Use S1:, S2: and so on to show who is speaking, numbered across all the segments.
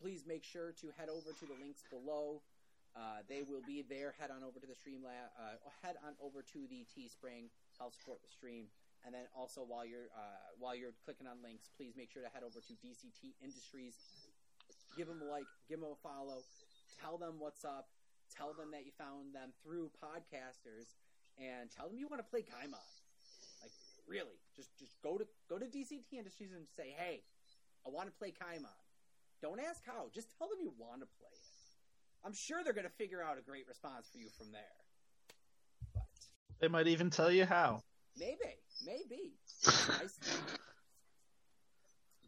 S1: please make sure to head over to the links below. Uh, they will be there. Head on over to the Streamlab. Uh, head on over to the Teespring. Help support the stream. And then also while you're uh, while you're clicking on links, please make sure to head over to DCT Industries. Give them a like. Give them a follow. Tell them what's up. Tell them that you found them through podcasters and tell them you want to play Kaimon. Like really, just just go to go to DCT Industries and say, "Hey, I want to play Kaimon." Don't ask how. Just tell them you want to play it. I'm sure they're going to figure out a great response for you from there. But
S2: They might even tell you how.
S1: maybe, maybe. Nice.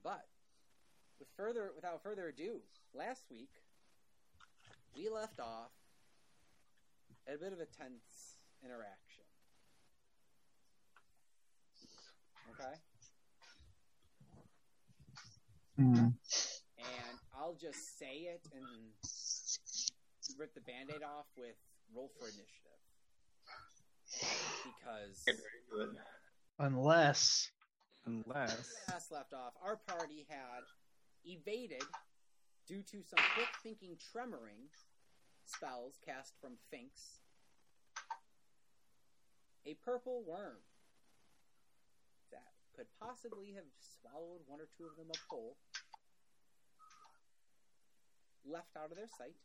S1: but with further without further ado, last week we left off at a bit of a tense interaction. Okay?
S2: Hmm.
S1: And I'll just say it and rip the band-aid off with roll for initiative. Because
S2: Unless
S3: Unless
S1: last left off our party had evaded due to some quick thinking tremoring spells cast from Finks a purple worm that could possibly have swallowed one or two of them up whole left out of their sight.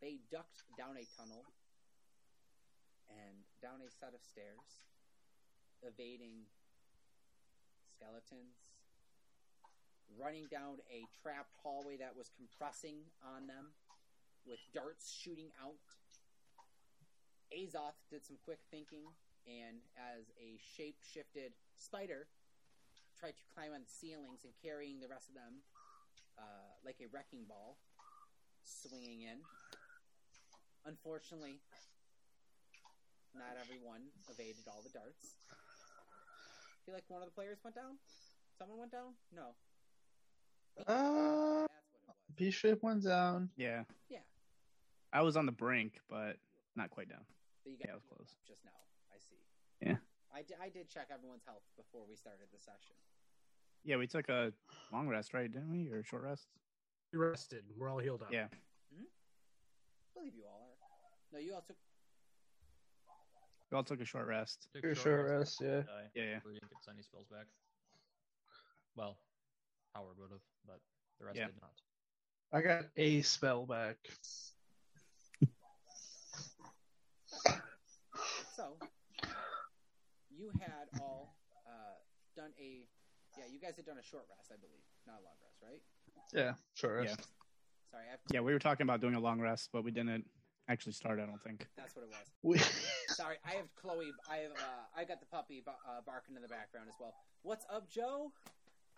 S1: They ducked down a tunnel and down a set of stairs, evading skeletons, running down a trapped hallway that was compressing on them with darts shooting out. Azoth did some quick thinking and, as a shape shifted spider, tried to climb on the ceilings and carrying the rest of them uh, like a wrecking ball swinging in. Unfortunately, not everyone evaded all the darts. I feel like one of the players went down. Someone went down. No,
S2: uh,
S1: that's what it.
S2: B shape went down.
S3: yeah,
S1: Yeah,
S3: I was on the brink, but not quite down.
S1: but you
S3: Yeah, I was close.
S1: just now. I see.
S3: Yeah.
S1: I, I did check everyone's health before we started the session.
S3: Yeah, we took a long rest, right? Didn't we? Or a short rest?
S4: We rested. We're all healed up.
S3: Yeah.
S1: I believe you all are. No, you all took.
S3: We all took a short rest.
S5: Took a
S2: sure,
S5: short
S2: rest, yeah.
S5: Die.
S3: Yeah, yeah.
S5: We didn't get any spells back. Well, Howard would have, but the rest
S3: Yeah.
S5: did not.
S2: I got a spell back.
S1: So, you had all uh, done a. Yeah, you guys had done a short rest, I believe, not a long rest, right?
S2: Yeah, sure.
S3: Yeah.
S1: Sorry, I have,
S3: Yeah, we were talking about doing a long rest, but we didn't actually start. I don't think.
S1: that's what it was.
S2: We,
S1: Sorry, I have Chloe. I have. Uh, I got the puppy ba- uh, barking in the background as well. What's up, Joe?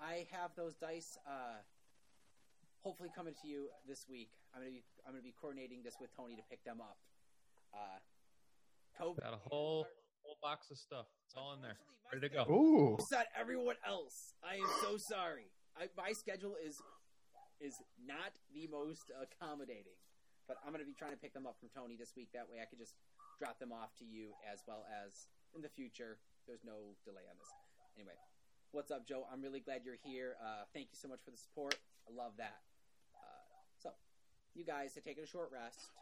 S1: I have those dice. Uh, hopefully coming to you this week. I'm gonna be. I'm gonna be coordinating this with Tony to pick them up. Uh, COVID.
S5: Got a whole whole box of stuff. It's all in there, ready to go.
S2: ooh.
S1: Upset everyone else. I am so sorry. I, my schedule is is not the most accommodating, but I'm going to be trying to pick them up from Tony this week. That way, I could just drop them off to you as well as in the future. There's no delay on this. Anyway, what's up, Joe? I'm really glad you're here. Uh, thank you so much for the support. I love that. Uh, so, you guys have taken a short rest.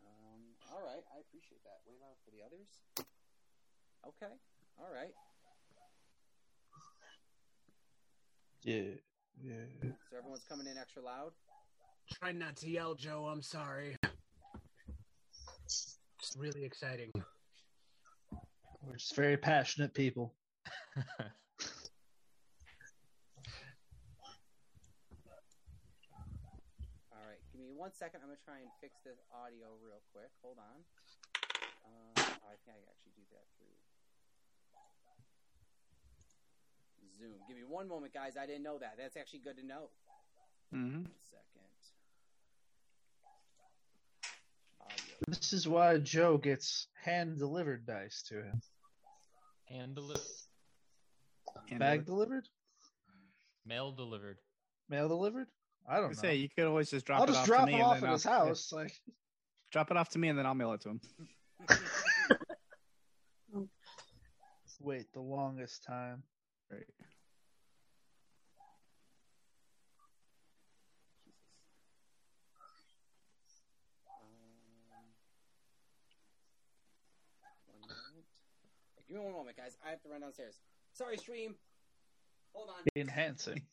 S1: Um, all right, I appreciate that. Wait loud for the others. Okay, all right.
S2: Yeah. Yeah.
S1: So everyone's coming in extra loud.
S4: Try not to yell, Joe. I'm sorry. It's really exciting.
S2: We're just very passionate people.
S1: All right, give me one second. I'm gonna try and fix this audio real quick. Hold on. Uh, I think I actually do that through Zoom. Give me one moment, guys. I didn't know that. That's actually good to know.
S3: Mm-hmm.
S1: One second. Audio.
S2: This is why Joe gets hand delivered dice to him.
S5: Hand delivered.
S2: Bag delivered?
S5: Mail delivered.
S2: Mail delivered? I
S3: I
S2: don't know.
S3: say you could always just drop
S2: I'll
S3: it
S2: just
S3: off
S2: drop
S3: to me
S2: it off at his
S3: I'll-
S2: house. Like
S3: Drop it off to me and then I'll mail it to him.
S2: wait the longest time.
S3: Right.
S1: Um, one moment. Hey, give me one moment, guys. I have to run downstairs. Sorry, stream. Hold on.
S2: Enhancing.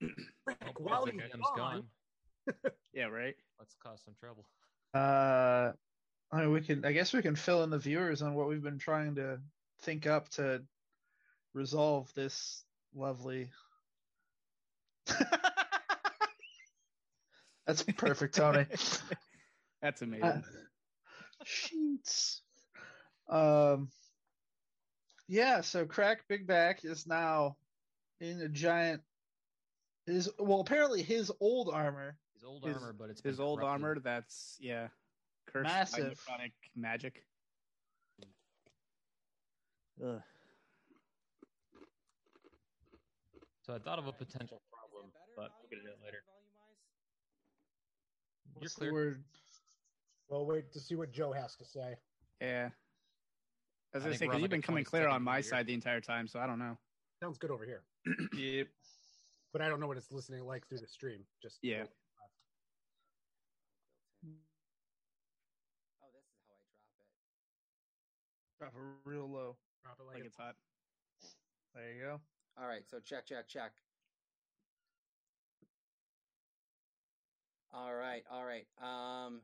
S4: Rick, while
S5: Because
S4: he's
S5: Adam's
S4: gone,
S3: yeah, right.
S5: Let's cause some trouble.
S2: Uh, I mean, we can. I guess we can fill in the viewers on what we've been trying to think up to resolve this lovely. That's perfect, Tony.
S3: That's amazing.
S2: Uh, sheets. Um. Yeah. So, crack Big Back is now in a giant. Is well, apparently his old armor
S5: His old
S3: His-
S5: armor, but it's
S3: His old
S5: corrupted.
S3: armor that's yeah. Cursed
S2: Massive.
S3: by necrotic magic. Ugh.
S5: So I thought of a potential problem, but we'll get into it later.
S1: volume-wise?
S5: You're
S2: what's the
S5: clear.
S2: word?
S4: We'll wait to see what Joe has to say.
S3: Yeah. I
S5: I
S3: say because you've been coming clear on my side the entire time, so I don't know.
S4: Sounds good over here,
S2: Yep.
S4: but I don't know what it's listening like through the stream. Just
S3: Yeah.
S1: Oh, this is how I drop it.
S2: Drop it real low.
S4: drop it like,
S3: Like
S4: it's
S3: it's hot.
S2: There you go.
S1: All right, so check, check, check. All right, all right. Um,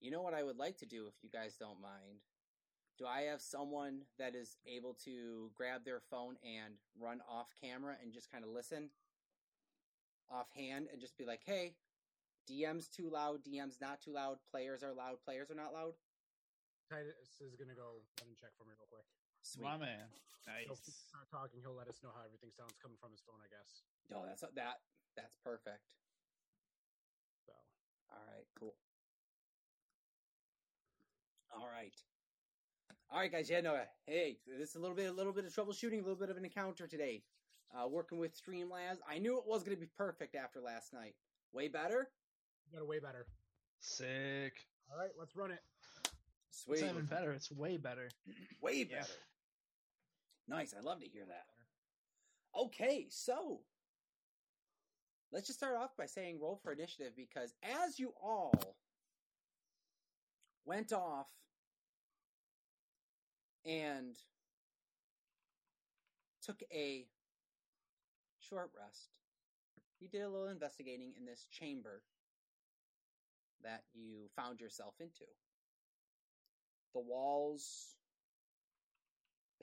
S1: you know what I would like to do, if you guys don't mind? Do I have someone that is able to grab their phone and run off camera and just kind of listen offhand and just be like, "Hey, DM's too loud, DM's not too loud, players are loud, players are not loud."
S4: Titus is gonna go run and check for me real quick.
S1: Sweet.
S2: My man.
S4: He'll
S3: Nice.
S4: start talking. He'll let us know how everything sounds coming from his phone, I guess.
S1: Oh, that's that. That's perfect.
S4: So
S1: All right, cool. All right. All right, guys. Yeah, no. Hey, this is a little bit, a little bit of troubleshooting, a little bit of an encounter today. Uh, working with Streamlabs. I knew it was going to be perfect after last night. Way better.
S4: you got it way better.
S2: Sick.
S4: All right, let's run it.
S1: Sweet.
S2: It's not even better. It's way better.
S1: Way
S3: Yeah.
S1: better. Nice. I love to hear that. Okay, so let's just start off by saying roll for initiative because as you all went off and took a short rest, you did a little investigating in this chamber that you found yourself into. The walls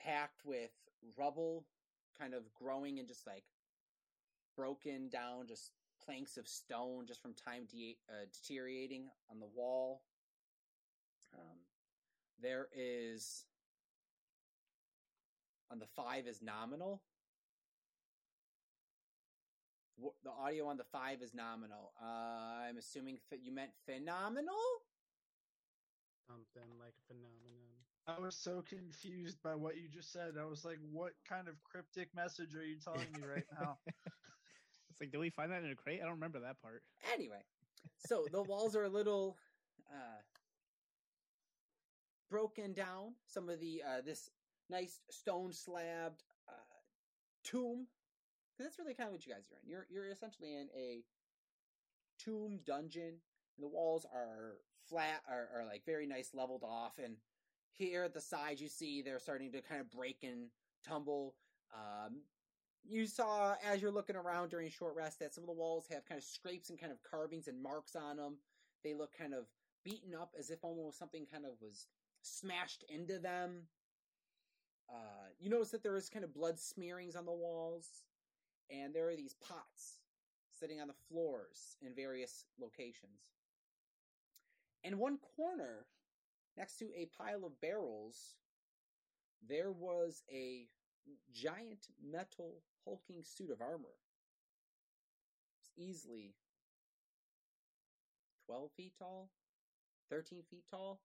S1: packed with rubble, kind of growing and just like broken down, just planks of stone just from time de- uh, deteriorating on the wall. Um, there is on the five is nominal. The audio on the five is nominal. Uh, I'm assuming ph- you meant phenomenal.
S4: Something like a phenomenon.
S2: I was so confused by what you just said. I was like, what kind of cryptic message are you telling me right now?
S3: It's like, did we find that in a crate? I don't remember that part.
S1: Anyway, so the walls are a little uh, broken down. Some of the uh, this nice stone slabbed uh, tomb. 'Cause that's really kind of what you guys are in. You're you're essentially in a tomb dungeon. The walls are flat, are, are like very nice, leveled off, and here at the side you see they're starting to kind of break and tumble. Um, you saw as you're looking around during short rest that some of the walls have kind of scrapes and kind of carvings and marks on them. They look kind of beaten up as if almost something kind of was smashed into them. Uh, you notice that there is kind of blood smearings on the walls, and there are these pots sitting on the floors in various locations. In one corner next to a pile of barrels, there was a giant metal hulking suit of armor. It's easily 12 feet tall, 13 feet tall,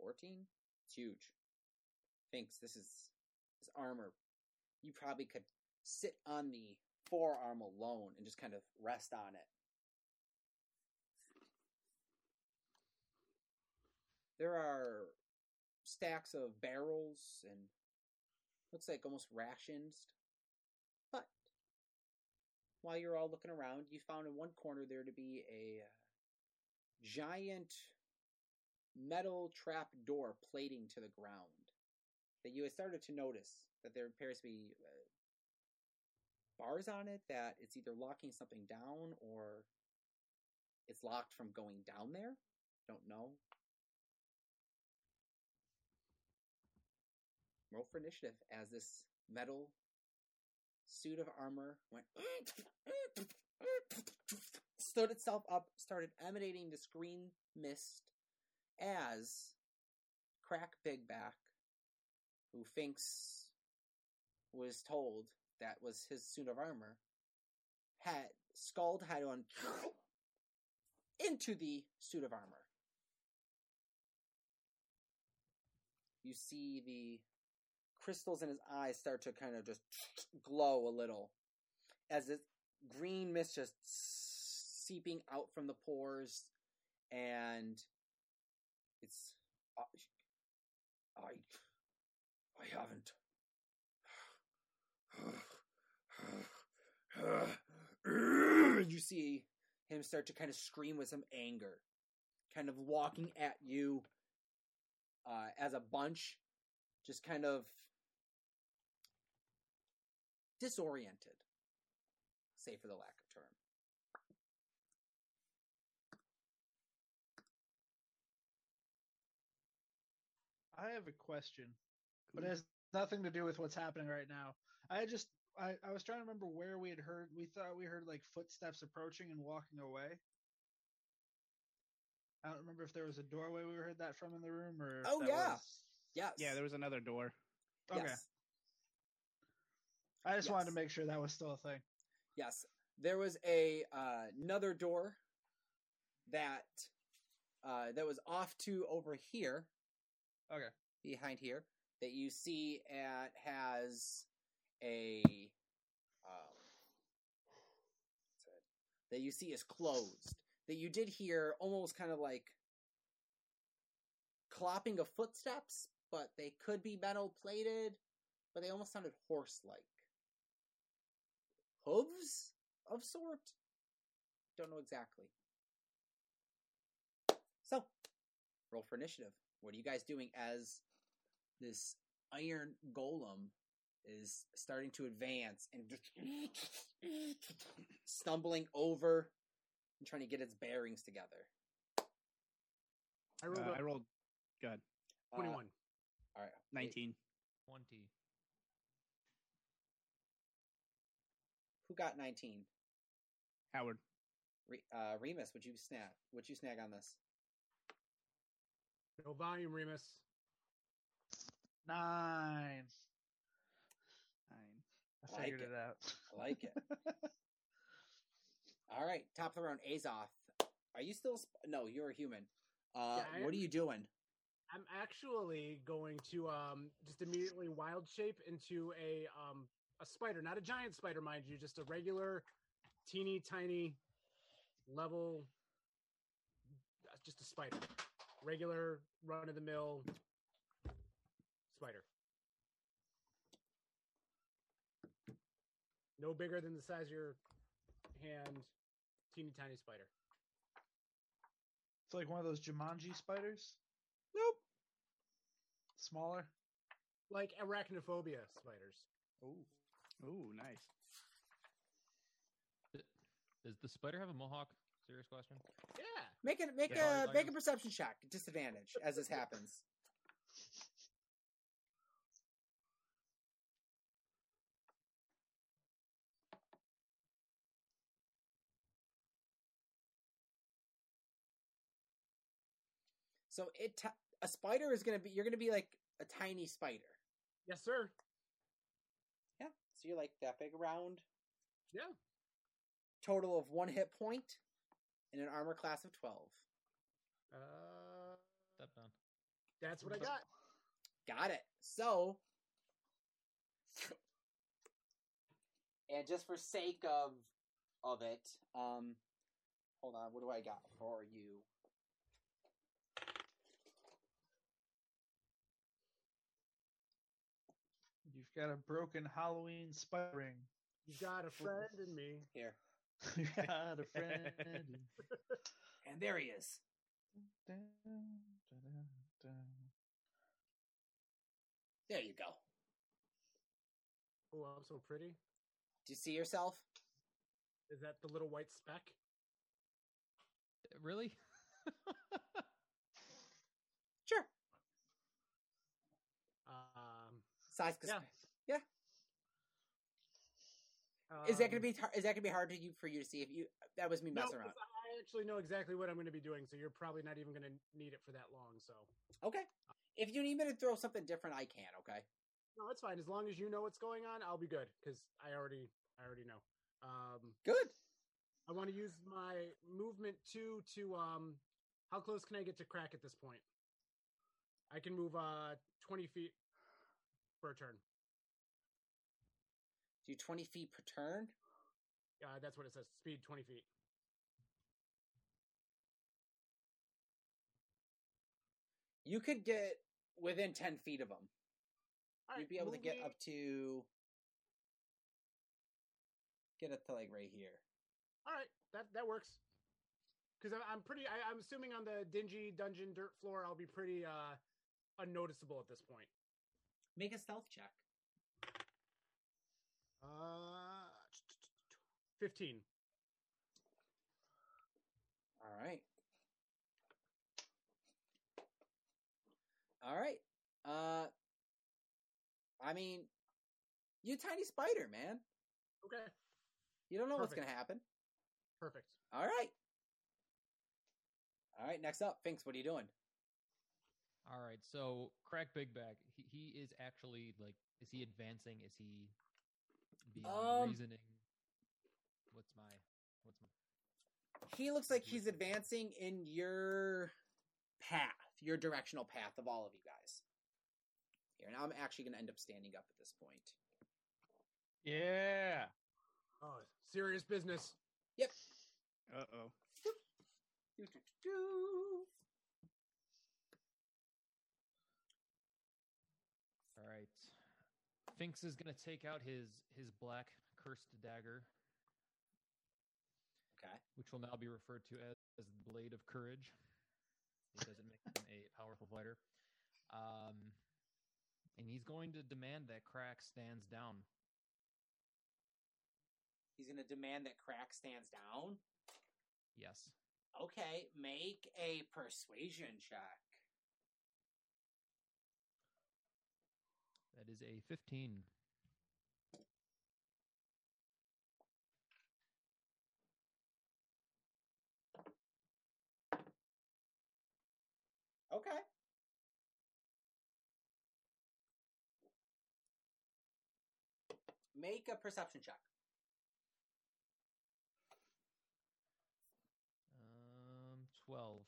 S1: 14. It's huge. Thinks this is this armor. You probably could sit on the forearm alone and just kind of rest on it. There are stacks of barrels and looks like almost rations. But while you're all looking around, you found in one corner there to be a uh, giant metal trap door plating to the ground that you had started to notice that there appears to be uh, bars on it that it's either locking something down or it's locked from going down there. Don't know. Roll for initiative as this metal suit of armor went stood itself up, started emanating this green mist as Crack Bigback, who thinks was told that was his suit of armor, had Scald had on into the suit of armor. You see the crystals in his eyes start to kind of just glow a little as this green mist just seeping out from the pores and it's uh, I I, I haven't. You see him start to kind of scream with some anger kind of walking at you uh, as a bunch just kind of disoriented say for the lack of term.
S2: I have a question, but it has nothing to do with what's happening right now. I just I, I was trying to remember where we had heard we thought we heard like footsteps approaching and walking away. I don't remember if there was a doorway we heard that from in the room or
S1: Oh,
S2: that
S1: yeah.
S2: was-
S1: yes
S3: Yeah, there was another door.
S2: Okay.
S1: yes
S2: I just wanted to make sure that was still a thing.
S1: Yes, there was a uh, another door that uh, that was off to over here,
S2: Okay.
S1: behind here, that you see at has a um, that you see is closed. That you did hear almost kind of like clopping of footsteps, but they could be metal plated, but they almost sounded horse like hooves of sort. Don't know exactly. So, roll for initiative. What are you guys doing as this iron golem is starting to advance and stumbling over and trying to get its bearings together?
S4: I rolled
S3: Uh,
S4: a
S3: I rolled. God,
S1: Uh,
S4: 21.
S1: all right,
S3: 19.
S5: 20.
S1: Who got nineteen?
S3: Howard.
S1: Re- uh, Remus, would you snag? Would you snag on this?
S4: no volume, Remus.
S2: Nine.
S3: Nine.
S2: I
S1: Like
S2: figured
S1: it.
S2: it, out.
S1: I like it. All right, top of the round, Azoth. Are you still? Sp- no, you're a human. Uh,
S4: Yeah, I
S1: what are you doing?
S4: I'm actually going to um, just immediately wild shape into a um, a spider, not a giant spider, mind you, just a regular, teeny tiny, level, uh, just a spider, regular run of the mill spider. No bigger than the size of your hand, teeny tiny spider.
S2: It's like one of those Jumanji spiders.
S1: Nope.
S2: Smaller.
S4: Like arachnophobia spiders.
S3: Oh. Oh, nice.
S5: Does the spider have a mohawk? Serious question.
S4: Yeah.
S1: Make a make
S5: Yeah.
S1: a make a perception check. Disadvantage as this happens. So it t- a spider is gonna be you're gonna be like a tiny spider.
S4: Yes, sir.
S1: Yeah. So you're like that big around.
S4: Yeah.
S1: Total of one hit point, and an armor class of twelve.
S4: Uh,
S5: Step down.
S4: that's what I got.
S1: Got it. So, and just for sake of of it, um, hold on. What do I got for you?
S2: You've got a broken Halloween spider ring.
S4: You got a friend in me.
S1: Here,
S2: you got a friend.
S1: and there he is.
S2: Dun, dun, dun, dun.
S1: There you go.
S4: Oh, I'm so pretty.
S1: Do you see yourself?
S4: Is that the little white speck?
S5: Really?
S1: Sure.
S4: Um,
S1: Size.
S4: yeah.
S1: Is that gonna
S4: Um,
S1: be tar- is that gonna be hard to you for you to see if you that was me messing around?
S4: I actually know exactly what I'm going to be doing, so you're probably not even going to need it for that long. So
S1: Okay. If you need me to throw something different, I can. Okay.
S4: no, it's fine as long as you know what's going on. I'll be good because I already I already know. Um,
S1: Good.
S4: I want to use my movement two to um. How close can I get to crack at this point? I can move uh 20 feet per turn.
S1: Do twenty feet per turn.
S4: Uh, that's what it says. Speed 20 feet.
S1: You could get within ten feet of them.
S4: All
S1: You'd
S4: right,
S1: be able to get up to get up to like right here.
S4: All right, that that works. Because I'm pretty. I, I'm assuming on the dingy dungeon dirt floor, I'll be pretty uh unnoticeable at this point.
S1: Make a stealth check.
S4: Uh, fifteen.
S1: All right. All right. Uh, I mean, you tiny spider, man.
S4: Okay,
S1: You don't know what's gonna happen.
S4: perfect.
S1: All right. All right. Next up, Finks. What are you doing?
S5: All right, so Crack Big Back, he, he is actually like, is he advancing? Is he being
S1: Um,
S5: reasoning? What's my, what's my?
S1: He looks like he's advancing in your path, your directional path of all of you guys. Here, now I'm actually going to end up standing up at this point.
S2: Yeah.
S4: Oh, serious business. Yep.
S3: Uh oh.
S1: Doo-doo-doo-doo.
S5: All right, Finks is gonna take out his his black cursed dagger,
S1: Okay.
S5: which will now be referred to as, as the Blade of Courage, because it makes him a powerful fighter. Um, and he's going to demand that Crack stands down.
S1: He's going to demand that Crack stands down.
S5: Yes.
S1: Okay, make a persuasion check.
S5: Is a 15.
S1: Okay. Make a perception check.
S5: Um, 12.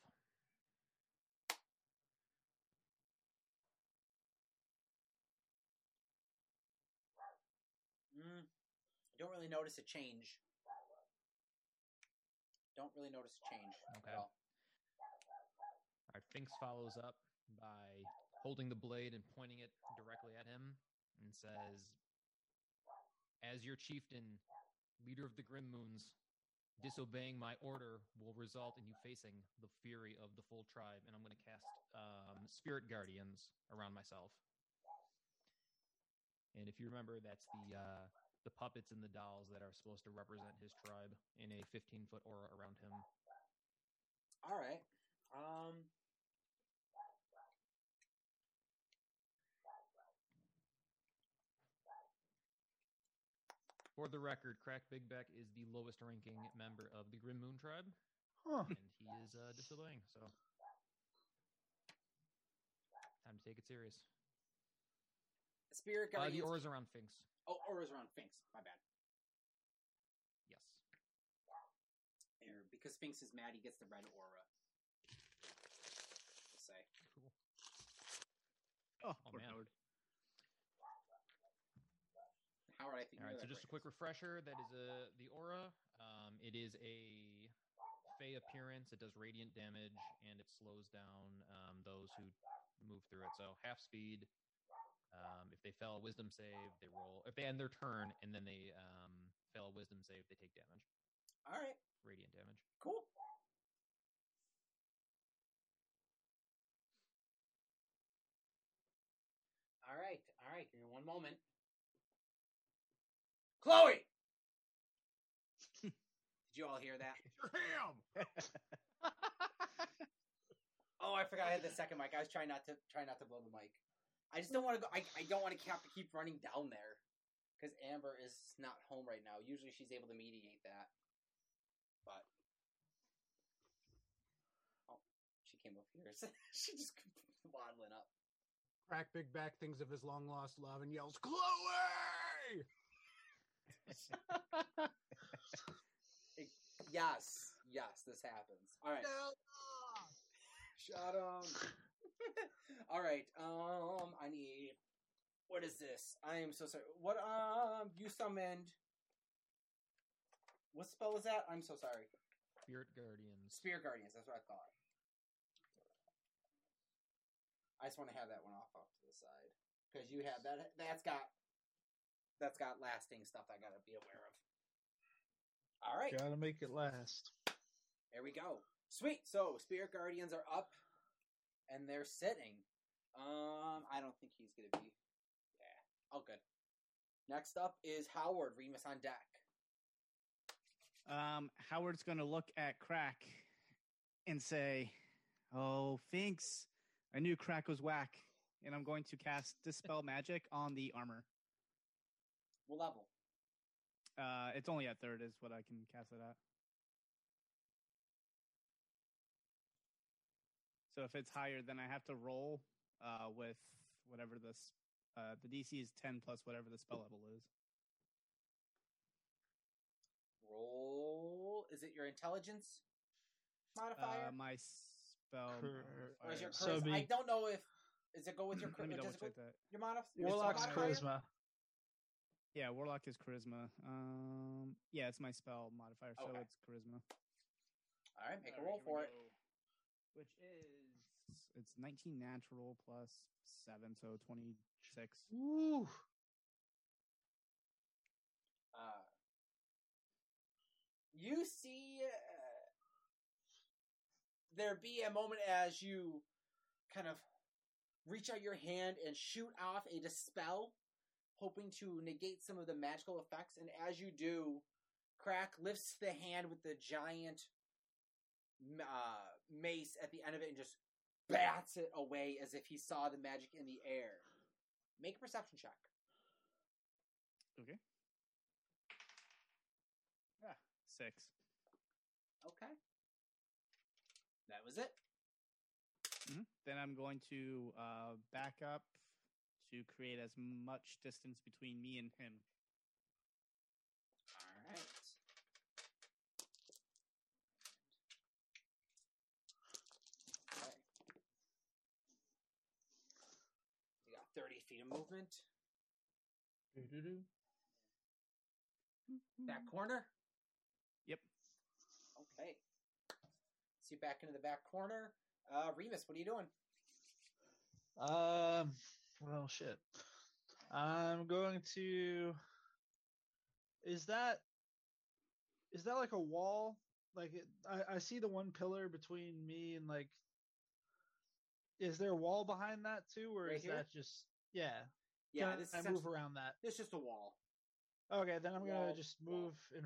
S1: Mm, you don't really notice a change. Don't really notice a change
S5: Okay.
S1: at all.
S5: All right, Finks follows up by holding the blade and pointing it directly at him and says, As your chieftain, leader of the Grim Moons, disobeying my order will result in you facing the fury of the full tribe. And I'm going to cast um, Spirit Guardians around myself. And if you remember, that's the uh, the puppets and the dolls that are supposed to represent his tribe in a 15 foot aura around him.
S1: All right. Um.
S5: For the record, Crack Big Back is the lowest ranking member of the Grim Moon tribe,
S2: Huh.
S5: and he is uh, disobeying. So Time to take it serious.
S1: Spirit
S5: Uh,
S1: Guardians.
S5: the aura's around Finks.
S1: Oh, auras around Finks. My bad.
S5: Yes.
S1: There, because Finks is mad, he gets the red aura. We'll say.
S5: Cool.
S3: Oh,
S5: Oh,
S3: poor
S5: man.
S3: Howard.
S1: Howard, I think.
S5: All. So just a quick refresher. That is a the aura. Um, it is a fey appearance. It does radiant damage and it slows down um, those who move through it. So half speed. Um, if they fail a wisdom save, they roll. If they end their turn and then they um, fail a wisdom save, they take damage,
S1: All right,
S5: radiant damage.
S1: cool. All right, all right. Give me one moment. Chloe, did you all hear that?
S4: Damn!
S1: Oh, I forgot I had the second mic. I was trying not to try not to blow the mic. I just don't want to go. I, I don't want to have to keep running down there because Amber is not home right now. Usually she's able to mediate that, but oh, she came up here. she just waddling up.
S4: Crack Big Back thinks of his long lost love and yells, Chloe!
S1: Yes, yes, this happens. All right, shut him. All right. Um, I need. What is this? I am so sorry. What? Um, you summoned. What spell is that? I'm so sorry.
S5: Spirit Guardians.
S1: Spirit Guardians. That's what I thought. I just want to have that one off off to the side because you have that. That's got. That's got lasting stuff I gotta be aware of. All right,
S2: Gotta make it last.
S1: there we go. Sweet. So Spirit Guardians are up, and they're sitting. Um, I don't think he's gonna be. Yeah. Oh, good. Next up is Howard Remus on deck.
S3: Um, Howard's going to look at Crack and say, "Oh, Finks, I knew Crack was whack, and I'm going to cast Dispel Magic on the armor.
S1: What level?
S3: Uh, it's only at third, is what I can cast it at. So if it's higher, then I have to roll uh, with whatever this. Uh, the DC is ten plus whatever the spell level is.
S1: Roll. Is it your intelligence modifier?
S3: Uh, my spell.
S2: Cur-
S1: or is your
S2: so
S1: charisma?
S2: be-
S1: I don't know if does it go with your
S3: Let me
S1: charisma?
S3: double
S1: Does it go
S3: check that.
S1: your modif-
S2: Warlock's
S1: modifier?
S2: charisma.
S3: Yeah, Warlock is charisma. Um, yeah, it's my spell modifier, so
S1: Okay.
S3: it's charisma.
S1: All right, make a roll
S3: here we
S1: for it.
S3: go. Which is it's 19 natural plus seven, so 26.
S2: Ooh.
S1: Uh, you see uh, there be a moment as you kind of reach out your hand and shoot off a dispel, hoping to negate some of the magical effects. And as you do, Crack lifts the hand with the giant uh, mace at the end of it and just bats it away as if he saw the magic in the air. Make a perception check.
S3: Okay. Ah, six.
S1: Okay. That was it.
S3: Mhm. Then I'm going to uh, back up to create as much distance between me and him.
S1: All right. Okay. You got 30 feet of movement. Back corner?
S3: Yep.
S1: Okay. See you back into the back corner. Uh, Remus, what are you doing?
S2: Um. Well, shit. I'm going to. Is that? Is that like a wall? Like it, I, I see the one pillar between me and like. Is there a wall behind that too, or
S1: Right
S2: is
S1: here?
S2: that just yeah?
S1: Yeah,
S2: Can
S1: this
S2: I
S1: is
S2: move around that.
S1: It's just a wall.
S2: Okay, then I'm gonna
S1: Wall,
S2: just
S1: wall.
S2: move in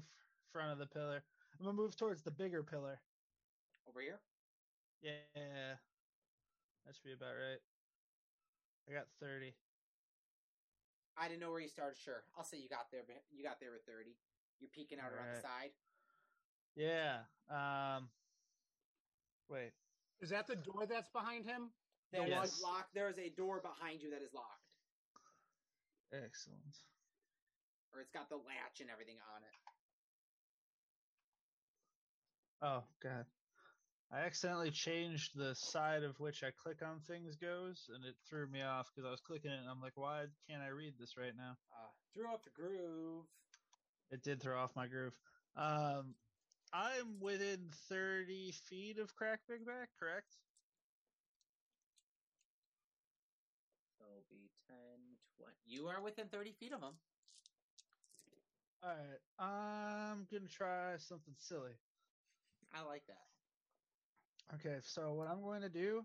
S2: front of the pillar. I'm gonna move towards the bigger pillar.
S1: Over here?
S2: Yeah, that should be about right. I got thirty.
S1: I didn't know where you started. Sure, I'll say you got there. but You got there with thirty. You're peeking out around the side.
S2: Yeah. Um. Wait.
S4: Is that the door that's behind him?
S1: That
S2: Yes.
S1: was locked. There is a door behind you that is locked,
S2: Excellent.
S1: or it's got the latch and everything on it.
S2: Oh god. I accidentally changed the side of which I click on things goes, and it threw me off because I was clicking it, and I'm like, why can't I read this right now?
S1: Uh, threw off the groove.
S2: It did throw off my groove. Um, I'm within 30 feet of Crack Big Back, correct?
S1: So it'll be 10, 20. You are within 30 feet of him.
S2: All right, I'm gonna try something silly.
S1: I like that.
S2: Okay, so what I'm going to do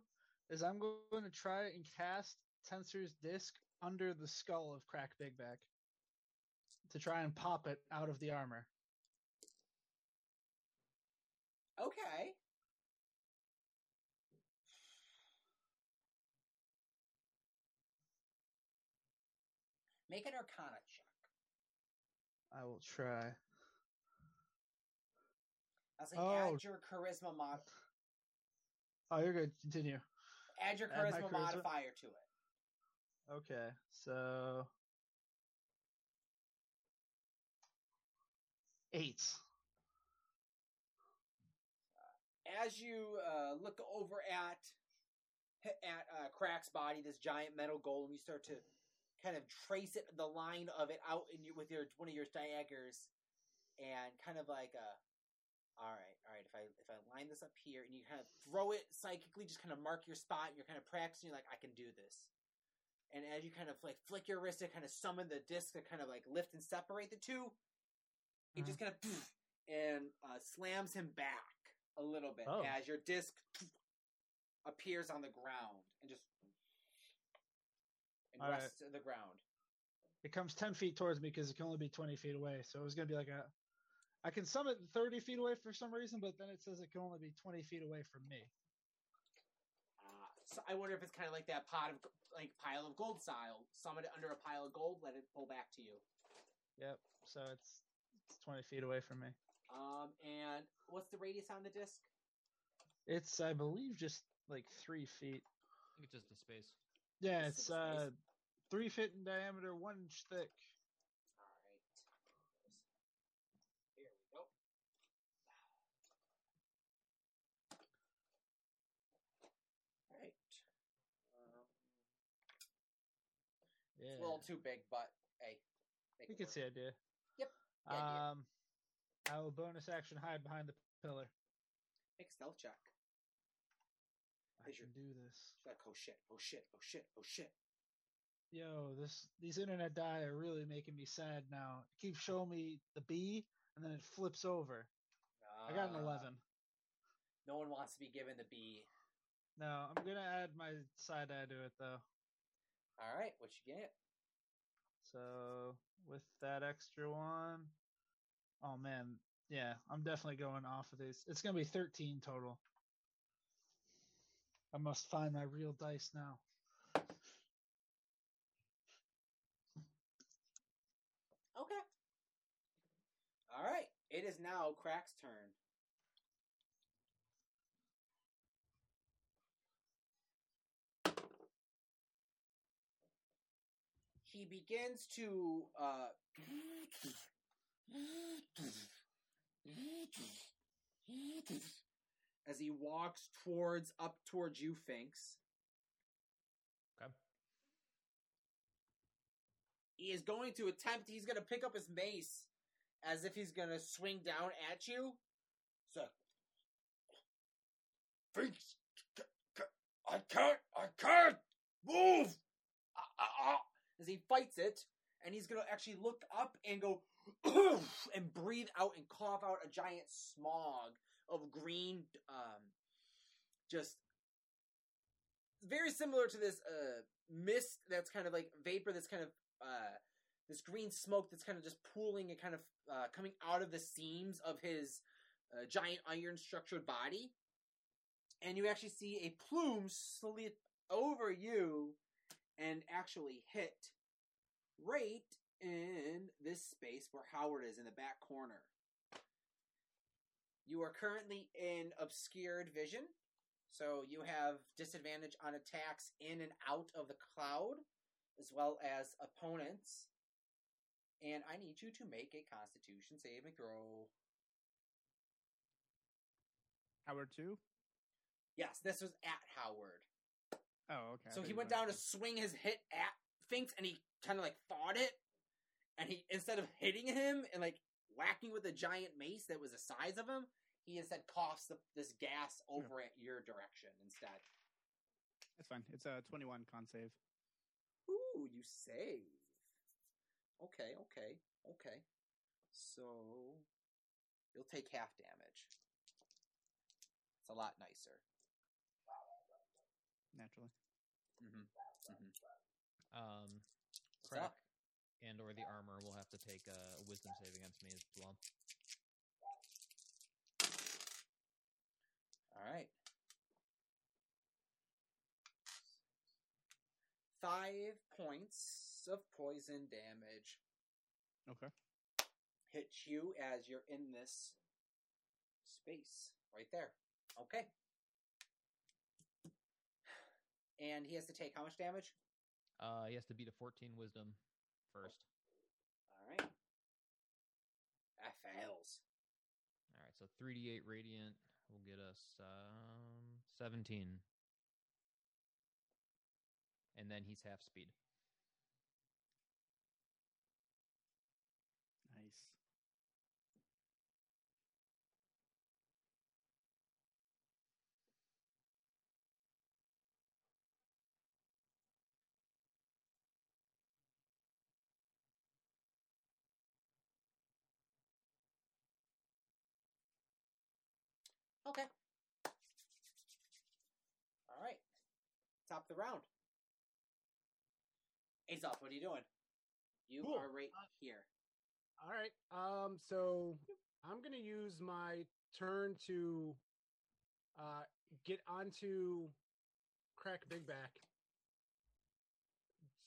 S2: is I'm going to try and cast Tenser's disc under the skull of Crack Big Back to try and pop it out of the armor.
S1: Okay. Make an Arcana check.
S2: I will try.
S1: I'll say
S2: Oh.
S1: add your charisma mod.
S2: Oh, you're good. Continue.
S1: Add your
S2: Add
S1: charisma,
S2: charisma?
S1: modifier to it.
S2: Okay, so eight.
S1: As you uh, look over at at uh, Crack's body, this giant metal golem, you start to kind of trace it, the line of it out in your, with your one of your daggers, and kind of like a, all right, all right. If I if I line this up here, and you kind of throw it psychically, just kind of mark your spot, and you're kind of practicing. You're like, I can do this. And as you kind of like flick your wrist to kind of summon the disc to kind of like lift and separate the 2 it just kind of and uh, slams him back a little bit
S2: Oh.
S1: as your disc appears on the ground and just and
S2: All right.
S1: rests to the ground.
S2: It comes ten feet towards me because it can only be twenty feet away. So it was gonna be like a. I can summon thirty feet away for some reason, but then it says it can only be twenty feet away from me.
S1: Uh, so I wonder if it's kind of like that pot of like pile of gold style. Summon it under a pile of gold, let it pull back to you.
S2: Yep. So it's it's twenty feet away from me.
S1: Um, and what's the radius on the disc?
S2: It's I believe just like three feet.
S5: I think it's just a space.
S2: Yeah,
S1: Just
S2: it's uh
S1: space.
S2: Three feet in diameter, one inch thick.
S1: All right. Here we go. All right. Um,
S2: Yeah.
S1: It's a little too big, but hey, we
S2: can
S1: work.
S2: see idea.
S1: Yep, the idea.
S2: Um, I will bonus action hide behind the pillar.
S1: Make a stealth check.
S2: I
S1: Is your-
S2: can do this.
S1: She's like, oh shit, oh shit, oh shit, oh shit.
S2: Yo, this these internet die are really making me sad now. It keeps showing me the B and then it flips over. I got an
S1: Ah,
S2: eleven.
S1: No one wants to be given the B.
S2: No, I'm gonna add my side eye to it though.
S1: All right, what you get?
S2: So with that extra one, oh man, yeah, I'm definitely going off of these. It's gonna be 13 total. I must find my real dice now.
S1: Okay. All right, it is now Crack's turn. He begins to uh, as he walks towards up towards you, Finks.
S5: Okay.
S1: He is going to attempt. He's going to pick up his mace as if he's to swing down at you. So, Finks, c- c- I can't, I can't move. Ah, ah, ah. As he fights it, and he's to actually look up and go and breathe out and cough out a giant smog of green, um, just very similar to this uh, mist that's kind of like vapor that's kind of uh, this green smoke that's kind of just pooling and kind of uh, coming out of the seams of his uh, giant iron structured body. And you actually see a plume slip over you and actually hit right in this space where Howard is in the back corner. You are currently in obscured vision, So you have disadvantage on attacks in and out of the cloud, as well as opponents. And I need you to make a Constitution saving throw.
S3: Howard two.
S1: Yes, this was at Howard.
S3: Oh, okay.
S1: So he went down to swing his hit at Finks, and he kind of like fought it, and he instead of hitting him and like whacking with a giant mace that was the size of him, he instead coughs the, this gas over at your direction instead.
S3: That's fine. It's a twenty-one con save.
S1: Ooh, you save. Okay, okay, okay. So you'll take half damage. It's a lot nicer.
S3: Naturally.
S1: Mm-hmm. Mm-hmm.
S5: Um, Crack and or the armor will have to take a, a wisdom save against me as well.
S1: All right. Five points of poison damage
S3: Okay.
S1: hits you as you're in this space right there. Okay. And he has to take how much damage?
S5: Uh, he has to beat a 14 wisdom first.
S1: All right. That fails.
S5: All right, so 3d8 radiant will get us um 17. And then he's half speed.
S3: Nice.
S1: Okay. All right. Top of the round. Aesop, what are you doing? You
S4: Cool.
S1: are right here.
S4: All right. Um. So I'm gonna use my turn to uh get onto Crack Big Back,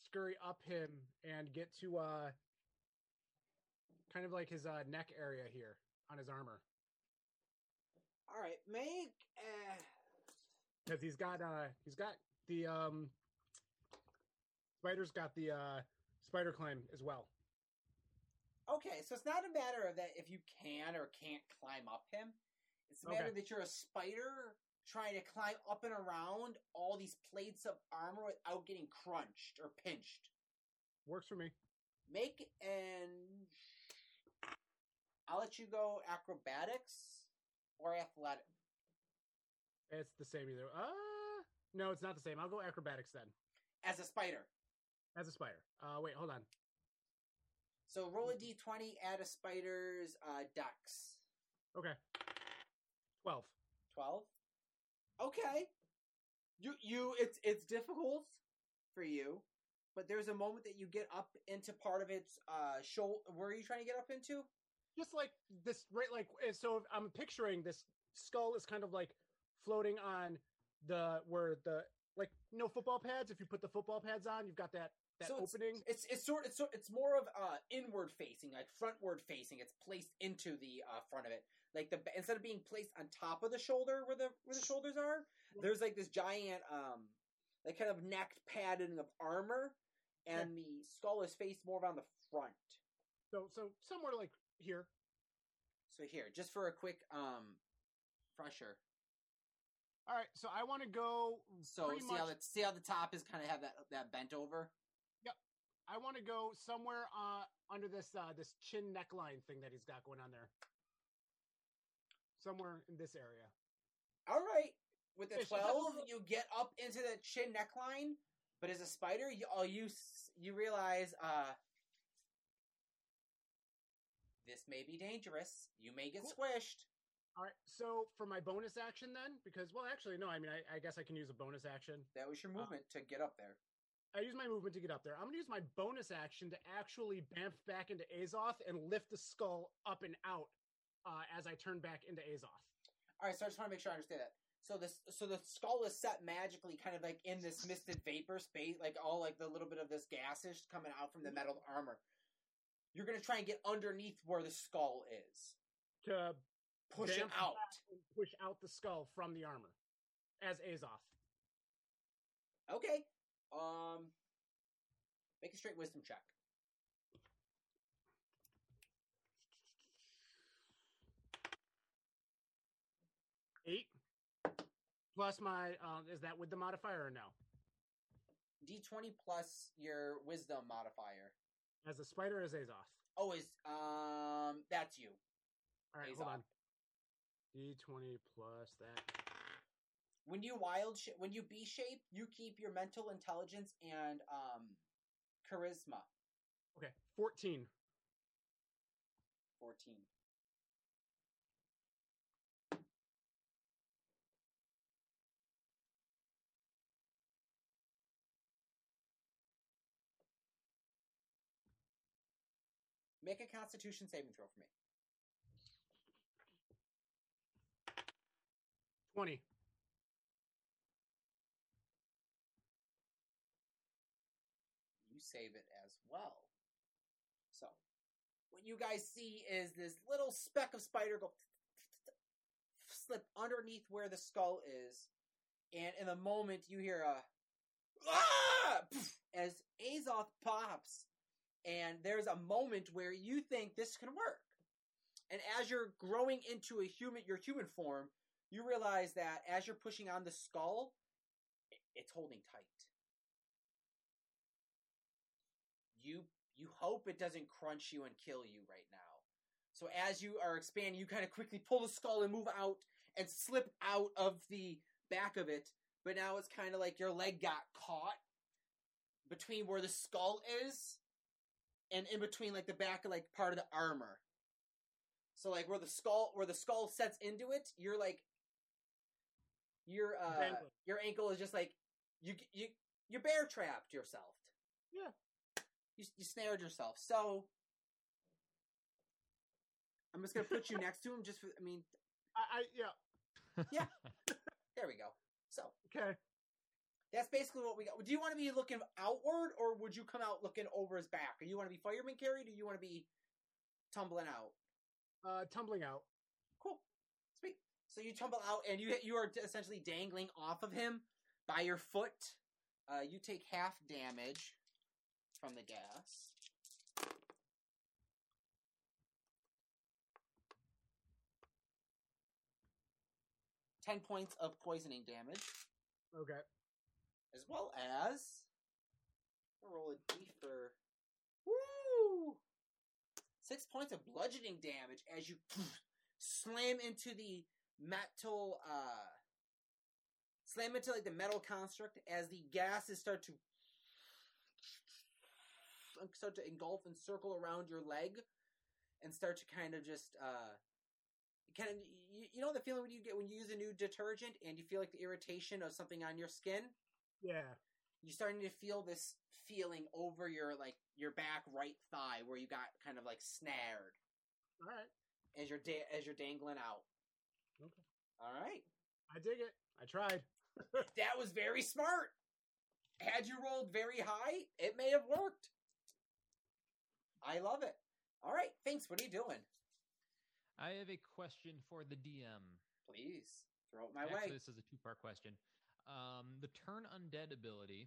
S4: scurry up him, and get to uh kind of like his uh neck area here on his armor
S1: All right, make. Uh,
S4: because he's got uh he's got the um spider's got the uh spider climb as well.
S1: okay, so it's not a matter of that if you can or can't climb up him. It's a matter
S4: Okay.
S1: that you're a spider trying to climb up and around all these plates of armor without getting crunched or pinched.
S4: Works for me.
S1: Make and I'll let you go acrobatics or athletic.
S4: It's the same either. Uh no, it's not the same. I'll go acrobatics then.
S1: as a spider.
S4: As a spider. Uh wait, hold on.
S1: So roll a d20, add a spider's uh, dex.
S4: Okay. Twelve.
S1: 12. Okay. You you it's it's difficult for you, but there's a moment that you get up into part of its uh shoulder. Where are you trying to get up into?
S4: Just like this right like eh, so I'm picturing this skull is kind of like floating on the where the like you know football pads if you put the football pads on you've got that that
S1: So it's-
S4: opening
S1: It's it's sort it's sort it's more of uh inward facing, like frontward facing. It's placed into the uh, front of it. Like the instead of being placed on top of the shoulder where the where the shoulders are, there's like this giant um like kind of neck padding of armor, and the skull is faced more around the front.
S4: so so somewhere like here
S1: So here, just for a quick um fresher.
S4: All right so I want to go
S1: So see how the see how the top is kind of have that that bent over.
S4: Yep, I want to go somewhere uh under this uh this chin neckline thing that he's got going on there somewhere in this area
S1: All right, with the twelve, you get up into the chin neckline, but as a spider, you all you you realize uh this may be dangerous. You may get
S4: Cool.
S1: squished.
S4: All right so for my bonus action then because well actually no I mean I, I guess I can use a bonus action
S1: That was your movement to get up there.
S4: I use my movement to get up there. I'm going to use my bonus action to actually bamf back into Azoth and lift the skull up and out uh, as I turn back into Azoth.
S1: All right, so I just want to make sure I understand that. So this, so the skull is set magically, kind of like in this misted vapor space, like all like the little bit of this gas is coming out from the metal armor. You're gonna try and get underneath where the skull is,
S4: To
S1: push it
S4: bamf
S1: out.
S4: push out the skull from the armor. as Azoth.
S1: Okay. Um, make a straight wisdom check.
S4: Eight plus my um, is that with the modifier or no?
S1: D20 plus your wisdom modifier.
S4: As a spider, as Azoth.
S1: Oh, is um, that's you.
S4: All right,
S1: Azoth.
S4: hold on. D twenty plus that.
S1: When you wild sh- when you B shape, you keep your mental intelligence and um, charisma.
S4: Okay, fourteen.
S1: 14. Make a constitution saving throw for me.
S4: Twenty.
S1: you save it as well. So, what you guys see is this little speck of spider go slip underneath where the skull is, and in the moment you hear a ah! as Azoth pops, and there's a moment where you think this can work. And as you're growing into a human, your human form, you realize that as you're pushing on the skull, it's holding tight. you you hope it doesn't crunch you and kill you right now. So as you are expanding, you kind of quickly pull the skull and move out and slip out of the back of it. But now it's kind of like your leg got caught between where the skull is and in between like the back of like part of the armor. So like where the skull where the skull sets into it, you're like your uh your ankle is just like you you you bear trapped yourself
S4: Yeah.
S1: you, you snared yourself. So I'm just gonna put you next to him. Just for, I mean,
S4: I, I yeah.
S1: Yeah. there we go. So
S4: Okay.
S1: that's basically what we got. Do you want to be looking outward, or would you come out looking over his back? Or you want to be fireman carried, or do you want to be tumbling out?
S4: Uh, tumbling out.
S1: So you tumble out, and you you are essentially dangling off of him by your foot. Uh, you take half damage from the gas. Ten points of poisoning damage,
S4: Okay.
S1: as well as I'll roll a d for woo six points of bludgeoning damage as you slam into the metal uh slam into like the metal construct as the gases start to start to engulf and circle around your leg and start to kind of just uh kind of you, you know the feeling when you get when you use a new detergent and you feel like the irritation of something on your skin
S4: Yeah.
S1: you're starting to feel this feeling over your like your back right thigh where you got kind of like snared
S4: All right.
S1: as you're da- as you're dangling out.
S4: Okay.
S1: All right,
S4: I dig it. I tried.
S1: that was very smart. Had you rolled very high, it may have worked. I love it. All right, thanks. What are you doing?
S5: I have a question for the DM.
S1: Please throw it my
S5: Actually,
S1: way.
S5: this is a two-part question. Um, the turn undead ability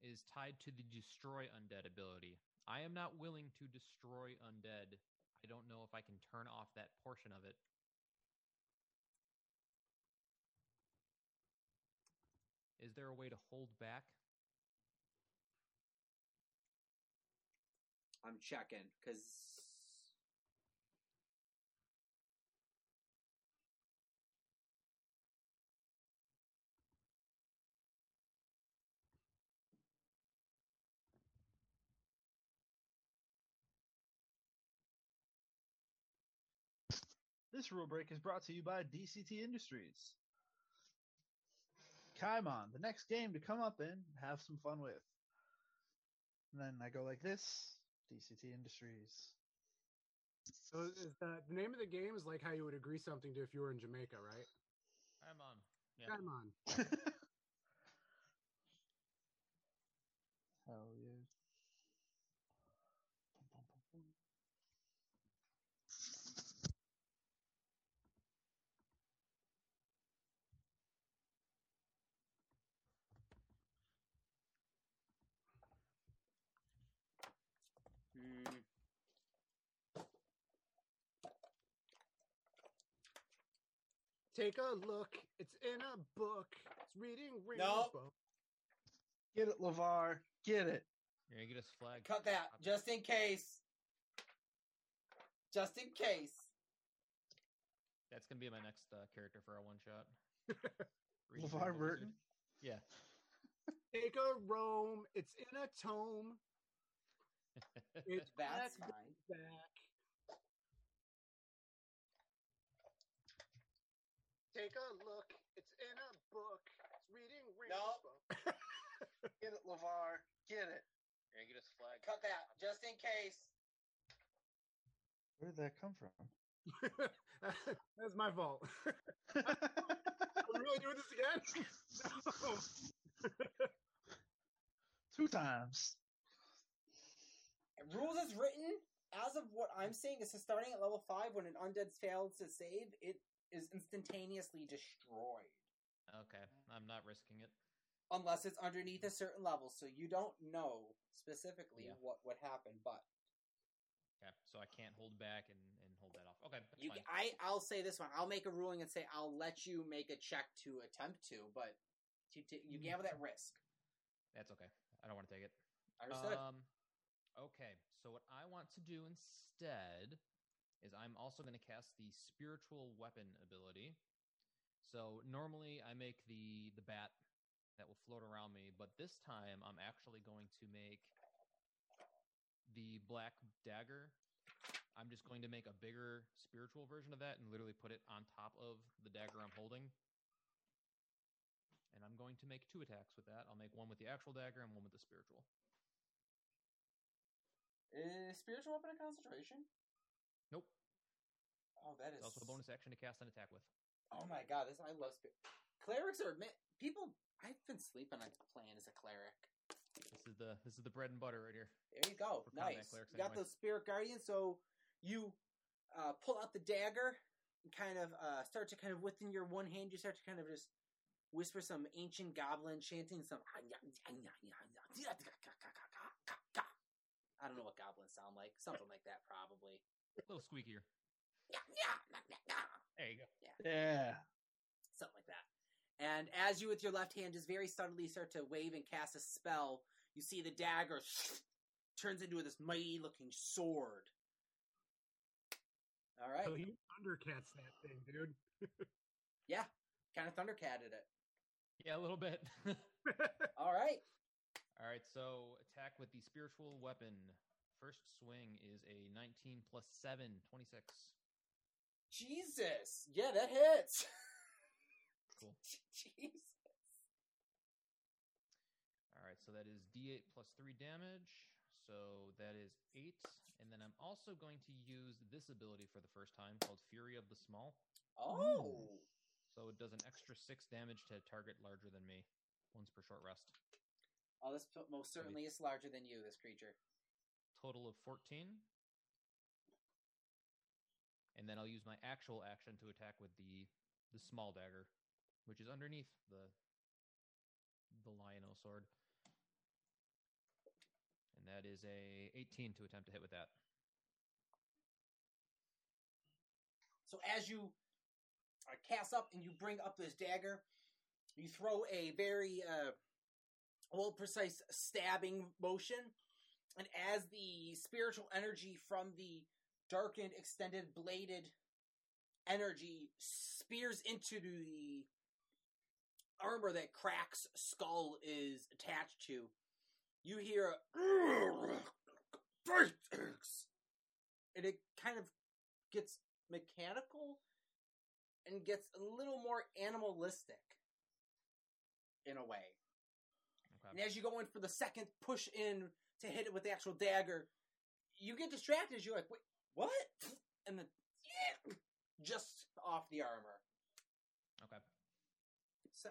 S5: is tied to the destroy undead ability. I am not willing to destroy undead. I don't know if I can turn off that portion of it. There a way to hold back?
S1: I'm checking because
S2: This rule break is brought to you by DCT Industries. Kaimon, the next game to come up and have some fun with. And then I go like this DCT Industries.
S4: So is the, the name of the game is like how you would agree something to if you were in Jamaica, right?
S5: I'm on. Yeah.
S4: Come on. Take a look. It's in a book. It's reading
S1: Nope.
S4: Rainbow.
S2: Get it, LeVar. Get it.
S5: You're gonna get us flag.
S1: Cut that, just in case. Just in case.
S5: That's gonna be my next uh, character for our one shot.
S2: LeVar Burton?
S5: Yeah.
S4: Take a roam. It's in a tome. It's
S1: That's
S4: back,
S1: fine.
S4: back. Take a look. It's in a book. It's reading
S1: Nope.
S4: Rainbow.
S2: Get it, LeVar. Get it.
S5: You're gonna get us flag.
S1: Cut that, just in case.
S2: Where did that come from?
S4: That's my fault. Are we really doing this again? No.
S2: Two times.
S1: Rules as written, as of what I'm saying, is starting at level 5 when an undead fails to save, it is instantaneously destroyed.
S5: Okay, I'm not risking it.
S1: Unless it's underneath a certain level, so you don't know specifically
S5: Yeah.
S1: what would happen, but
S5: Okay, so I can't hold back and, and hold that off. Okay, that's
S1: you. I I'll say this one. I'll make a ruling and say I'll let you make a check to attempt to, but you t- you gamble that risk.
S5: That's okay. I don't want to take it.
S1: Understood?
S5: Um, okay, so what I want to do instead is I'm also going to cast the spiritual weapon ability. So normally I make the the bat that will float around me, but this time I'm actually going to make the black dagger. I'm just going to make a bigger spiritual version of that and literally put it on top of the dagger I'm holding. And I'm going to make two attacks with that. I'll make one with the actual dagger and one with the spiritual.
S1: Is spiritual weapon a concentration?
S5: Nope.
S1: Oh, that is
S5: also a bonus action to cast an attack with.
S1: Oh my god, this I love spirit. Clerics are people. I've been sleeping on playing as a cleric.
S5: This is the this is the bread and butter right here.
S1: There you go. Nice.
S5: clerics
S1: You got
S5: anyway.
S1: those spirit guardians, so you uh, pull out the dagger and kind of uh, start to kind of within your one hand, you start to kind of just whisper some ancient goblin chanting some. I don't know what goblins sound like. Something like that, probably.
S5: A little squeakier. There you go.
S2: Yeah.
S1: something like that. And as you, with your left hand, just very subtly start to wave and cast a spell, you see the dagger turns into this mighty looking sword. All right.
S4: So he undercats that thing, dude.
S1: Yeah. Kind of thundercatted it.
S5: Yeah, a little bit.
S1: All right.
S5: All right, so attack with the spiritual weapon. First swing is a 19 plus 7, 26.
S1: Jesus. Yeah, that hits.
S5: Cool.
S1: Jesus.
S5: All right, so that is d8 plus 3 damage. So that is 8. And then I'm also going to use this ability for the first time called Fury of the Small.
S1: Oh.
S5: So it does an extra 6 damage to a target larger than me, once per short rest.
S1: Oh, this most certainly is larger than you, this creature.
S5: Total of 14. And then I'll use my actual action to attack with the the small dagger, which is underneath the the Lionel sword. And that is a 18 to attempt to hit with that.
S1: So as you uh, cast up and you bring up this dagger, you throw a very uh, well precise stabbing motion, and as the spiritual energy from the darkened, extended, bladed energy spears into the armor that Crack's skull is attached to, you hear and it kind of gets mechanical and gets a little more animalistic in a way. And as you go in for the second push in to hit it with the actual dagger, you get distracted. You're like, wait, what? And then just off the armor.
S5: Okay.
S1: So,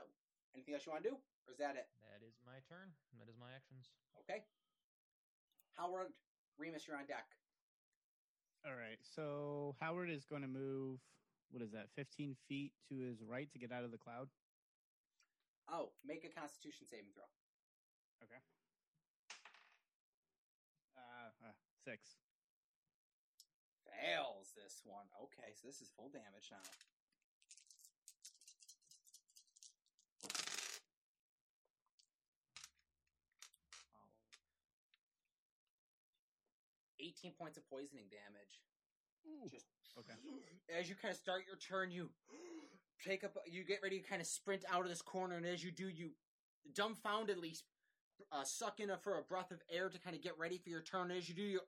S1: anything else you want to do? Or is that it?
S5: That is my turn. That is my actions.
S1: Okay. Howard, Remus, you're on deck.
S3: All right. So Howard is going to move. What is that? 15 feet to his right to get out of the cloud.
S1: Oh, make a constitution saving throw.
S3: Okay. Six.
S1: Fails this one. Okay, so this is full damage now. Oh. 18 points of poisoning damage. Just
S3: okay.
S1: As you kind of start your turn, you take up, you get ready to kind of sprint out of this corner, and as you do, you dumbfoundedly uh, suck in a, for a breath of air to kind of get ready for your turn. As you do, you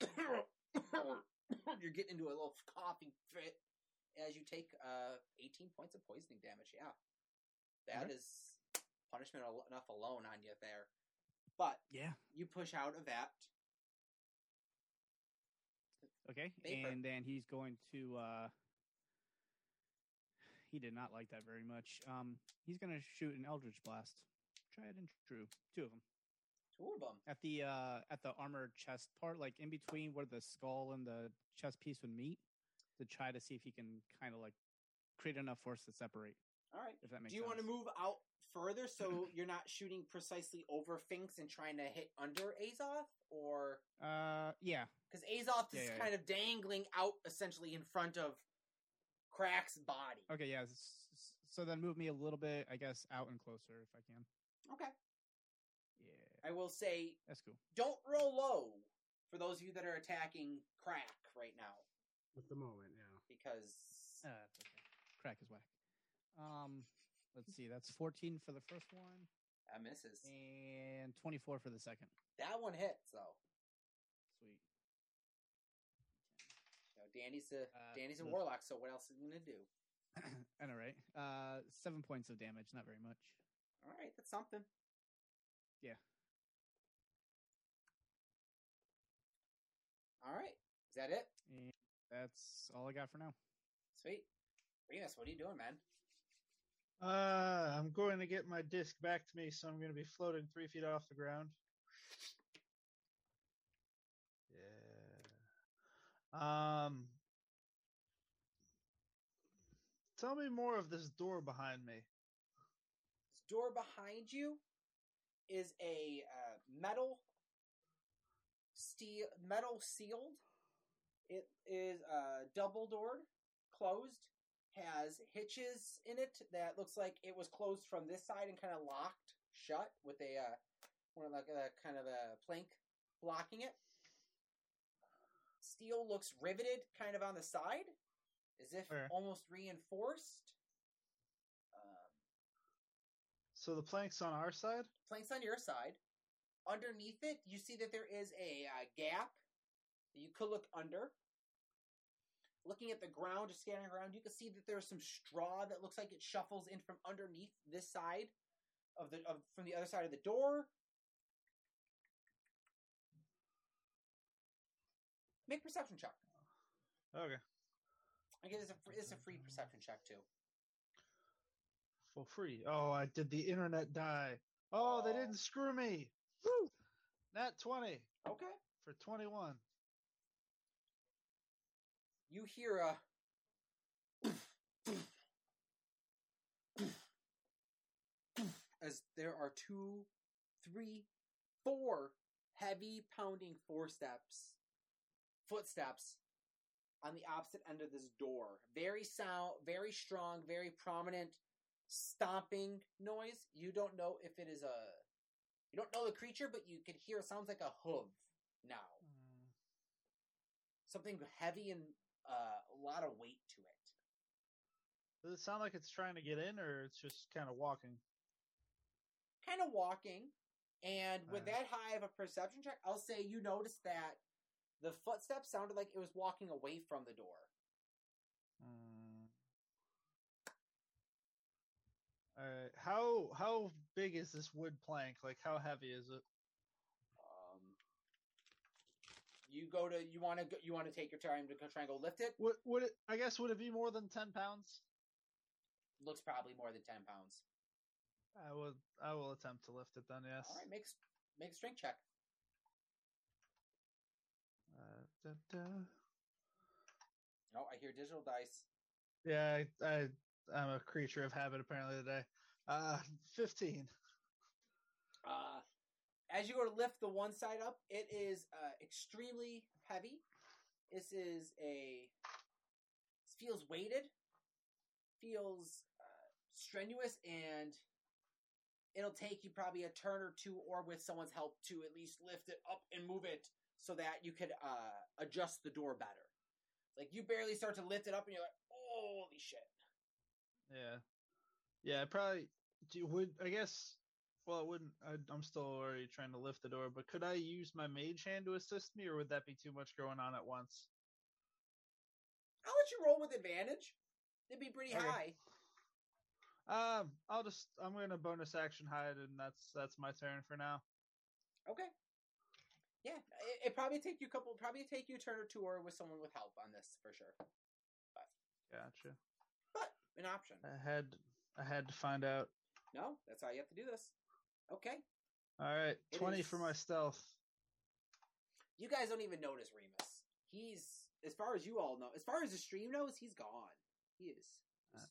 S1: you're getting into a little coughing fit as you take uh, 18 points of poisoning damage. Yeah, that is
S3: Okay.
S1: punishment enough alone on you there. But
S3: Yeah.
S1: you push out of that.
S3: Okay.
S1: Vapor.
S3: And then he's going to. uh He did not like that very much. Um, he's going to shoot an Eldritch Blast. Try it and true. Two of them
S1: Two of them.
S3: at the uh at the armored chest part, like in between where the skull and the chest piece would meet, to try to see if he can kind of like create enough force to separate.
S1: All right.
S3: If that makes
S1: Do you
S3: sense.
S1: want to move out further so you're not shooting precisely over Finks and trying to hit under Azoth? Or
S3: Uh, yeah.
S1: because Azoth
S3: Yeah,
S1: is
S3: yeah, yeah.
S1: kind of dangling out essentially in front of Crack's body.
S3: Okay. Yeah. So then move me a little bit, I guess, out and closer if I can.
S1: Okay.
S3: Yeah.
S1: I will say,
S3: That's cool.
S1: don't roll low for those of you that are attacking Crack right now
S4: At the moment, yeah.
S1: because
S3: Uh, okay. Crack is whack. Um, let's see. That's 14 for the first one
S1: that misses.
S3: and 24 for the second.
S1: That one hits though.
S3: Sweet.
S1: You know, Danny's a
S3: Uh,
S1: Danny's a
S3: the-
S1: warlock, so what else is he gonna do?
S3: I know, right? Uh, seven points of damage. Not very much.
S1: All right, that's something.
S3: Yeah.
S1: All right, is that it?
S3: And that's all I got for now.
S1: Sweet. Remus, what are you doing, man?
S2: Uh, I'm going to get my disc back to me, so I'm going to be floating three feet off the ground. Yeah. Um. Tell me more of this door behind me.
S1: Door behind you is a uh, metal steel metal sealed. It is uh, double doored, closed, has hitches in it that looks like it was closed from this side and kind of locked shut with a uh, one like a kind of a plank blocking it. Steel looks riveted kind of on the side, as if
S2: Fair.
S1: almost reinforced. Um,
S2: So the plank's on our side.
S1: planks on your side. Underneath it, you see that there is a uh, gap that you could look under. Looking at the ground, just scanning around, you can see that there's some straw that looks like it shuffles in from underneath this side of the of from the other side of the door. Make perception check.
S2: Okay.
S1: I guess it's a it's a free perception check too.
S2: For free. Oh, I did the internet die. Oh, they didn't screw me. Woo! Nat 20
S1: Okay.
S2: for 21.
S1: you hear a as there are two, three, four heavy pounding footsteps, footsteps on the opposite end of this door. Very sound, very strong, very prominent stomping noise. You don't know if it is a, you don't know the creature, but you can hear it sounds like a hoof now. Something heavy and uh, a lot of weight to it.
S2: Does it sound like it's trying to get in, or it's just kind of walking?
S1: kind of walking, and with
S2: Alright.
S1: that high of a perception check, I'll say you noticed that the footsteps sounded like it was walking away from the door.
S2: Alright. How how big is this wood plank? Like how heavy is it?
S1: Um, you go to you want to you want to take your time to go, try and go lift it.
S2: Would would it? I guess would it be more than ten pounds?
S1: Looks probably more than ten pounds.
S2: I would. I will attempt to lift it then. Yes.
S1: All right, make make a strength check.
S2: Uh, da, da.
S1: Oh, I hear digital dice.
S2: Yeah, I, I I'm a creature of habit apparently today. Uh, fifteen.
S1: Uh, as you go to lift the one side up, it is uh, extremely heavy. This is a feels weighted, feels uh, strenuous, and it'll take you probably a turn or two, or with someone's help, to at least lift it up and move it so that you could uh, adjust the door better. Like you barely start to lift it up, and you're like, "Holy shit!"
S2: Yeah, yeah. I Probably do- would. I guess. Well, it wouldn't. I, I'm still already trying to lift the door, but could I use my mage hand to assist me, or would that be too much going on at once?
S1: I'll let you roll with advantage. It'd be pretty
S2: Okay.
S1: high.
S2: Um, I'll just. I'm gonna bonus action hide, and that's that's my turn for now.
S1: Okay. Yeah, it, it probably take you a couple. Probably take you a turn or two, or with someone with help on this for sure.
S2: Gotcha.
S1: But an option.
S2: I had I had to find out.
S1: No, that's how you have to do this. Okay.
S2: All right,
S1: It
S2: twenty for my stealth.
S1: You guys don't even notice Remus. He's, as far as you all know, as far as the stream knows, he's gone. He is just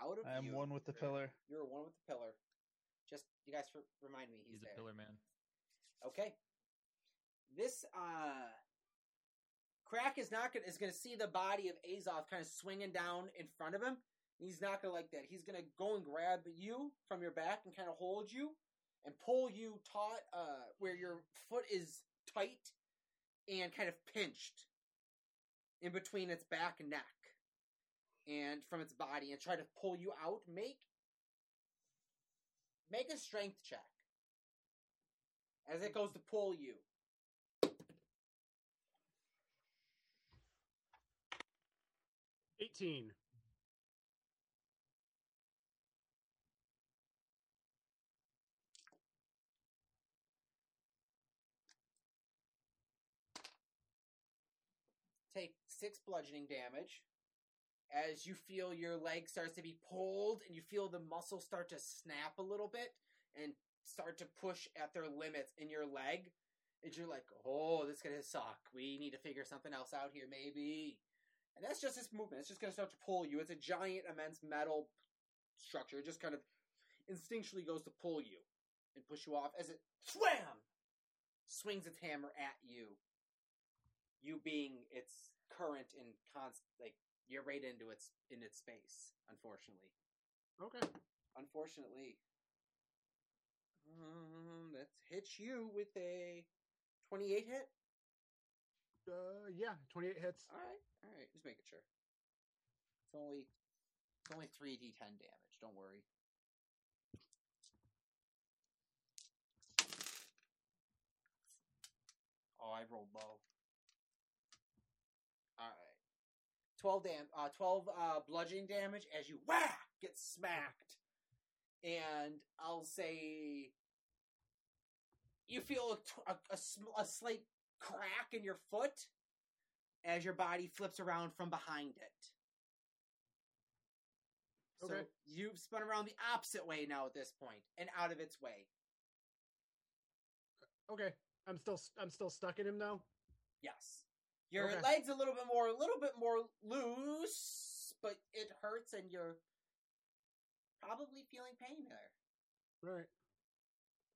S1: out of
S2: I am
S1: view.
S2: one with the
S1: You're-
S2: pillar.
S1: You're one with the pillar. Just you guys remind me he's,
S5: He's
S1: there.
S5: a pillar man.
S1: Okay. This uh Crack is not gonna is gonna see the body of Azoth kind of swinging down in front of him. He's not gonna like that. He's gonna go and grab you from your back and kind of hold you and pull you taut uh where your foot is tight and kind of pinched in between its back and neck and from its body and try to pull you out. Make make a strength check as it goes to pull you.
S4: Eighteen.
S1: Take six bludgeoning damage as you feel your leg starts to be pulled and you feel the muscles start to snap a little bit and start to push at their limits in your leg. And you're like, oh, this is gonna suck. We need to figure something else out here, maybe. And that's just this movement. It's just gonna start to pull you. It's a giant, immense metal structure. It just kind of instinctually goes to pull you and push you off as it swam swings its hammer at you. You being its current and const like you're right into its in its space. Unfortunately,
S4: Okay.
S1: unfortunately, um, that hits you with a twenty-eight hit.
S4: Uh, yeah, twenty-eight hits.
S1: All right, all right, just making sure. It's only it's only three d10 damage. Don't worry. Oh, I rolled low. All right, twelve dam, uh, twelve uh, bludgeoning damage as you whack get smacked, and I'll say you feel a, t- a, a sm- a slight crack in your foot as your body flips around from behind it. So you've spun around the opposite way now at this point and out of its way.
S4: Okay. I'm still I'm still stuck in him now.
S1: Yes. Your
S4: Okay.
S1: leg's a little bit more a little bit more loose, but it hurts and you're probably feeling pain there.
S4: All right.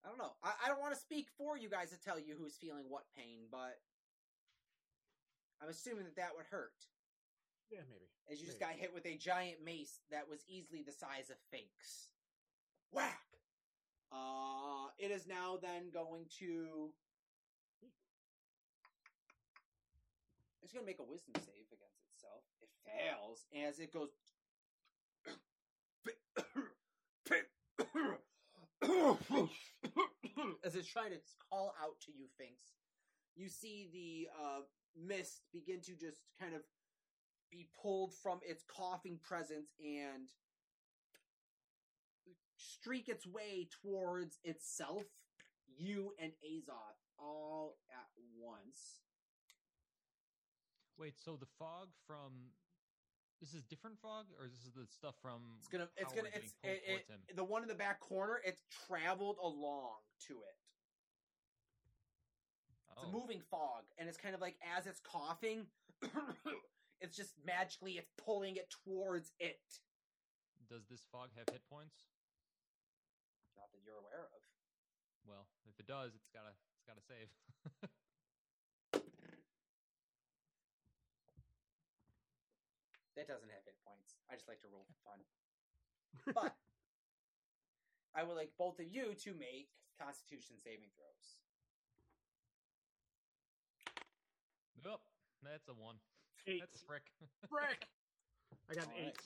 S1: I don't know. I, I don't want to speak for you guys to tell you who's feeling what pain, but I'm assuming that that would hurt.
S4: Yeah, maybe.
S1: As you just got hit with a giant mace that was easily the size of Finks. Whack! Uh, it is now then going to. It's going to make a wisdom save against itself. It fails as it goes. as it's trying to call out to you, Finks. You see the uh, mist begin to just kind of be pulled from its coughing presence and streak its way towards itself, you and Azoth, all at once.
S5: Wait, so the fog from this is different fog, or this is the stuff from?
S1: It's gonna, it's gonna, it's it, it, the one in the back corner. It's traveled along to it. It's
S5: Oh,
S1: a moving fog, and it's kind of like as it's coughing, it's just magically it's pulling it towards it.
S5: Does this fog have hit points?
S1: Not that you're aware of.
S5: Well, if it does, it's gotta it's gotta save.
S1: That doesn't have hit points. I just like to roll for fun. But I would like both of you to make Constitution saving throws.
S5: Oh, that's a one.
S4: Eight.
S5: That's frick.
S4: Frick. I got an
S1: All right.
S4: eight.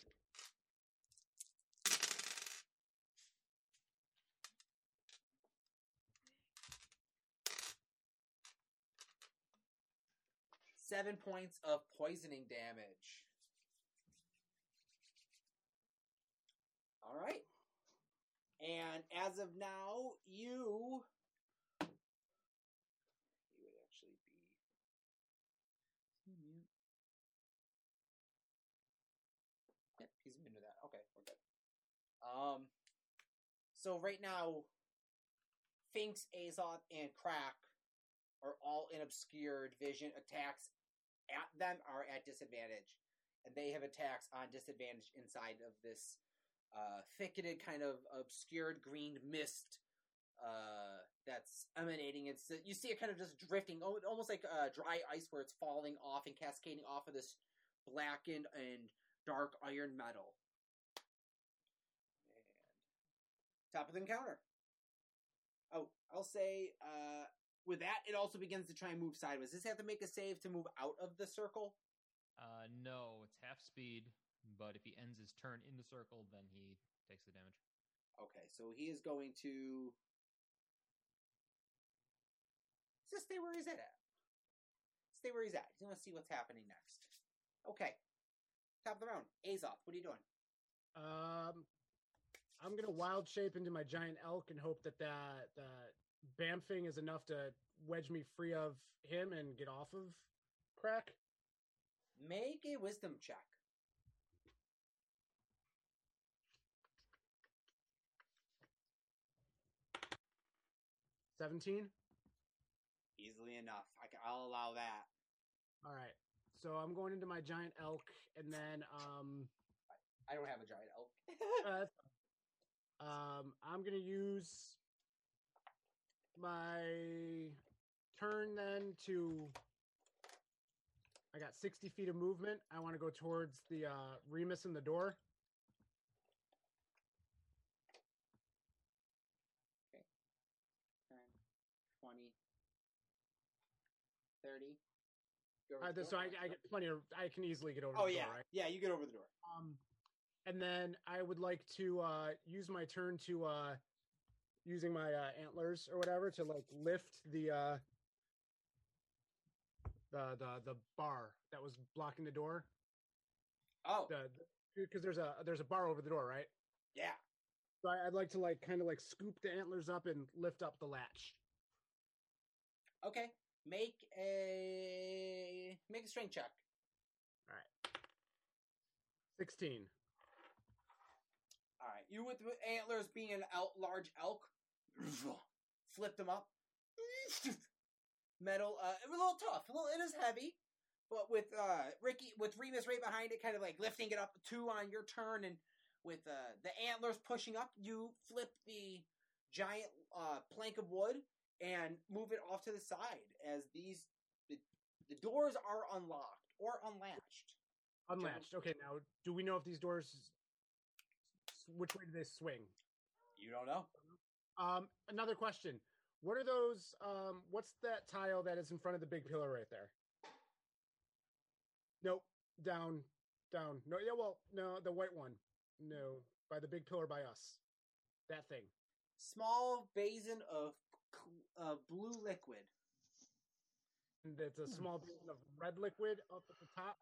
S1: Seven points of poisoning damage. All right. And as of now, you. You would actually be. Yep, he's immune that. Okay, we're good. Um. So right now, Finks, Azoth, and Crack are all in obscured vision. Attacks at them are at disadvantage, and they have attacks on disadvantage inside of this uh, thicketed, kind of obscured green mist uh, that's emanating. It's you see it kind of just drifting, almost like uh, dry ice, where it's falling off and cascading off of this blackened and dark iron metal. And top of the encounter. Oh, I'll say uh, with that, it also begins to try and move sideways. Does this have to make a save to move out of the circle?
S5: Uh, no, it's half speed, but if he ends his turn in the circle, then he takes the damage.
S1: Okay, so he is going to just stay where he's at. Stay where he's at. He's going to see what's happening next. Okay, top of the round. Azoth, what are you doing?
S4: Um, I'm gonna wild shape into my giant elk and hope that that that bamfing is enough to wedge me free of him and get off of crack.
S1: Make a wisdom check.
S4: Seventeen.
S1: Easily enough. I can, I'll allow that.
S4: All right. So I'm going into my giant elk, and then um,
S1: I don't have a giant elk.
S4: uh, um, I'm gonna use my turn then to. I got 60 feet of movement. I want to go towards the uh, Remus in the door.
S1: 10, 20, 30. Go over
S4: Uh,
S1: the
S4: so I. I get plenty of. I can easily get over.
S1: Oh
S4: the
S1: yeah,
S4: door, right?
S1: yeah. You get over the door.
S4: Um, and then I would like to uh, use my turn to uh, using my uh, antlers or whatever to like lift the uh, the the the bar that was blocking the door.
S1: Oh
S4: The because there's a there's a bar over the door, right?
S1: yeah.
S4: So I, I'd like to like kind of like scoop the antlers up and lift up the latch.
S1: Okay. Make a make a strength check. All right.
S4: Sixteen.
S1: All right. You with the antlers being an out large elk, flip them up. Metal, uh, a little tough. A little, it is heavy, but with uh Ricky, with Remus right behind it, kind of like lifting it up two on your turn, and with uh the antlers pushing up, you flip the giant uh plank of wood and move it off to the side as these the, doors are unlocked or unlatched.
S4: Unlatched. Okay, now do we know if these doors which way do they swing?
S1: You don't know.
S4: Um, another question. What are those? Um, what's that tile that is in front of the big pillar right there? Nope. Down, down. No, yeah, well, no, the white one. No, by the big pillar by us. That thing.
S1: Small basin of uh, blue liquid.
S4: And it's a small basin of red liquid up at the top.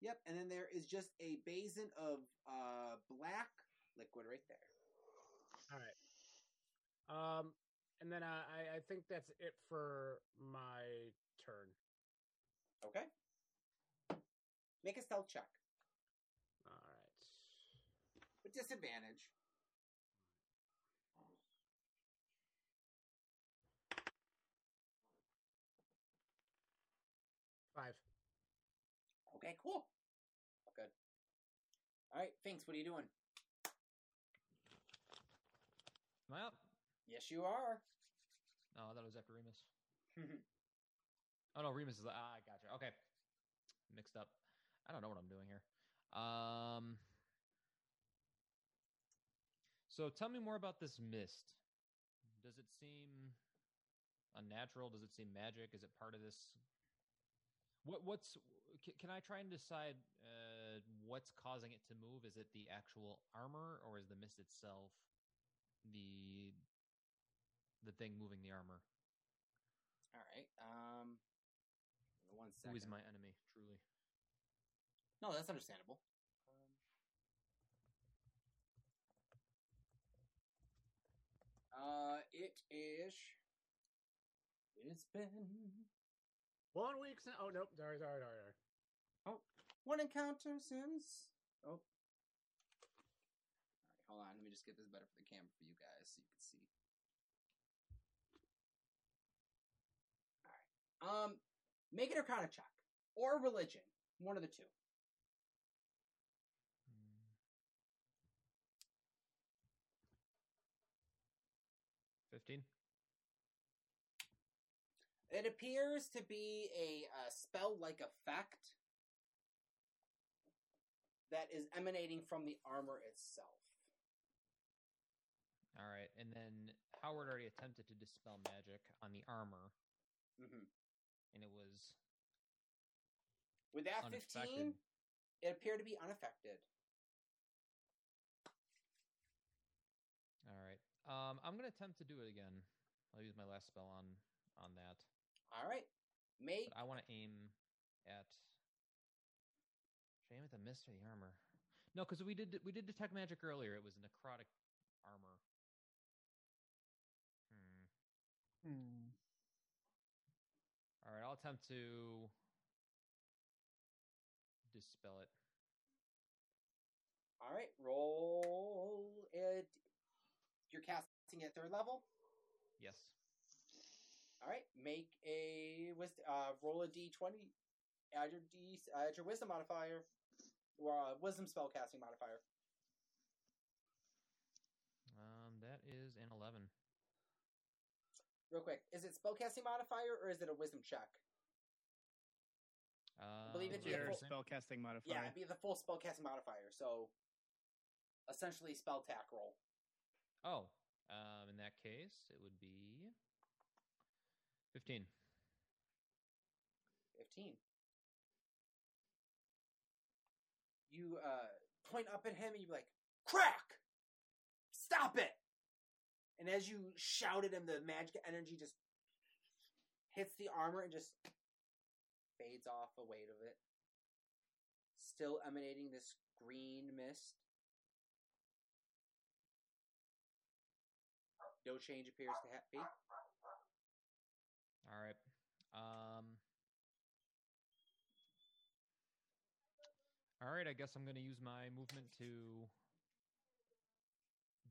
S1: Yep, and then there is just a basin of uh, black liquid right there.
S4: All right. Um, and then I, I- I think that's it for my turn.
S1: Okay. Make a stealth check
S4: All right.
S1: with disadvantage.
S4: Five.
S1: Okay, cool. Good. All right, Finks, what are you doing?
S5: Am I up?
S1: Yes, you are.
S5: Oh, I thought it was after Remus. Oh no, Remus is. Ah, I gotcha. Okay, mixed up. I don't know what I'm doing here. Um. So tell me more about this mist. Does it seem unnatural? Does it seem magic? Is it part of this What what's can I try and decide uh, what's causing it to move? Is it the actual armor or is the mist itself the the thing moving the armor?
S1: All right. Um, one
S5: Who
S1: second.
S5: is my enemy? Truly.
S1: No, that's understandable. Um, uh, it is. It's been
S4: One week since. Oh nope. Sorry, sorry, sorry. sorry.
S1: one encounter since. Oh. All right, hold on. Let me just get this better for the camera for you guys so you can see. All right. Um, make it a kind check or religion, one of the two.
S5: Hmm. Fifteen.
S1: It appears to be a uh, spell-like effect that is emanating from the armor itself.
S5: All right, and then Howard already attempted to dispel magic on the armor,
S1: hmm
S5: and it was
S1: With that
S5: unaffected.
S1: 15, it appeared to be unaffected.
S5: All right. Um, I'm gonna attempt to do it again. I'll use my last spell on on that,
S1: All right. Make
S5: but I want to aim at. Should I aim at the mist or the armor? No, because we did we did detect magic earlier. It was necrotic armor. Hmm.
S2: Hmm.
S5: All right, I'll attempt to dispel it.
S1: All right, roll it. You're casting at third level.
S5: Yes.
S1: All right, make a wisdom. Uh, roll a d20. Add your d. Add your wisdom modifier, or uh, wisdom spell casting modifier.
S5: Um, that is an eleven.
S1: Real quick, is it spell casting modifier or is it a wisdom check?
S5: Uh,
S1: believe it's
S5: was
S1: your
S5: the
S3: Your
S1: full-
S5: other thing?
S3: spellcasting
S1: Yeah, it'd be the full spell casting modifier. So, essentially, spell tack roll.
S5: Oh, um, in that case, it would be fifteen.
S1: 15. You uh, point up at him and you're like, crack! Stop it! And as you shout at him, the magic energy just hits the armor and just fades off the weight of it. Still emanating this green mist. No change appears to be.
S5: All right. Um. All right, I guess I'm going to use my movement to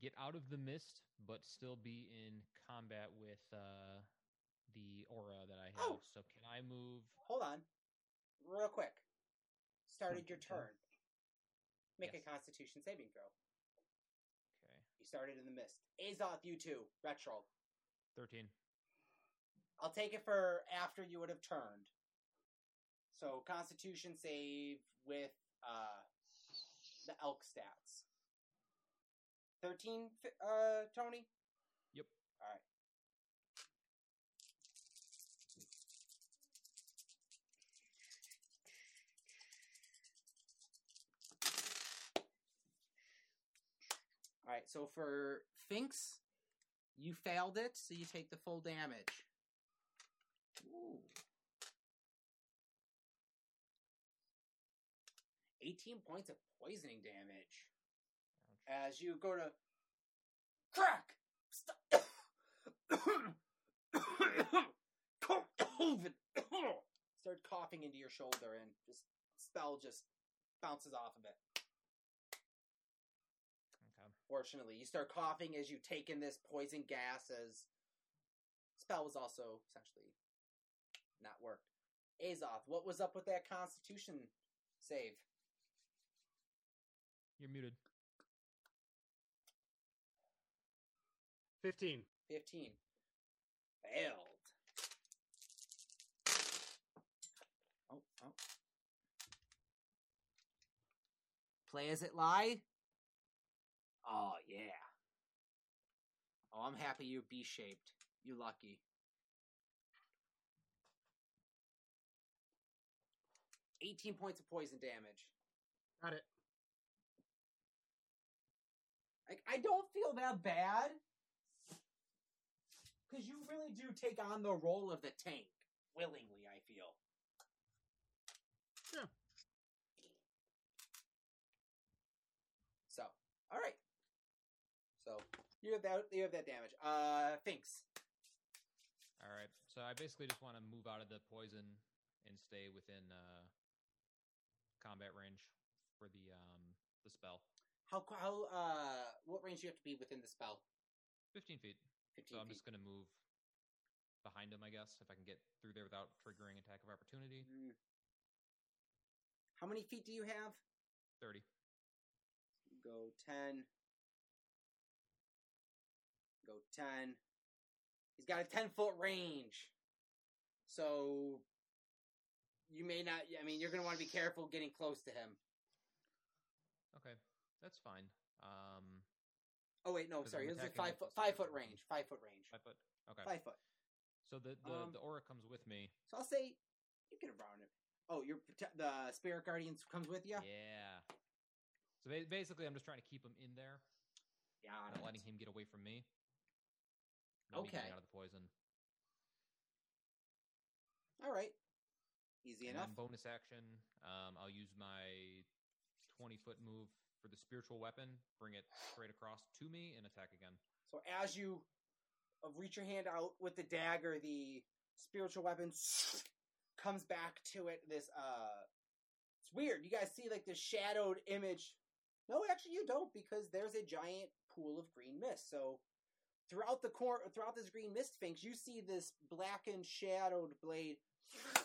S5: get out of the mist, but still be in combat with uh, the aura that I have.
S1: Oh!
S5: So can I move?
S1: Hold on. Real quick. Started your turn. Make
S5: Yes.
S1: a constitution saving throw.
S5: Okay,
S1: You started in the mist. Azoth, you too. Retro.
S5: thirteen.
S1: I'll take it for after you would have turned. So constitution save with uh the elk stats. 13 uh Tony?
S5: Yep.
S1: All right. All right, so for Finks, you failed it, so you take the full damage. Ooh. 18 points of poisoning damage.
S5: Ouch.
S1: As you go to crack! Stop! COVID! Start coughing into your shoulder and just spell just bounces off of it.
S5: Okay.
S1: Fortunately, you start coughing as you take in this poison gas as spell was also essentially not worked. Azoth, what was up with that constitution save?
S5: You're muted.
S4: 15.
S1: 15. Failed. Oh, oh. Play as it lie? Oh, yeah. Oh, I'm happy you're B shaped. You lucky. 18 points of poison damage.
S4: Got it.
S1: Like I don't feel that bad because you really do take on the role of the tank willingly. I feel.
S4: Yeah.
S1: So, all right. So you have that. You have that damage. Uh, Finks.
S5: All right. So I basically just want to move out of the poison and stay within uh, combat range for the um the spell.
S1: How how uh what range do you have to be within the spell?
S5: 15 feet.
S1: 15
S5: So I'm
S1: feet.
S5: just gonna move behind him, I guess, if I can get through there without triggering attack of opportunity.
S1: Mm. How many feet do you have?
S5: 30.
S1: Go 10. Go 10. He's got a 10 foot range. So you may not, I mean, you're going to want to be careful getting close to him.
S5: Okay, that's fine. Um,
S1: Oh, wait, no, sorry. It was a five foot, five foot range. Five foot range.
S5: five foot. Okay.
S1: Five foot.
S5: So the the,
S1: Um,
S5: the aura comes with me.
S1: So I'll say you get around it. Oh, your the spirit guardians comes with you.
S5: Yeah. So basically, I'm just trying to keep him in there,
S1: Yeah.
S5: not letting him get away from me. Not me
S1: Okay.
S5: out of the poison.
S1: All right. Easy
S5: and
S1: enough.
S5: bonus action, um, I'll use my 20 foot move for the spiritual weapon, bring it straight across to me, and attack again.
S1: So as you uh, reach your hand out with the dagger, the spiritual weapon comes back to it. This uh, it's weird. You guys see like this shadowed image. No, actually, you don't because there's a giant pool of green mist. So throughout the cor- throughout this green mist, Finks, you see this blackened, shadowed blade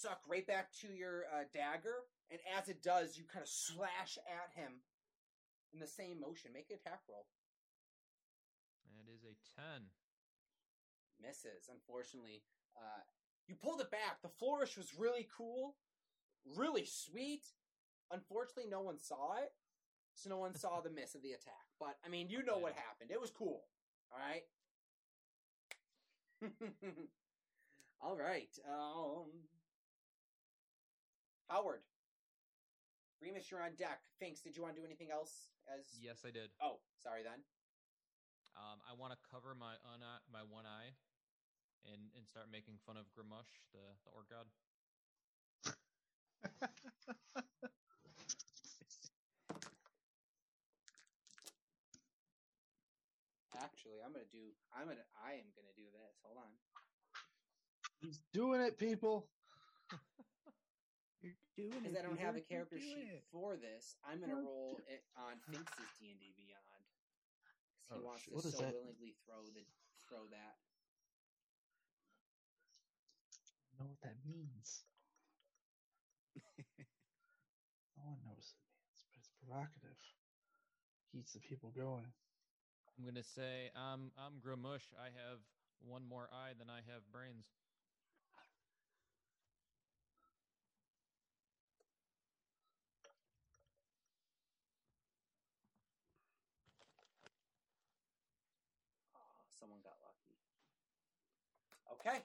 S1: suck right back to your uh, dagger, and as it does, you kind of slash at him in the same motion. Make an attack roll.
S5: That is a 10.
S1: misses unfortunately uh you pulled it back the flourish was really cool really sweet unfortunately no one saw it so no one saw the miss of the attack but i mean you know what happened it was cool all right all right um howard remus you're on deck finks did you want to do anything else as
S5: Yes, I did.
S1: oh sorry then
S5: Um, I want to cover my un- my one eye and, and start making fun of Gruumsh, the, the orc god.
S1: Actually, I'm gonna do. I'm gonna. I am gonna do this. Hold on.
S2: He's doing it, people.
S3: You're doing
S1: Because. I don't have a character sheet
S3: it.
S1: for this, I'm gonna roll it on Finks's D and D Beyond. He
S2: Oh,
S1: wants
S2: shit.
S1: to
S2: What is
S1: so
S2: that?
S1: willingly throw the throw that.
S2: I know what that means. no one knows what it means, but it's provocative. Keeps the people going.
S5: I'm gonna say, um, I'm Gruumsh. I have one more eye than I have brains.
S1: Oh, someone got lucky. Okay.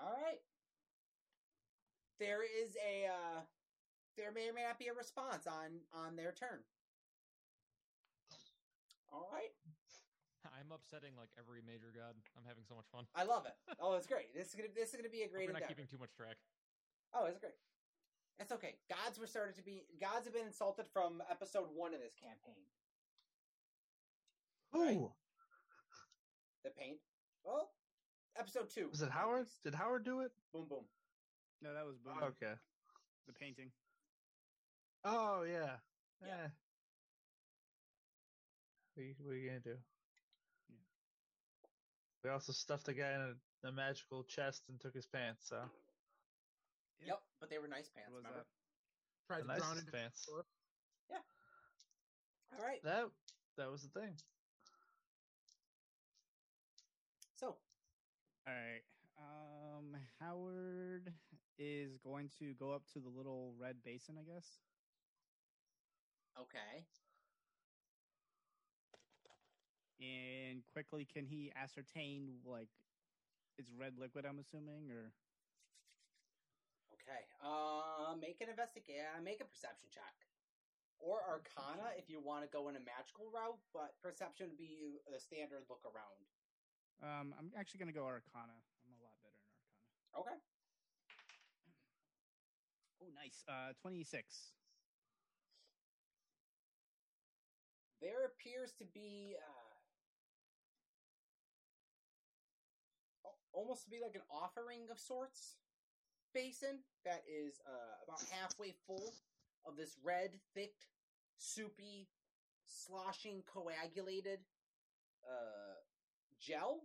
S1: All right. There is a. Uh, there may or may not be a response on on their turn. All right.
S5: I'm upsetting like every major god. I'm having so much fun.
S1: I love it. Oh, it's great. This is gonna this is gonna be a great
S5: We're not
S1: endeavor.
S5: keeping too much track.
S1: Oh, it's great. That's okay. Gods were started to be gods have been insulted from episode one of this campaign. Right. The paint. Well, episode two.
S2: was it?
S1: at
S2: Howard? Did Howard do it?
S1: Boom boom.
S3: No, that was boom.
S2: Okay.
S3: The painting.
S2: Oh yeah.
S1: Yeah.
S2: Eh. What, you- what are you gonna do?
S3: Yeah.
S2: We also stuffed a guy in a, a magical chest and took his pants. So
S1: Yep, but they were nice pants.
S3: was
S1: remember?
S4: Tried
S2: the
S4: to drown
S2: nicest
S4: into
S2: pants.
S1: All right.
S2: That that was the thing.
S1: So
S3: All right. Um, Howard is going to go up to the little red basin, I guess.
S1: okay.
S3: And quickly, can he ascertain like it's red liquid? I'm assuming, or
S1: Okay. Uh, make an investigate. Uh, make a perception check, or Arcana if you want to go in a magical route. But perception would be the standard look around.
S3: Um, I'm actually gonna go Arcana. I'm a lot better in Arcana.
S1: Okay.
S3: Oh, nice. Uh, twenty six.
S1: There appears to be uh, almost to be like an offering of sorts basin that is uh, about halfway full of this red, thick, soupy, sloshing, coagulated uh, gel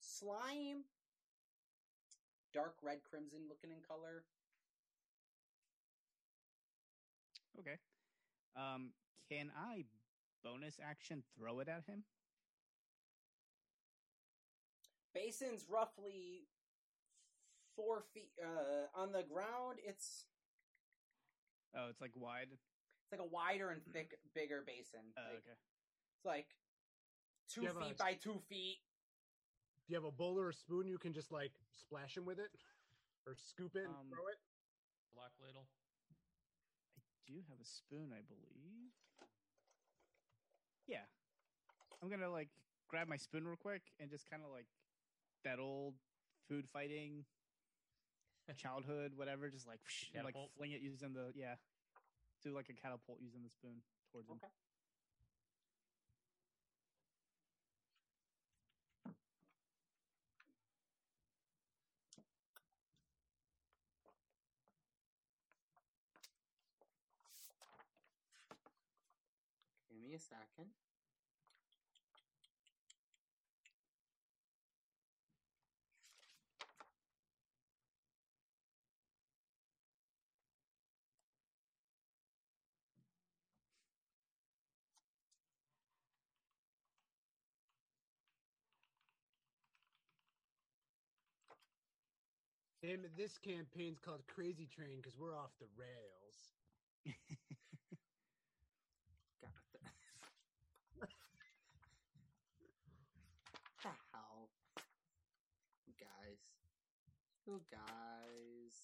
S1: slime, dark red crimson looking in color.
S3: Okay. Um, can I bonus action throw it at him?
S1: Basin's roughly four feet uh, on the ground. It's
S3: Oh, it's like wide.
S1: it's like a wider and thick, bigger basin.
S3: Uh,
S1: like,
S3: okay.
S1: It's like two
S4: Do you have
S1: feet
S4: a-
S1: by two feet.
S4: Do you have a bowl or a spoon you can just like splash him with it, or scoop it and
S3: Um,
S4: throw it?
S5: Black ladle.
S3: I do have a spoon, I believe. Yeah. I'm gonna like grab my spoon real quick and just kind of like that old food fighting childhood, whatever, just like, whoosh, and, like
S5: Catapult?
S3: fling it using the yeah, do like a catapult using the spoon towards him.
S1: Okay. Me a second.
S4: Name of this campaign's called Crazy Train because we're off the rails.
S1: God. the hell? You guys. You guys.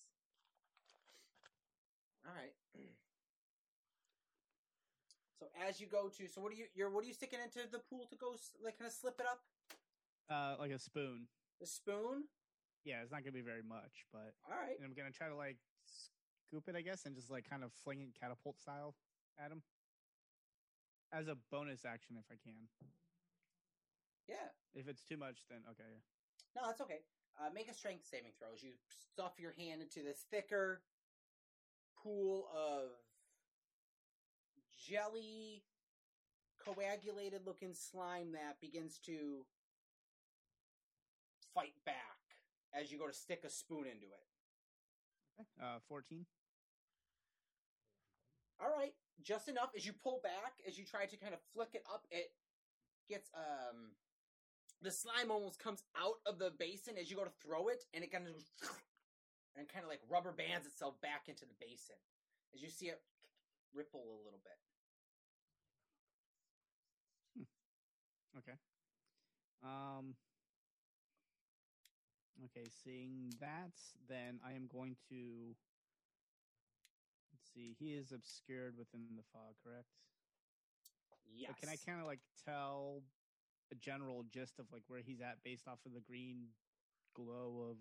S1: Alright. So as you go to so what are you you're what are you sticking into the pool to go like kind of slip it up?
S3: Uh, like a spoon.
S1: A spoon?
S3: Yeah, it's not gonna be very much, but
S1: Alright.
S3: and I'm gonna try to like scoop it, I guess, and just like kind of fling it catapult style at him as a bonus action if I can.
S1: Yeah.
S3: If it's too much, then okay. yeah.
S1: No, that's okay. Uh, make a strength saving throw as you stuff your hand into this thicker pool of jelly, coagulated looking slime that begins to fight back as you go to stick a spoon into it.
S3: Okay. Uh, fourteen.
S1: All right, just enough as you pull back, as you try to kind of flick it up, it gets um the slime almost comes out of the basin as you go to throw it, and it kind of and kind of like rubber bands itself back into the basin as you see it ripple a little bit.
S3: Okay. Um. Okay, seeing that, then I am going to. Let's see. He is obscured within the fog, correct?
S1: Yes.
S3: But can I kind of like tell a general gist of like where he's at based off of the green glow of?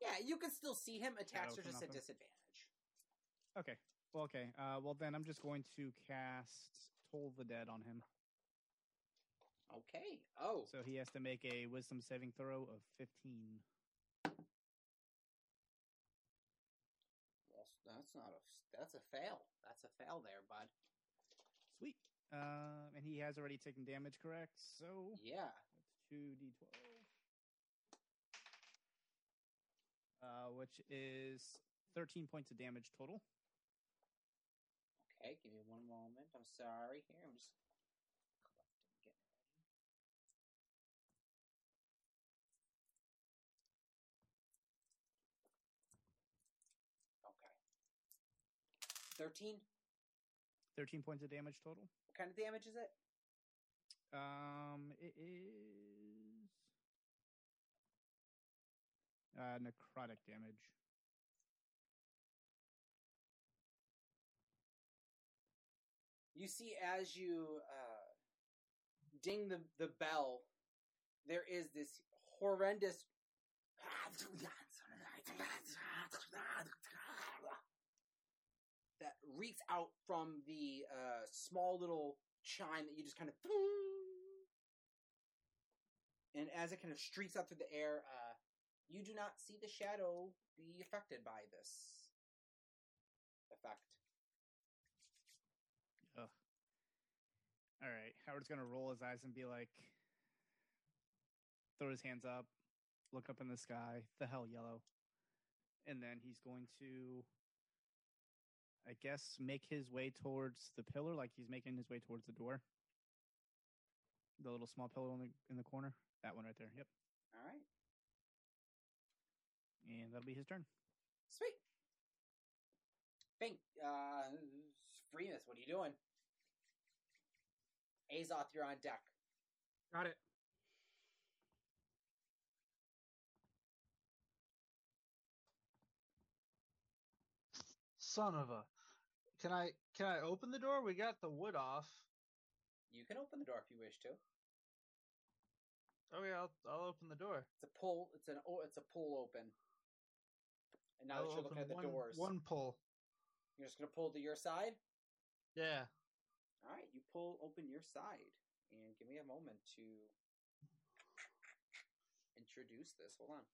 S1: Yeah, you can still see him
S3: attacks
S1: are just a disadvantage.
S3: Okay. Well, okay. Uh, well, then I'm just going to cast Toll the Dead on him.
S1: Okay. Oh.
S3: So he has to make a Wisdom saving throw of 15.
S1: Well, that's not a that's a fail. That's a fail there, bud.
S3: Sweet. Um, and he has already taken damage, correct? So
S1: Yeah.
S3: that's two d12, uh, which is 13 points of damage total.
S1: Okay, give me one moment. I'm sorry. Here, I'm just collecting, getting ready. Okay. Thirteen.
S3: 13 points of damage total.
S1: What kind of damage is it?
S3: Um, it is uh, necrotic damage.
S1: You see, as you uh, ding the, the bell, there is this horrendous reeks out from the uh, small little chime that you just kind of. And as it kind of streaks out through the air, uh, you do not see the shadow be affected by this effect.
S3: All right, Howard's gonna roll his eyes and be like, throw his hands up, look up in the sky, the hell yellow, and then he's going to, I guess, make his way towards the pillar, like he's making his way towards the door. The little small pillar in the in the corner, that one right there. Yep,
S1: All right,
S3: and that'll be his turn.
S1: sweet. Think, uh, Freemus, what are you doing? Azoth, you're on deck.
S4: Got it.
S2: Son of a. Can I can I open the door? We got the wood off.
S1: You can open the door if you wish to.
S2: Okay, I'll I'll open the door.
S1: It's a pull. It's an. Oh, it's a pull open. And now
S2: I'll
S1: that you're looking at the
S2: one,
S1: doors,
S2: One pull.
S1: you're just gonna pull to your side.
S2: Yeah.
S1: All right, you pull open your side, and give me a moment to introduce this. Hold on.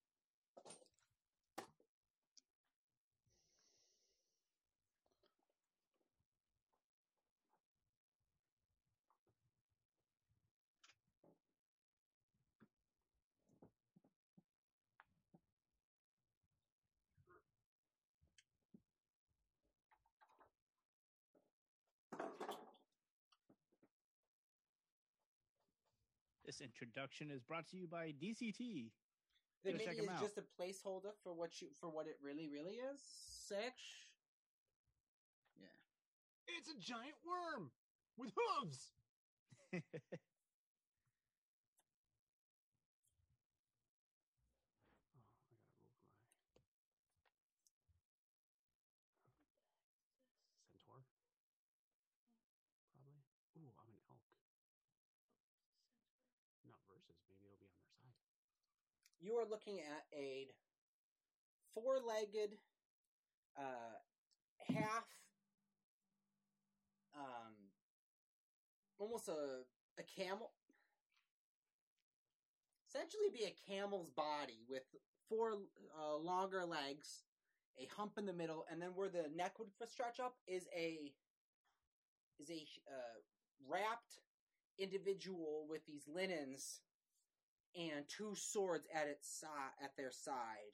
S3: This introduction is brought to you by DCT.
S1: The
S3: Gotta check
S1: mini
S3: 'em
S1: is
S3: out.
S1: just a placeholder for what you for what it really really is. Six.
S4: It's a giant worm with hooves. Oh, I gotta move my centaur. Probably. Ooh, I'm an elk. Not versus. Maybe it'll be on their side.
S1: You are looking at a four-legged, uh, half, um, almost a a camel. Essentially, be a camel's body with four uh, longer legs, a hump in the middle, and then where the neck would stretch up is a is a uh, wrapped individual with these linens and two swords at its si- at their side.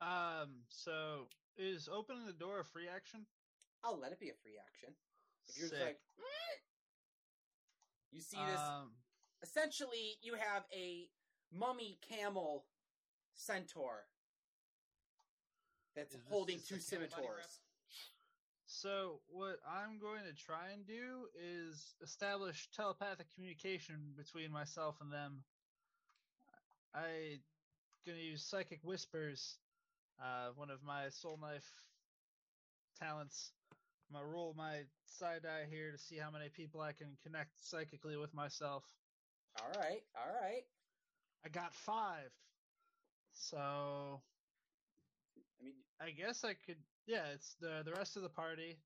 S2: Um. So is opening the door a free action?
S1: I'll let it be a free action. If you're just
S2: Sick.
S1: like, you see this.
S2: Um.
S1: essentially, you have a mummy camel centaur that's holding two scimitars.
S2: So what I'm going to try and do is establish telepathic communication between myself and them. I'm gonna use psychic whispers, uh, one of my soul knife talents. I'm gonna roll my psi die here to see how many people I can connect psychically with myself.
S1: All right, all right.
S2: I got five. So
S1: I mean,
S2: I guess I could yeah, it's the the rest of the party.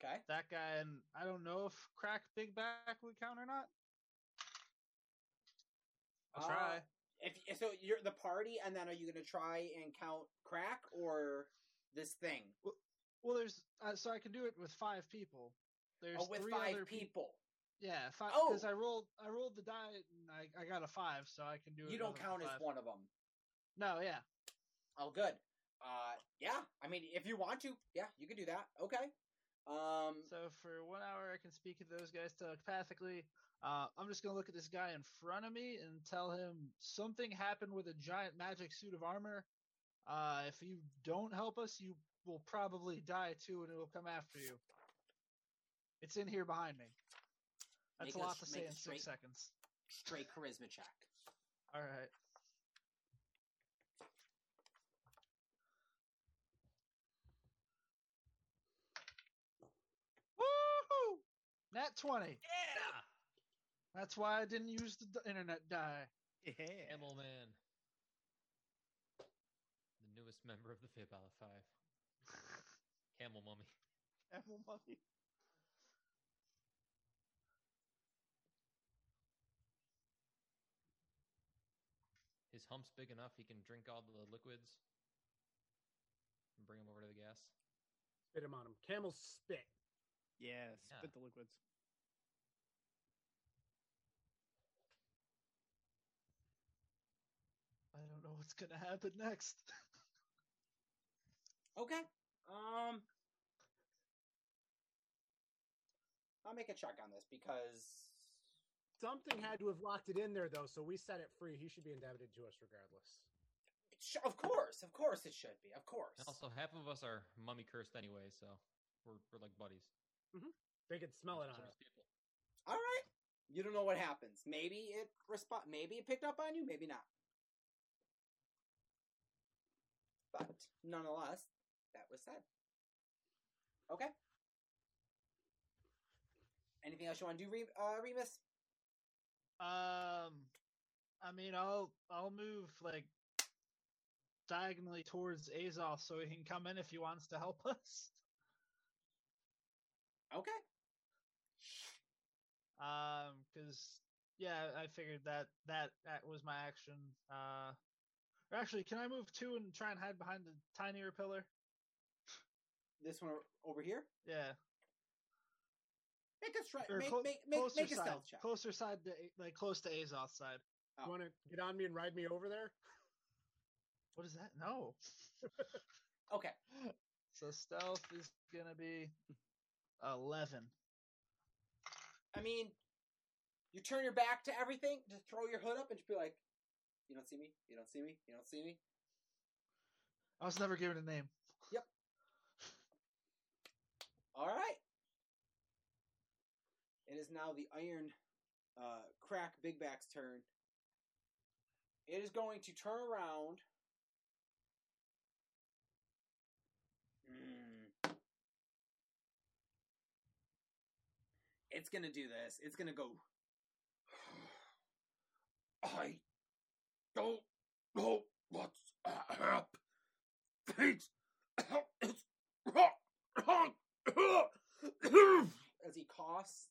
S1: okay.
S2: that guy and I don't know if crack big back would count or not. I'll
S1: Uh,
S2: try.
S1: If so, you're the party, and then are you going to try and count crack or this thing?
S2: Well, there's uh, so I can do it with five people. There's
S1: oh, with
S2: three
S1: five
S2: other peop-
S1: people.
S2: Yeah, five.
S1: Oh!
S2: Because I rolled, I rolled the die and I, I got a five, so I can do it.
S1: You don't count as one of them.
S2: No, yeah.
S1: Oh, good. Uh, yeah. I mean, if you want to, yeah, you can do that. Okay. Um,
S2: So for one hour, I can speak to those guys telepathically. Uh, I'm just gonna look at this guy in front of me and tell him something happened with a giant magic suit of armor. Uh, if you don't help us, you will probably die too, and it will come after you. It's in here behind me. That's a
S1: a
S2: lot
S1: s-
S2: to say in
S1: straight-
S2: six seconds.
S1: straight charisma check.
S2: All right. Nat 20.
S5: Yeah.
S2: That's why I didn't use the internet die.
S3: Yeah.
S5: Camel Man. The newest member of the Fibala Five. Camel Mummy.
S2: Camel mummy.
S5: His hump's big enough he can drink all the liquids and bring them over to the gas.
S4: Spit him on him. Camel spit.
S3: Yeah,
S5: Yeah.
S3: spit the liquids.
S2: I don't know what's gonna happen next.
S1: Okay. Um, I'll make a check on this because
S4: Something had to have locked it in there though, so we set it free. He should be indebted to us regardless.
S1: sh- of course, of course, it should be. Of course.
S5: And also, half of us are mummy cursed anyway, so we're, we're like buddies.
S4: They could smell it on us.
S5: people.
S1: All right. You don't know what happens. Maybe it respond. Maybe it picked up on you. Maybe not. But nonetheless, that was said. Okay. Anything else you want to do, Re- uh, Remus?
S2: Um, I mean, I'll I'll move like diagonally towards Azoth so he can come in if he wants to help us.
S1: Okay.
S2: Um, because yeah, I figured that that that was my action. Uh, or actually, can I move two and try and hide behind the tinier pillar?
S1: This one over here.
S2: Yeah,
S1: Make a try.
S2: or
S1: Make,
S2: clo-
S1: make, make,
S2: closer
S1: make a
S2: side,
S1: stealth check.
S2: closer side to A- like close to Azoth's side.
S1: Oh.
S4: You want to get on me and ride me over there?
S2: What is that? No.
S1: Okay.
S2: So stealth is gonna be eleven.
S1: I mean, you turn your back to everything, just throw your hood up, and just be like, "You don't see me. You don't see me. You don't see me."
S2: I was never given a name. Yep.
S1: All right. It is now the Iron uh, Crack Big Back's turn. It is going to turn around. It's gonna do this. It's gonna go. I don't know what's happening. It's wrong. As he coughs,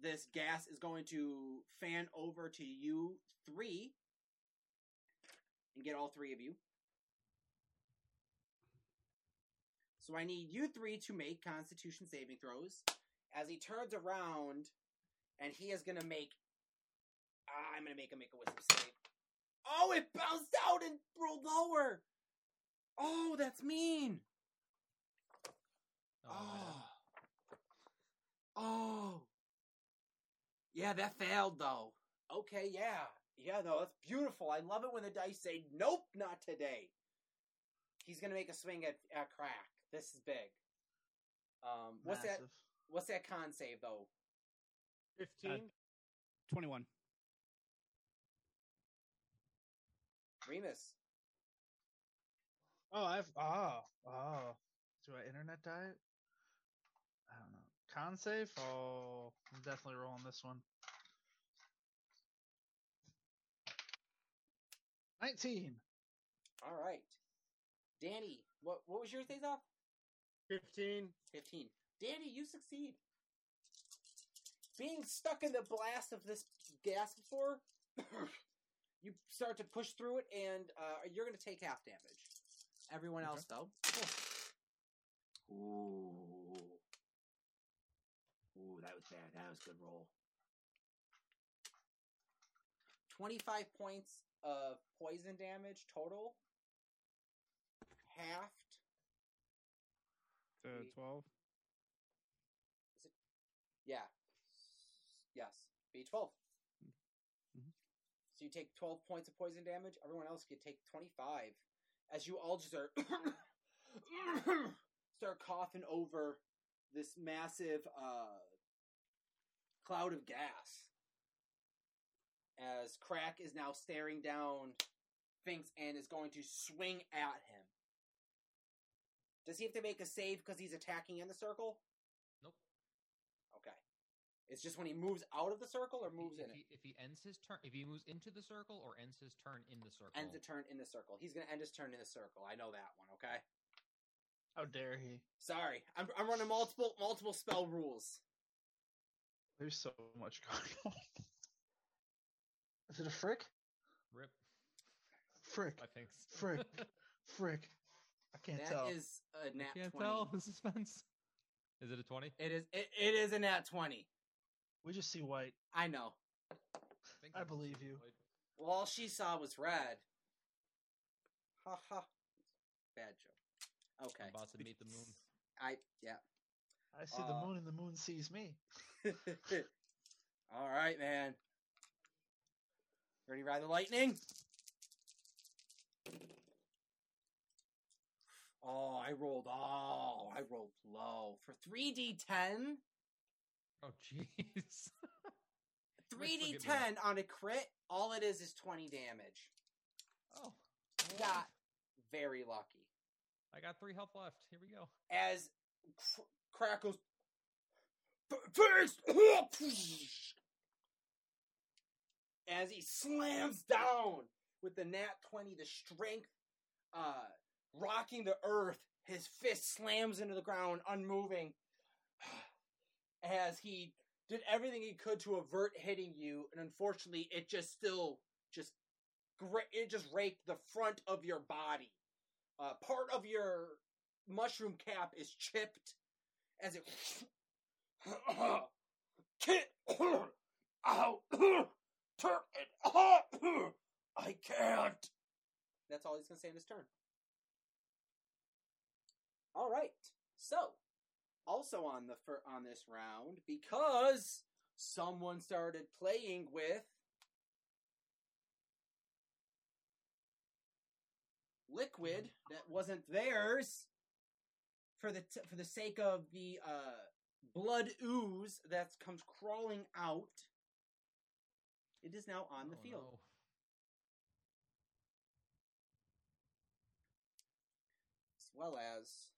S1: this gas is going to fan over to you three and get all three of you. So I need you three to make Constitution saving throws. As he turns around, and he is going to make. I'm going to make him make a wisdom save. Oh, it bounced out and rolled lower. Oh, that's mean.
S5: Oh,
S1: Oh. Oh. Yeah, that failed though. Okay, yeah. Yeah, no, that's beautiful. I love it when the dice say, nope, not today. He's gonna make a swing at, at crack. This is big. Um, what's that?
S2: Massive.
S1: What's that con save though?
S4: Fifteen.
S3: Uh, 21.
S1: Remus.
S2: Oh, I've oh ah, oh. Ah. Do I internet die? I don't know. Con save? Oh, I'm definitely rolling this one. Nineteen.
S1: All right. Danny, what what was your days off?
S4: Fifteen.
S1: 15. Danny, you succeed. Being stuck in the blast of this gas before, you start to push through it, and uh, you're going to take half damage. Everyone else, though. Ooh. Ooh, that was bad. That was a good roll. 25 points of poison damage total. Halved.
S3: To 12.
S1: Yeah. Yes. B12.
S3: Mhm.
S1: So you take 12 points of poison damage. Everyone else could take 25. As you all just are start coughing over this massive uh, cloud of gas. As Crack is now staring down Finks and is going to swing at him. Does he have to make a save because he's attacking in the circle?
S5: Nope.
S1: Okay. It's just when he moves out of the circle or
S5: If
S1: moves in
S5: if
S1: it.
S5: he, if he ends his turn, if he moves into the circle or ends his turn in the circle.
S1: Ends a turn in the circle. He's gonna end his turn in the circle. I know that one. Okay.
S2: How dare he?
S1: Sorry, I'm I'm running multiple multiple spell rules.
S2: There's so much going on. Is it a frick?
S5: Rip.
S2: Frick.
S5: I think. so.
S2: Frick. Frick. I can't
S1: That is
S2: tell.
S1: a nat
S5: Can't
S1: 20.
S5: tell the suspense. Is it a twenty?
S1: It is it, it is a nat 20.
S2: We just see white.
S1: I know.
S5: think
S2: I believe you.
S5: what-
S1: Well, all she saw was red. Ha ha. Bad joke. Okay.
S5: I'm about to meet the moon.
S1: I yeah.
S2: I see
S1: Uh,
S2: the moon and the moon sees me.
S1: all right, man. Ready to ride the lightning? Oh, I rolled. Oh, I rolled low for three d ten.
S5: Oh jeez.
S1: Three d
S5: Look at me.
S1: ten on a crit. All it is is twenty damage.
S5: oh.
S1: Got very lucky.
S5: I got three health left. Here we go.
S1: as cr- crackles first as he slams down with the nat 20 the strength uh rocking the earth his fist slams into the ground unmoving as he did everything he could to avert hitting you and unfortunately it just still just it just raked the front of your body uh, part of your mushroom cap is chipped as it Get out! Turn it off! I can't. That's all he's gonna say in his turn. All right. So, also on the fir- on this round, because someone started playing with liquid that wasn't theirs for the t- for the sake of the uh, blood ooze that comes crawling out. It is now on the
S5: Oh,
S1: field.
S5: no.
S1: as well as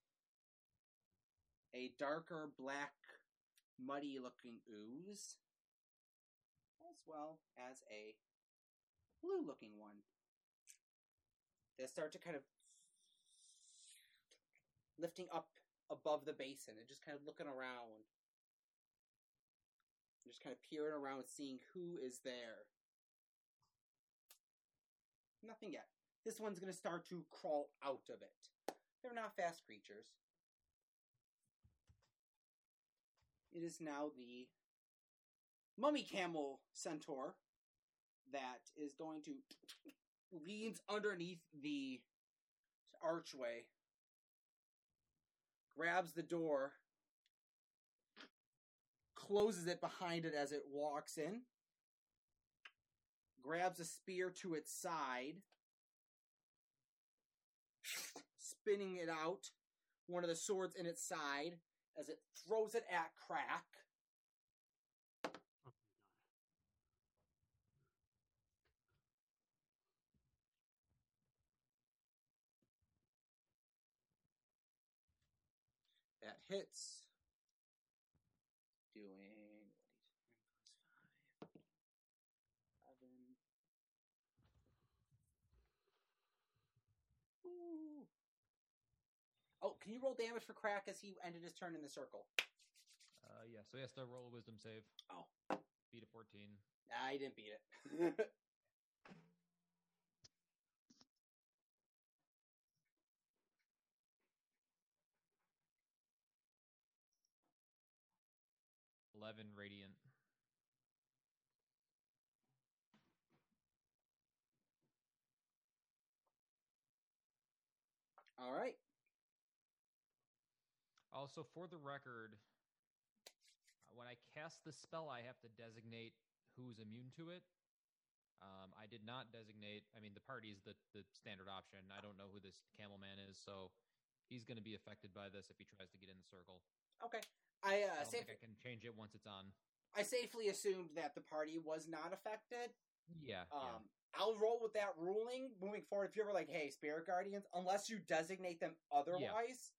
S1: a darker black, muddy looking ooze, as well as a blue looking one. They start to kind of lifting up above the basin and just kind of looking around. Just kind of peering around, seeing who is there. Nothing yet. This one's going to start to crawl out of it. They're not fast creatures. It is now the mummy camel centaur that is going to leans underneath the archway, grabs the door, closes it behind it as it walks in, grabs a spear to its side, spinning it out, one of the swords in its side, as it throws it at Crack. That hits. Doing what is Seven. Ooh. Oh, can you roll damage for Crack as he ended his turn in the circle?
S5: Uh, yeah, so he has to roll a wisdom save.
S1: Oh.
S5: Beat a 14.
S1: Nah, he didn't beat it.
S5: Eleven radiant.
S1: All right.
S5: Also, for the record, uh, when I cast the spell, I have to designate who's immune to it. Um, I did not designate. I mean, the party is the the standard option. I don't know who this camel man is, so he's going to be affected by this if he tries to get in the circle.
S1: Okay. I uh,
S5: I
S1: safe-
S5: think I can change it once it's on.
S1: I safely assumed that the party was not affected.
S5: Yeah.
S1: Um, I'll roll with that ruling moving forward. If you're ever like, "Hey, spirit guardians," unless you designate them otherwise.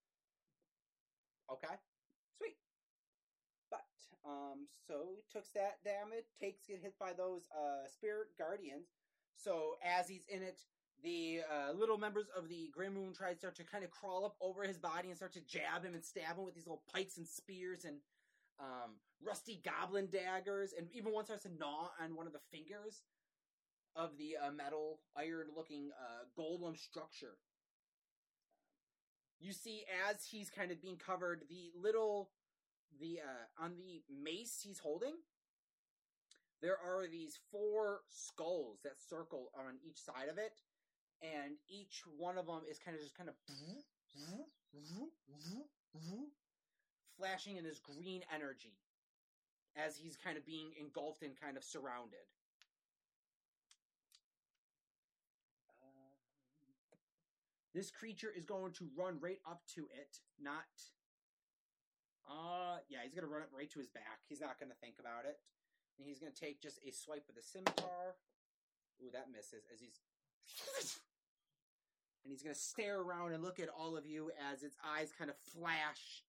S1: Okay, sweet. But Um, so he took that damage, takes get hit by those uh, spirit guardians. So as he's in it, the uh, little members of the Grim Moon Tribe start to kind of crawl up over his body and start to jab him and stab him with these little pikes and spears and um, rusty goblin daggers, and even one starts to gnaw on one of the fingers of the uh, metal iron-looking uh, golem structure. You see, as he's kind of being covered, the little the uh, on the mace he's holding, there are these four skulls that circle on each side of it, and each one of them is kind of just kind of flashing in this green energy as he's kind of being engulfed and kind of surrounded. This creature is going to run right up to it, not. Uh, yeah, he's gonna run it right to his back. He's not gonna think about it, and he's gonna take just a swipe with the scimitar. Ooh, that misses as he's. and he's gonna stare around and look at all of you as its eyes kind of flash.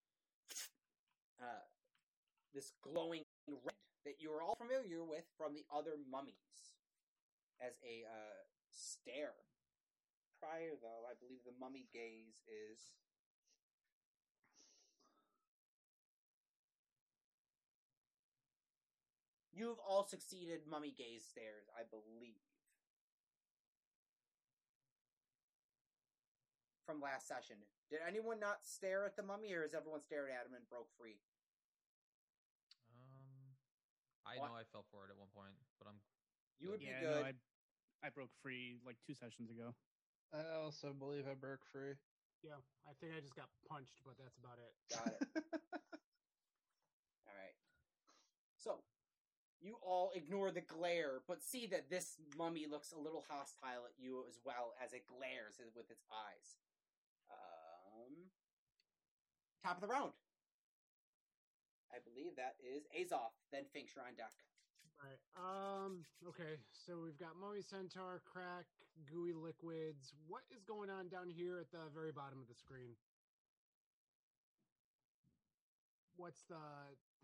S1: Uh, this glowing red that you're all familiar with from the other mummies as a uh, stare. Prior, though, I believe the mummy gaze is. You've all succeeded mummy gaze stares, I believe. From last session. Did anyone not stare at the mummy, or has everyone stared at him and broke free?
S5: Um, I
S1: What?
S5: know I fell for it at one point, but I'm
S1: You would
S3: yeah,
S1: be good.
S3: no, I I broke free like two sessions ago.
S2: I also believe I broke free.
S4: Yeah, I think I just got punched, but that's about it.
S1: Got it. All right. So, you all ignore the glare, but see that this mummy looks a little hostile at you as well as it glares with its eyes. Um, top of the round. I believe that is Azoth. Then Finks, you're on deck.
S4: Right. Um. Okay. So we've got Mummy Centaur, Crack, Gooey Liquids. What is going on down here at the very bottom of the screen? What's the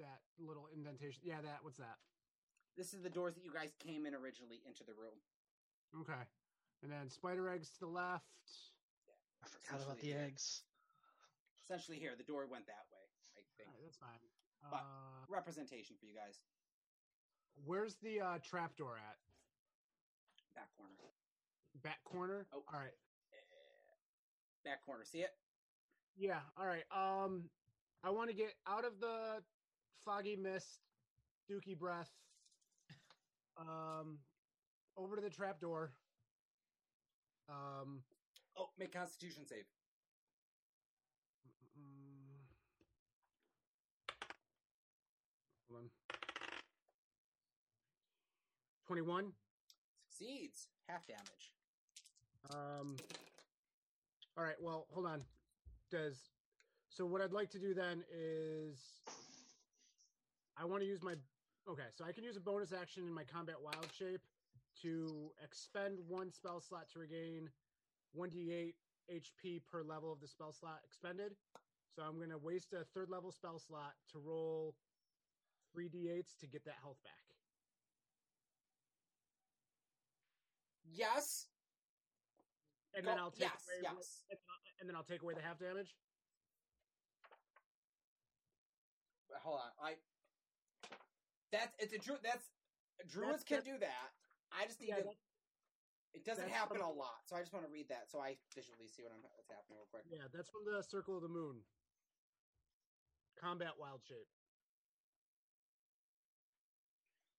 S4: that little indentation? Yeah, that. What's that?
S1: This is the doors that you guys came in originally into the room.
S4: Okay. And then spider eggs to the left.
S2: I forgot about the
S1: Essentially,
S2: eggs.
S1: Essentially, here the door went that way. I think
S4: All right, that's fine.
S1: But-
S4: Uh,
S1: representation for you guys.
S4: Where's the uh, trap door at?
S1: Back corner.
S4: Back corner.
S1: Oh.
S4: All right.
S1: Back corner. See it?
S4: Yeah. All right. Um, I want to get out of the foggy mist, dookie breath. Um, over to the trap door. Um,
S1: Oh, make Constitution save.
S4: 21.
S1: Succeeds. Half damage.
S4: Um. All right. Well, hold on. Does so? What I'd like to do then is I want to use my okay. So I can use a bonus action in my combat wild shape to expend one spell slot to regain one d8 HP per level of the spell slot expended. So I'm going to waste a third level spell slot to roll three d8s to get that health back.
S1: Yes.
S4: And
S1: Go-
S4: then I'll take
S1: yes,
S4: away,
S1: yes.
S4: and then I'll take away the half damage.
S1: Hold on. I. That's it's a druid. That's druids can
S4: that's-
S1: do that. I just need
S4: Yeah,
S1: to. It doesn't happen
S4: from-
S1: a lot, so I just want to read that so I visually see what I'm, what's happening real quick.
S4: Yeah, that's from the Circle of the Moon. Combat wild shape.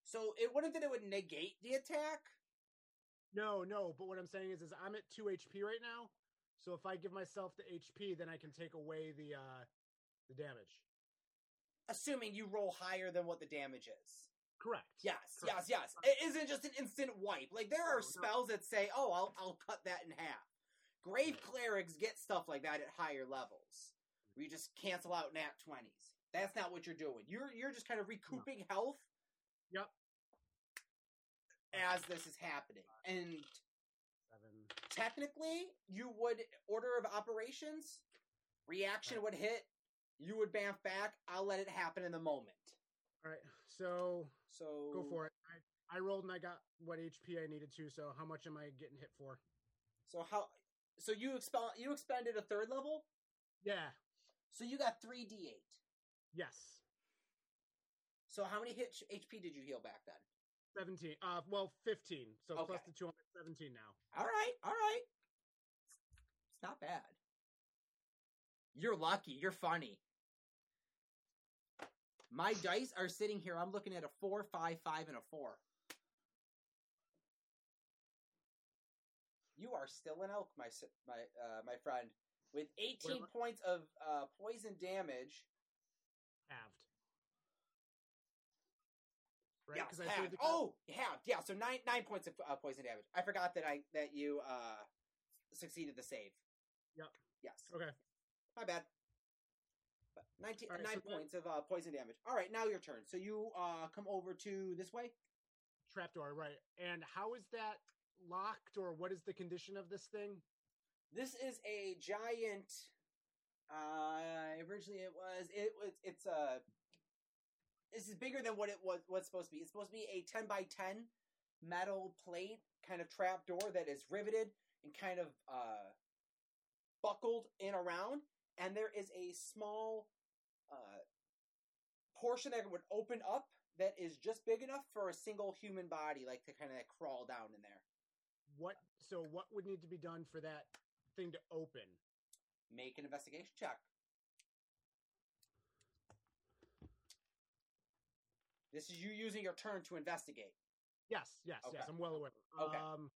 S1: So it wouldn't that it would negate the attack.
S4: No, no, but what I'm saying is is I'm at 2 HP right now. So if I give myself the HP, then I can take away the uh the damage.
S1: Assuming you roll higher than what the damage is.
S4: Correct.
S1: Yes,
S4: Correct.
S1: yes, yes. It isn't just an instant wipe. Like there are
S4: No, no.
S1: spells that say, "Oh, I'll I'll cut that in half." Grave clerics get stuff like that at higher levels. Where you just cancel out nat twenties. That's not what you're doing. You're you're just kind of recouping health
S4: Yep.
S1: As this is happening. And
S4: Seven.
S1: technically, you would order of operations. Reaction
S4: Right.
S1: would hit. You would bamf back. I'll let it happen in the moment.
S4: All right, so
S1: So
S4: go for it. I, I rolled and I got what HP I needed to. So how much am I getting hit for?
S1: So how? So you expel you expended a third level.
S4: Yeah.
S1: So you got three d eight.
S4: Yes.
S1: So how many hit HP did you heal back then?
S4: 17. Uh, well, 15. So plus the two, I'm at 17 now.
S1: All right, all right. It's not bad. You're lucky. You're funny. My dice are sitting here. I'm looking at a four, five, five, and a four. You are still an elk, my my uh, my friend, with 18 points of uh, poison damage.
S4: Halved. Right?
S1: Yeah,
S4: 'Cause I
S1: halved. Oh, halved. Yeah, so nine nine points of uh, poison damage. I forgot that I that you uh succeeded the save.
S4: Yep.
S1: Yes.
S4: Okay.
S1: My bad. But 19,
S4: All right,
S1: nine
S4: so then-
S1: points of uh, poison damage. All right, now your turn. So you uh come over to this way.
S4: Trapdoor, right. And how is that locked or what is the condition of this thing?
S1: This is a giant. Uh, originally it was it was it's a. This is bigger than what it was what's supposed to be. It's supposed to be a ten by ten metal plate kind of trap door that is riveted and kind of uh, buckled in around, and there is a small uh, portion that would open up that is just big enough for a single human body, like to kind of crawl down in there.
S4: What so what would need to be done for that thing to open?
S1: Make an investigation check. This is you using your turn to investigate.
S4: Yes, yes, yes. I'm well aware.
S1: Okay.
S4: Um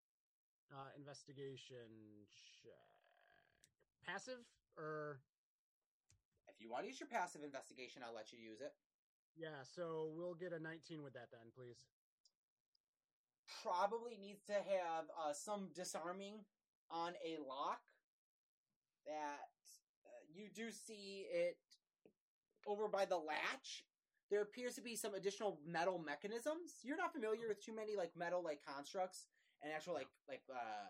S4: uh investigation check. Passive or
S1: If you want to use your passive investigation, I'll let you use it.
S4: yeah, so we'll get a 19 with that then, please.
S1: Probably needs to have uh, some disarming on a lock. That uh, you do see it over by the latch. There appears to be some additional metal mechanisms. You're not familiar with too many like metal like constructs and actual like like uh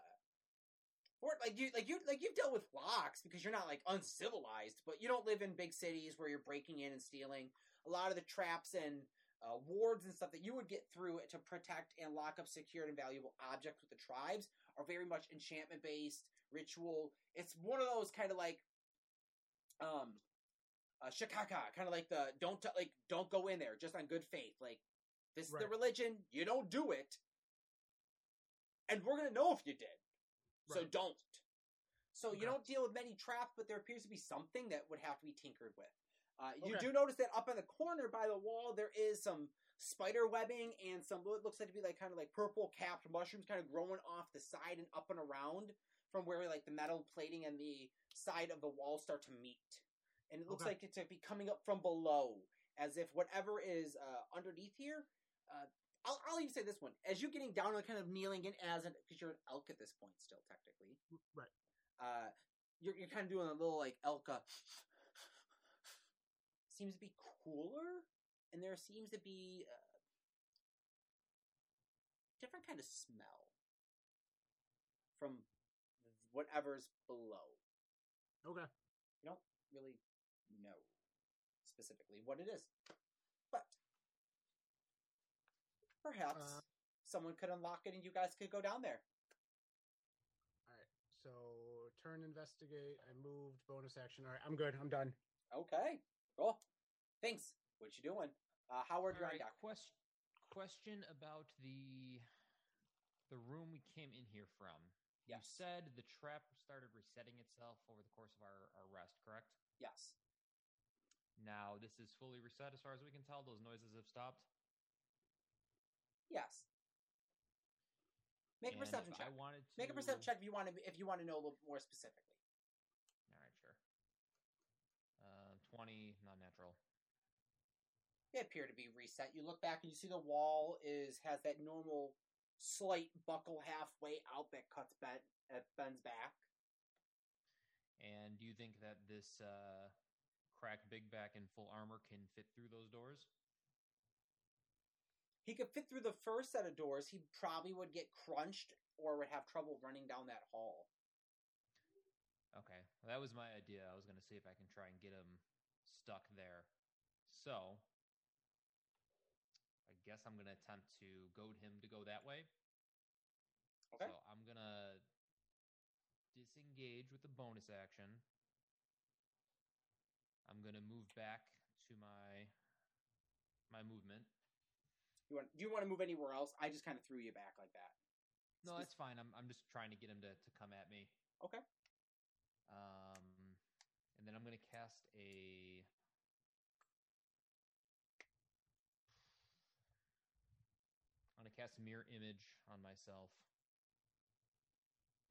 S1: or like you like you like you've dealt with locks because you're not like uncivilized, but you don't live in big cities where you're breaking in and stealing. A lot of the traps and uh, wards and stuff that you would get through to protect and lock up secured and valuable objects with the tribes are very much enchantment based ritual. It's one of those kind of like um uh, shikaka, kind of like the don't t- like don't go in there just on good faith. Like this is the religion, you don't do it, and we're gonna know if you did. So don't. So you don't deal with many traps, but there appears to be something that would have to be tinkered with. Uh, you
S4: Okay.
S1: do notice that up in the corner by the wall there is some spider webbing and some what looks like to be like kind of like purple capped mushrooms kind of growing off the side and up and around from where like the metal plating and the side of the wall start to meet. And it looks
S4: Okay.
S1: like it's to be coming up from below, as if whatever is uh, underneath here. Uh, I'll, I'll even say this one: as you're getting down and kind of kneeling in as an because you're an elk at this point still technically
S4: Right.
S1: uh, you're, you're kind of doing a little like Elka. Seems to be cooler, and there seems to be a different kind of smell from whatever's below.
S4: Okay.
S1: You don't really know specifically what it is, but perhaps
S4: Uh,
S1: someone could unlock it and you guys could go down there.
S4: All right. So turn investigate. I moved bonus action. All right. I'm good. I'm done.
S1: Okay, cool. Finks. What you doing? Uh, Howard
S5: All right,
S1: Reindock.
S5: question question about the the room we came in here from. You said the trap started resetting itself over the course of our, our rest, correct?
S1: Yes.
S5: Now this is fully reset as far as we can tell. Those noises have stopped.
S1: Yes. Make a
S5: And
S1: perception check.
S5: I wanted to
S1: Make a perception check if you want to if you want to know a little more specifically.
S5: All right, sure. Uh, twenty, not natural.
S1: They appear to be reset. You look back and you see the wall is has that normal slight buckle halfway out that cuts bent uh, bends back.
S5: And do you think that this uh, crack big back in full armor can fit through those doors?
S1: He could fit through the first set of doors. He probably would get crunched or would have trouble running down that hall.
S5: Okay, well, that was my idea. I was going to see if I can try and get him stuck there. So, I guess I'm gonna attempt to goad him to go that way.
S1: Okay.
S5: So I'm gonna disengage with the bonus action. I'm gonna move back to my my movement.
S1: You want? Do you want to move anywhere else? I just kind of threw you back like that.
S5: No, that's fine. I'm I'm just trying to get him to, to come at me.
S1: Okay.
S5: Um, and then I'm gonna cast a. I'm gonna cast a mirror image on myself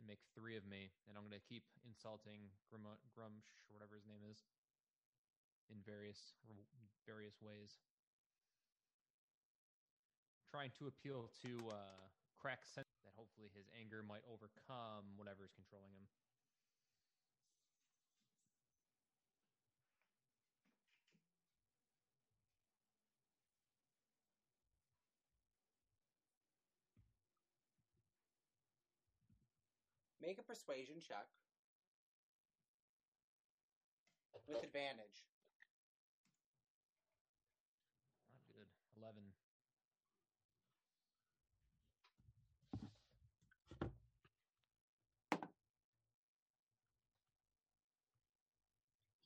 S5: and make three of me, and I'm gonna keep insulting Grum- Gruumsh or whatever his name is in various various ways, trying to appeal to uh, crack sense that hopefully his anger might overcome whatever is controlling him.
S1: Make a persuasion check with advantage.
S5: Not good. Eleven.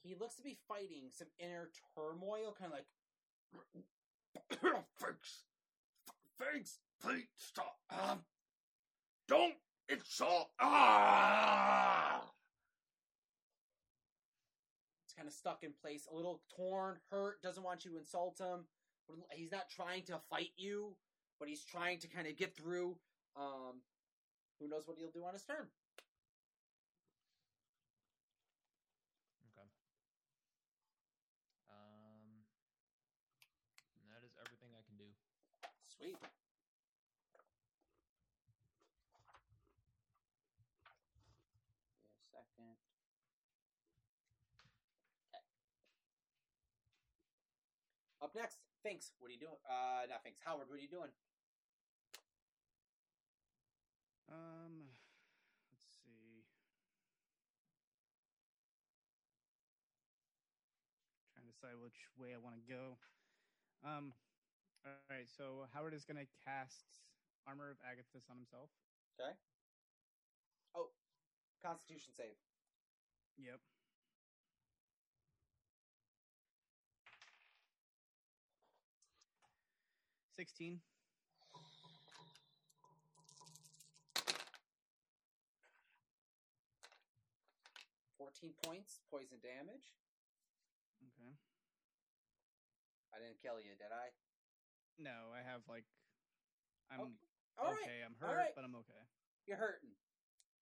S1: He looks to be fighting some inner turmoil, kind of like
S6: Finks. Finks. Please stop. Um, don't insult. Ah!
S1: it's kind of stuck in place, a little torn, hurt, doesn't want you to insult him. He's not trying to fight you, but he's trying to kind of get through. Um, who knows what he'll do on his turn?
S5: Okay. Um, and that is everything I can do.
S1: Sweet. Give me a second. Okay. Up next, Finks. What are you doing? Uh, not Finks. Howard, what are you doing?
S3: Um, let's see. Trying to decide which way I want to go. Um, all right. So Howard is going to cast Armor of Agathys on himself. Okay.
S1: Oh, Constitution save.
S3: Yep. Sixteen.
S1: Fourteen points, poison damage.
S3: Okay.
S1: I didn't kill you, did I?
S3: No, I have like. I'm
S1: All right,
S3: okay. I'm hurt,
S1: right.
S3: but I'm okay.
S1: you're hurting.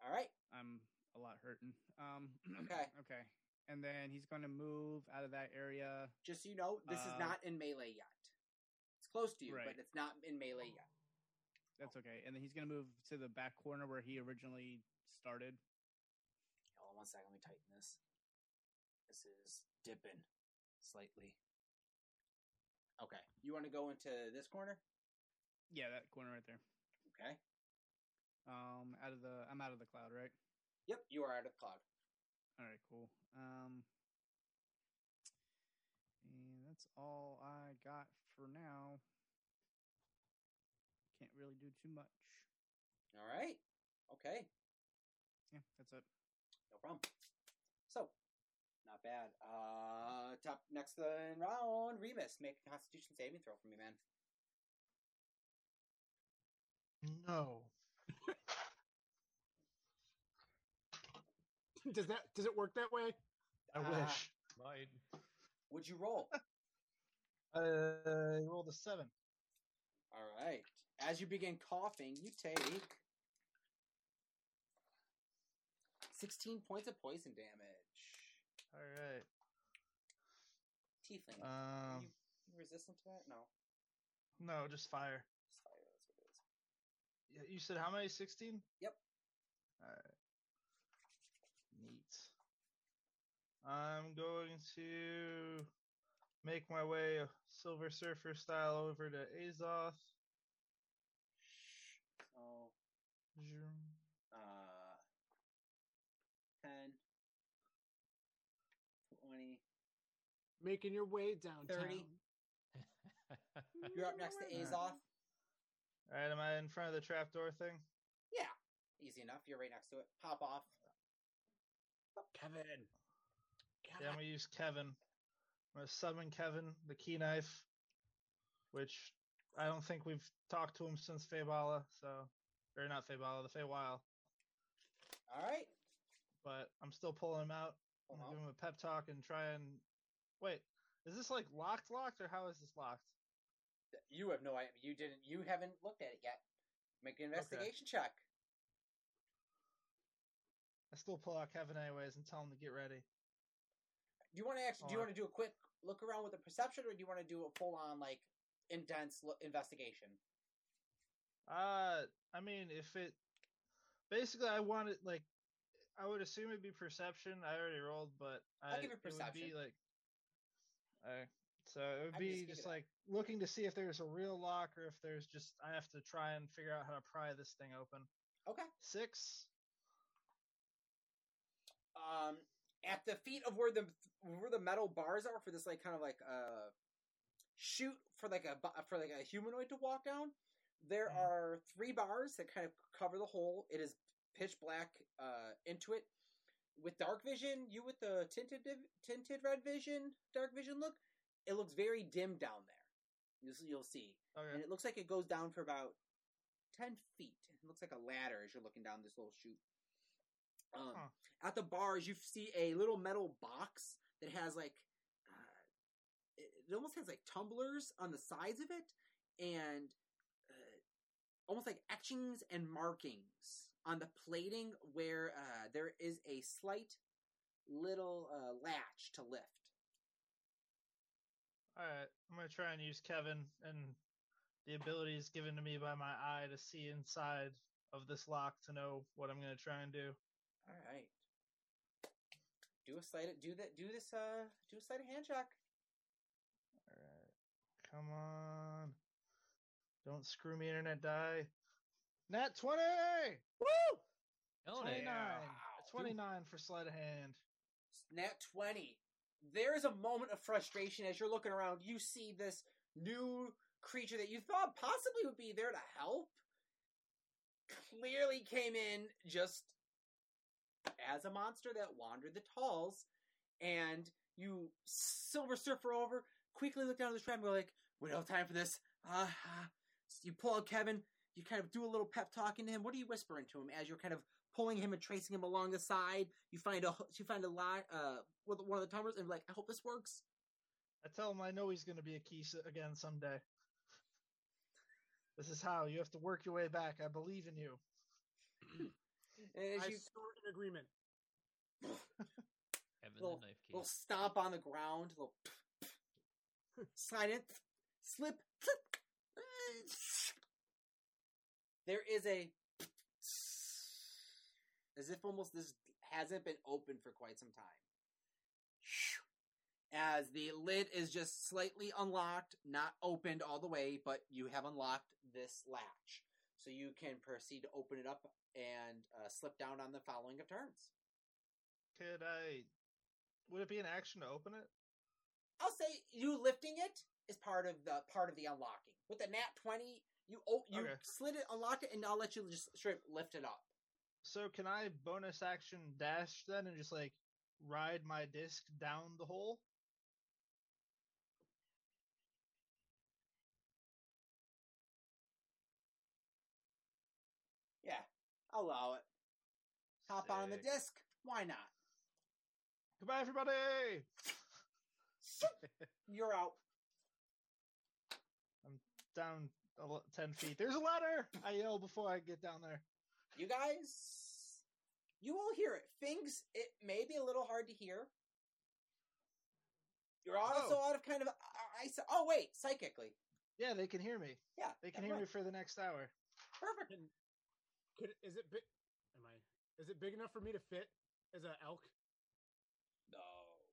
S1: All right.
S3: I'm a lot hurting. Um.
S1: Okay.
S3: Okay. And then he's going to move out of that area.
S1: Just so you know, this is
S3: Uh,
S1: not in melee yet. It's close to you,
S3: Right.
S1: but it's not in melee yet.
S3: That's okay. And then he's going to move to the back corner where he originally started.
S1: Hold on one second. Let me tighten this. This is dipping slightly. Okay. You want to go into this corner?
S3: Yeah, that corner right there.
S1: Okay.
S3: Um, out of the I'm out of the cloud, right?
S1: Yep. You are out of the cloud.
S3: All right, cool. Um, and that's all I got for now. Can't really do too much.
S1: All right. Okay.
S3: Yeah, that's it.
S1: No problem. So, not bad. Uh, top next in round, Remus. Make a Constitution saving throw for me, man.
S2: No.
S4: does that does it work that way?
S2: I
S1: Ah.
S2: wish.
S5: Might.
S1: Would you roll?
S2: Uh, I rolled a seven.
S1: All right. As you begin coughing, you take 16 points of poison damage.
S2: All right.
S1: Tiefling.
S2: Um,
S1: you, you resistant to that? No.
S2: no, just fire.
S1: It's fire. That's what it is.
S2: Yeah, you said how many? Sixteen.
S1: Yep.
S2: All right. Neat. I'm going to make my way Silver Surfer style over to Azoth.
S1: So, uh, 10, 20,
S4: Making your way downtown.
S1: 30. You're up next to Azoth.
S2: All right, am I in front of the trapdoor thing?
S1: Yeah, easy enough. You're right next to it. Pop off.
S4: Kevin.
S2: Yeah, I'm gonna use Kevin. I'm gonna summon Kevin, the key knife, which I don't think we've talked to him since Fabala, so or not Fabala, the Feywild.
S1: All right.
S2: But I'm still pulling him out. I'm
S1: Uh-huh.
S2: gonna give him a pep talk and try and wait. Is this like locked, locked, or how is this locked?
S1: You have no idea. You didn't. You haven't looked at it yet. Make an investigation check.
S2: I still pull out Kevin anyways and tell him to get ready.
S1: Do you want to actually? Do you want to do a quick look around with a perception, or do you want to do a full on like intense lo- investigation?
S2: Uh, I mean, if it basically, I want it like I would assume it'd be perception. I already rolled, but
S1: I'll
S2: I,
S1: give it
S2: would be
S1: perception.
S2: like, uh, so it would
S1: I
S2: be
S1: just
S2: just
S1: it
S2: like looking to see if there's a real lock or if there's just I have to try and figure out how to pry this thing open.
S1: Okay.
S2: Six.
S1: Um, at the feet of where the where the metal bars are for this like kind of like uh chute for like a for like a humanoid to walk down. There
S2: Mhm.
S1: are three bars that kind of cover the hole. It is pitch black uh, into it. With dark vision, you with the tinted tinted red vision, dark vision look, it looks very dim down there. You'll, you'll see, and it looks like it goes down for about ten feet. It looks like a ladder as you're looking down this little chute. Um,
S2: Huh.
S1: At the bars, you see a little metal box that has like uh, it, almost has like tumblers on the sides of it, and uh, almost like etchings and markings on the plating where uh, there is a slight little uh, latch to lift.
S2: All right. I'm gonna try and use Kevin and the abilities given to me by my eye to see inside of this lock to know what I'm gonna try and do.
S1: All right. Do a sleight. of- Do that. Do this. Uh. Do a sleight of hand check.
S2: All right. Come on. Don't screw me, internet die. Nat 20! Woo!
S5: Killing
S2: 29.
S5: it.
S1: Wow.
S2: 29 for sleight of hand.
S1: Nat 20. There is a moment of frustration as you're looking around. You see this new creature that you thought possibly would be there to help. Clearly came in just as a monster that wandered the talls. And you silver surfer over, quickly look down at the trap and go like, we don't have time for this. Uh, uh." you pull out Kevin. You kind of do a little pep talking to him. What are you whispering to him as you're kind of pulling him and tracing him along the side? You find a you find a line uh with one of the tumblers and be like, I hope this works.
S2: I tell him I know he's going to be a key again someday. This is how you have to work your way back. I believe in you.
S1: And as
S4: I
S1: you
S4: snort in agreement.
S5: Kevin
S1: Little-
S5: the knife key.
S1: little stomp on the ground, little slide in, slip. There is a as if almost this hasn't been open for quite some time. As the lid is just slightly unlocked, not opened all the way, but you have unlocked this latch. So you can proceed to open it up and uh, slip down on the following of turns.
S2: Could I? Would it be an action to open it?
S1: I'll say you lifting it is part of the part of the unlocking. With the nat twenty, you oh, you
S2: Okay.
S1: slid it, unlocked it, and I'll let you just straight lift it up.
S2: So can I bonus action dash then and just like ride my disc down the hole?
S1: Allow it. Hop on the disc. Why not?
S2: Goodbye, everybody.
S1: You're out.
S2: I'm down ele- ten feet. There's a ladder. I yell before I get down there.
S1: You guys, you will hear it. Things it may be a little hard to hear. You're also oh. out of kind of I said. Oh wait, psychically.
S2: Yeah, they can hear me.
S1: Yeah,
S2: They can
S1: that's
S2: hear me for the next hour.
S1: Perfect.
S4: Can, could is it big? Am I? Is it big enough for me to fit as an elk?
S1: No.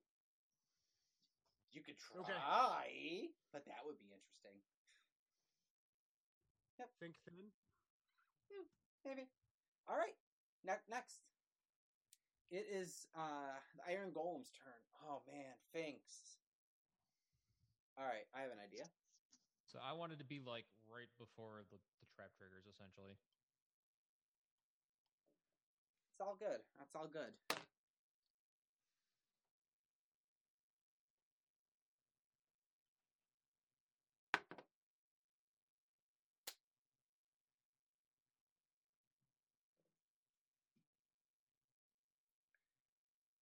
S1: You could try,
S4: Okay.
S1: but that would be interesting.
S4: Think thin.
S1: Maybe. All right. Ne- next. It is uh the Iron Golem's turn. Oh man, Finks. All right, I have an idea.
S5: So I wanted to be like right before the, the trap triggers, essentially.
S1: It's all good. That's all good.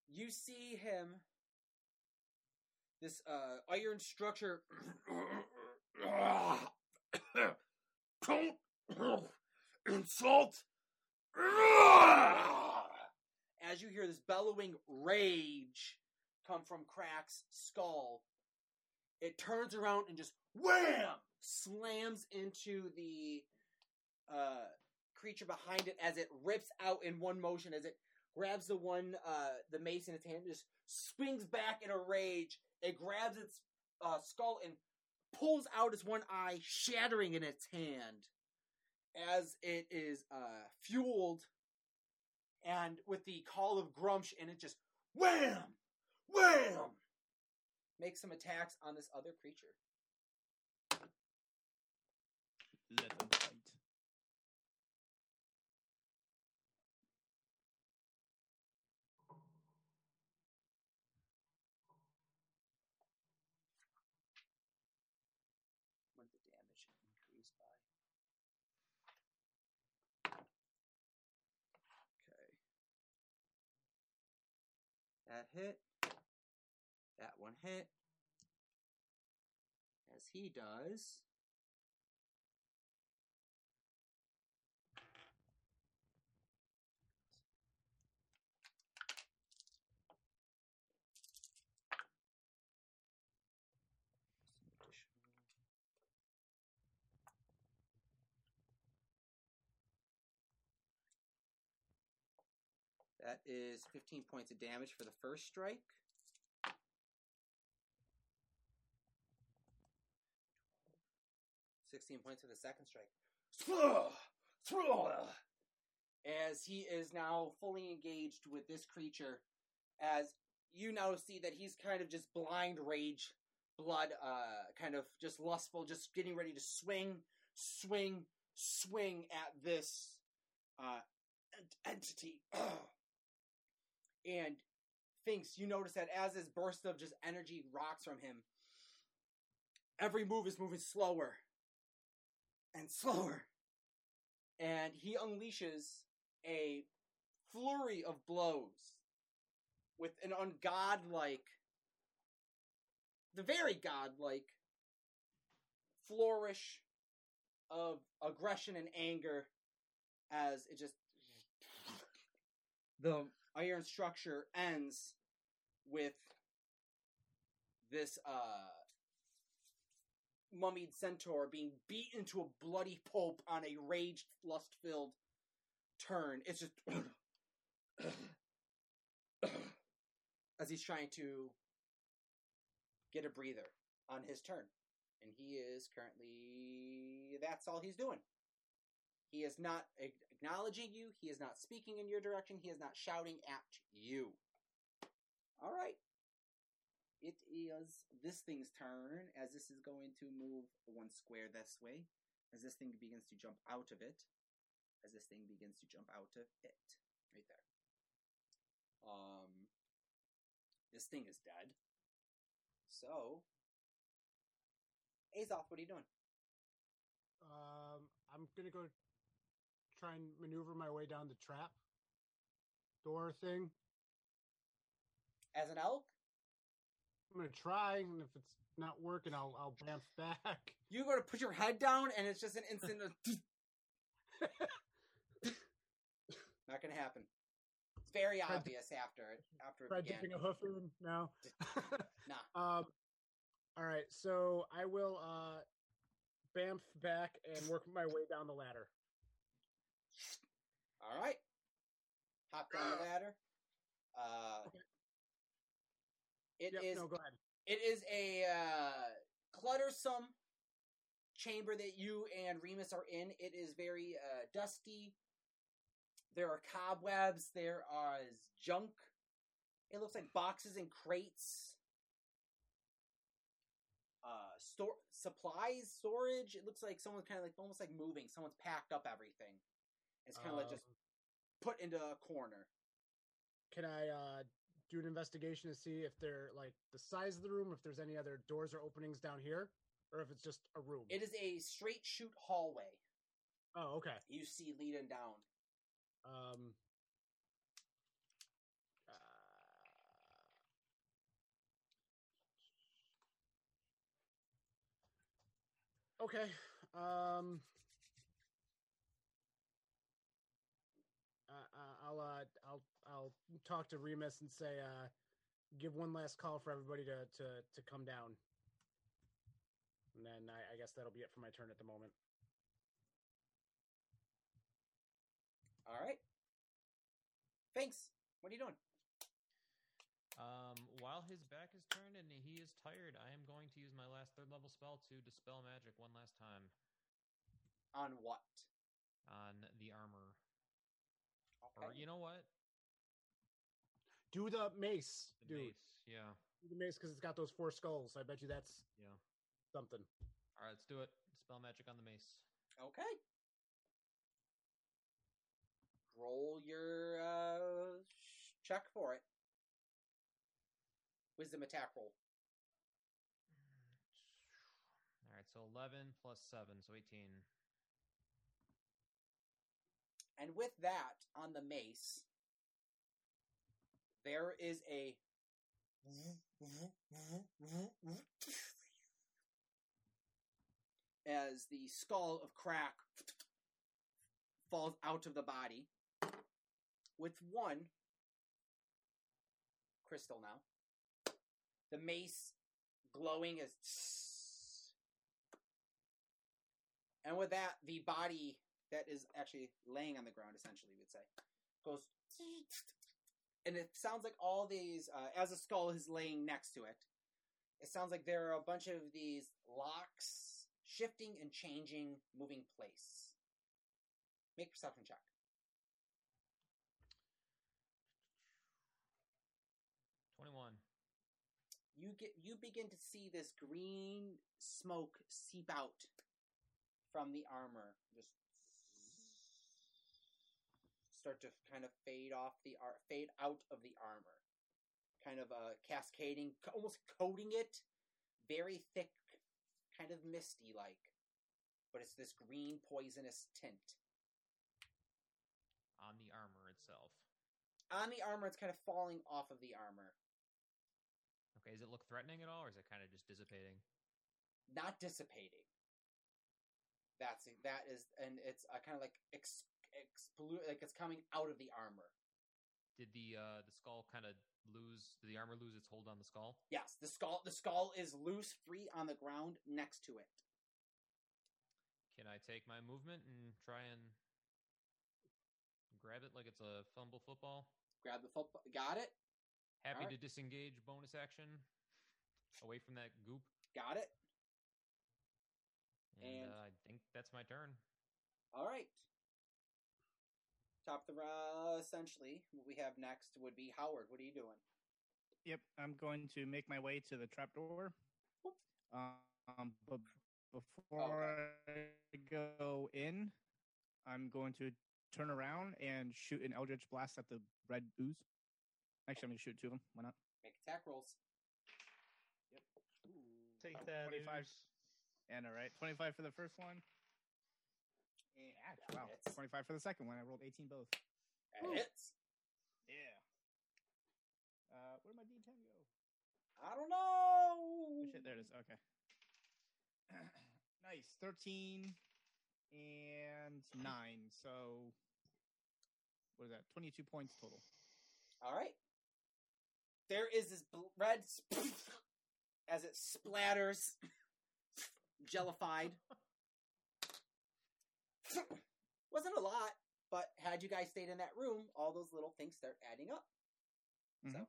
S1: You see him, this uh, iron structure.
S6: Don't insult.
S1: As you hear this bellowing rage come from Crack's skull, it turns around and just wham slams into the uh, creature behind it as it rips out in one motion as it grabs the one uh, the mace in its hand, just swings back in a rage. It grabs its uh, skull and pulls out its one eye, shattering in its hand as it is uh, fueled and with the call of Gruumsh, and it just wham, wham, makes some attacks on this other creature.
S3: Let them fight.
S1: What the damage increase by? Okay. That hit. That one hit. As he does. That is 15 points of damage for the first strike. Sixteen points for the second strike. As he is now fully engaged with this creature, as you now see that he's kind of just blind rage, blood, uh, kind of just lustful, just getting ready to swing, swing, swing at this uh, entity. and Finks you notice that as this burst of just energy rocks from him, every move is moving slower and slower. And he unleashes a flurry of blows with an ungodlike, the very godlike flourish of aggression and anger as it just the iron structure ends with this uh mummied centaur being beaten to a bloody pulp on a raged lust filled turn. It's just as he's trying to get a breather on his turn. And he is currently that's all he's doing he is not acknowledging you. He is not speaking in your direction. He is not shouting at you. All right. It is this thing's turn as this is going to move one square this way. As this thing begins to jump out of it. As this thing begins to jump out of it. Right there. Um, this thing is dead. So, Azoth, what are you doing?
S4: Um, I'm gonna go try and maneuver my way down the trap door thing.
S1: As an elk,
S4: I'm gonna try, and if it's not working, I'll I'll bamf back.
S1: you go to put your head down, and it's just an instant. of not gonna happen. It's very
S4: Tried
S1: obvious after it. After it
S4: Try
S1: began.
S4: dipping a hoof in now.
S1: Nah.
S4: Um, all right, so I will uh, bamf back and work my way down the ladder.
S1: All right. Hop down the ladder. Uh,
S4: Okay.
S1: it
S4: Yep,
S1: is-
S4: no, go ahead.
S1: It is a uh, cluttersome chamber that you and Remus are in. It is very uh, dusty. There are cobwebs. There is junk. It looks like boxes and crates. Uh, store supplies storage. It looks like someone's kind of like almost like moving. Someone's packed up everything. It's kind of like just
S4: Um,
S1: put into a corner.
S4: Can I uh, do an investigation to see if they're like the size of the room, if there's any other doors or openings down here, or if it's just a room?
S1: It is a straight shoot hallway.
S4: oh, okay.
S1: You see leading down.
S4: Um, uh, okay. Um, uh, uh, I'll uh, I'll I'll talk to Remus and say uh, give one last call for everybody to to to come down, and then I, I guess that'll be it for my turn at the moment.
S1: All right. Finks. What are you doing?
S5: Um, while his back is turned and he is tired, I am going to use my last third level spell to dispel magic one last time
S1: On what?
S5: on the armor.
S1: Okay.
S5: Or you know what?
S4: Do the mace,
S5: The
S4: dude.
S5: mace. Yeah.
S4: Do the mace because it's got those four skulls. I bet you that's
S5: Yeah.
S4: something.
S5: All right, let's do it. Spell magic on the mace.
S1: Okay. Roll your uh, check for it. Wisdom attack roll.
S5: All right, so 11 plus 7, so 18.
S1: And with that on the mace, there is a as the skull of Crack falls out of the body with one crystal now. The mace glowing as and with that the body that is actually laying on the ground essentially we'd say. Goes and it sounds like all these uh, as a skull is laying next to it it sounds like there are a bunch of these locks shifting and changing moving place. Make a perception check.
S5: Twenty-one.
S1: you get you begin to see this green smoke seep out from the armor just start to kind of fade off the ar- fade out of the armor kind of uh cascading almost coating it very thick kind of misty like but it's this green poisonous tint
S5: On the armor itself.
S1: on the armor it's kind of falling off of the armor
S5: Okay, does it look threatening at all, or is it kind of just dissipating?
S1: not dissipating. That's that is, and it's uh, kind of like ex, explu- like it's coming out of the armor.
S5: Did the uh, the skull kind of lose? Did the armor lose its hold on the skull?
S1: Yes, the skull the skull is loose, free on the ground next to it.
S5: Can I take my movement and try and grab it like it's a fumble football?
S1: Grab the football. Got it.
S5: Happy
S1: Alright.
S5: to disengage bonus action away from that goop.
S1: Got it.
S5: And,
S1: And-
S5: uh, I think that's my turn.
S1: All right. Top of the uh, essentially, what we have next would be Howard. What are you doing?
S3: Yep, I'm going to make my way to the trapdoor. Um, but before I go in, I'm going to turn around and shoot an Eldritch Blast at the red ooze. Actually, I'm going to shoot two of them. Why not?
S1: Make attack rolls. Yep.
S2: Take
S3: Oh,
S2: that.
S3: 25.
S2: ooze.
S3: And all right, 25 for the first one. And, wow,
S1: Hits.
S3: 25 for the second one. I rolled 18 both.
S1: That hits.
S3: Yeah. Uh, where did my D10 go?
S1: I don't know.
S3: Oh, shit, there it is. Okay. nice. 13 and 9. So, what is that? 22 points total.
S1: All right. There is this bl- red sp- as it splatters, jellified. Wasn't a lot, but had you guys stayed in that room, all those little things start adding up. So,
S3: Mhm.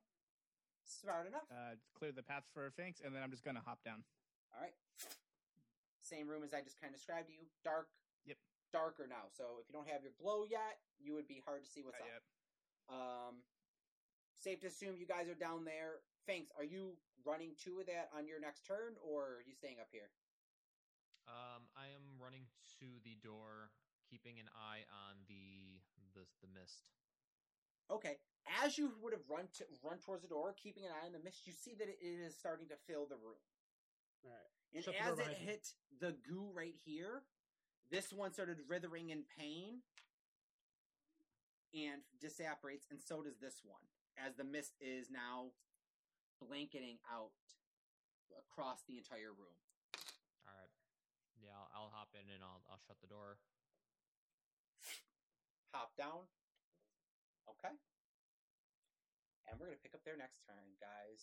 S1: smart enough.
S3: Uh, clear the path for Finks, and then I'm just going to hop down.
S1: All right. Same room as I just kind of described to you. Dark.
S3: Yep.
S1: Darker now. So if you don't have your glow yet, you would be hard to see what's
S3: Not
S1: up.
S3: yet.
S1: Um, safe to assume you guys are down there. Fangs, are you running two of that on your next turn, or are you staying up here?
S5: Um, I am running to the door, keeping an eye on the the the mist.
S1: Okay. As you would have run to run towards the door, keeping an eye on the mist, you see that it is starting to fill the room.
S4: All right.
S1: And
S4: Shut
S1: as it hit the goo right here, this one started writhing in pain and disapparates, and so does this one, as the mist is now blanketing out across the entire room.
S5: All right. Yeah, I'll, I'll hop in and I'll I'll shut the door.
S1: Hop down. Okay. And we're gonna pick up there next turn, guys.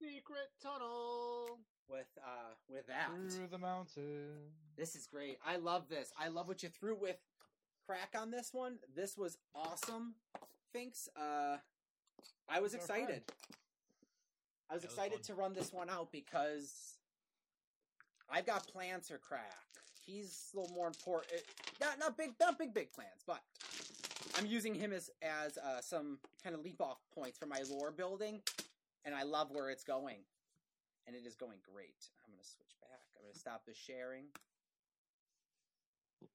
S4: Secret tunnel.
S1: With uh with that.
S2: Through the mountain.
S1: This is great. I love this. I love what you threw with crack on this one. This was awesome. Thanks. Uh, I was
S2: He's
S1: excited. I was
S5: That was
S1: excited
S5: fun.
S1: to run this one out because I've got plans for crack. He's a little more important. Not not big, not big, big plans, but I'm using him as as uh, some kind of leap off points for my lore building, and I love where it's going, and it is going great. I'm gonna switch back. I'm gonna stop the sharing.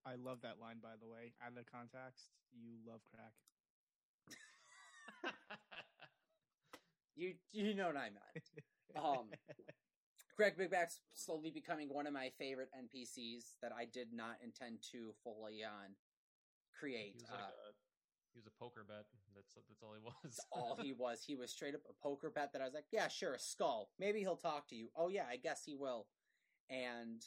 S3: I love that line, by the way. Out of context, you love crack.
S1: You you know what I meant. Um, Greg Bigback's slowly becoming one of my favorite NPCs that I did not intend to fully on create.
S5: He was like
S1: Uh,
S5: a he was a poker bet. That's that's all he was.
S1: that's all he was. He was straight up a poker bet that I was like, yeah, sure, a skull. Maybe he'll talk to you. Oh yeah, I guess he will. And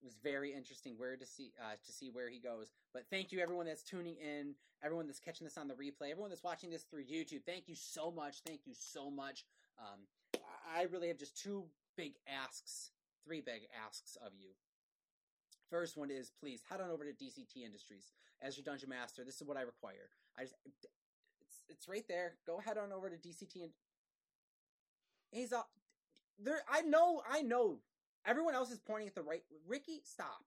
S1: it was very interesting where to see uh, to see where he goes. But thank you everyone that's tuning in, everyone that's catching this on the replay, everyone that's watching this through YouTube. Thank you so much. Thank you so much. Um, I really have just two big asks, three big asks of you. First one is please head on over to DCT Industries as your dungeon master. This is what I require. I just it's it's right there. Go head on over to DCT and he's up there. I know, I know. Everyone else is pointing at the right. Ricky, stop.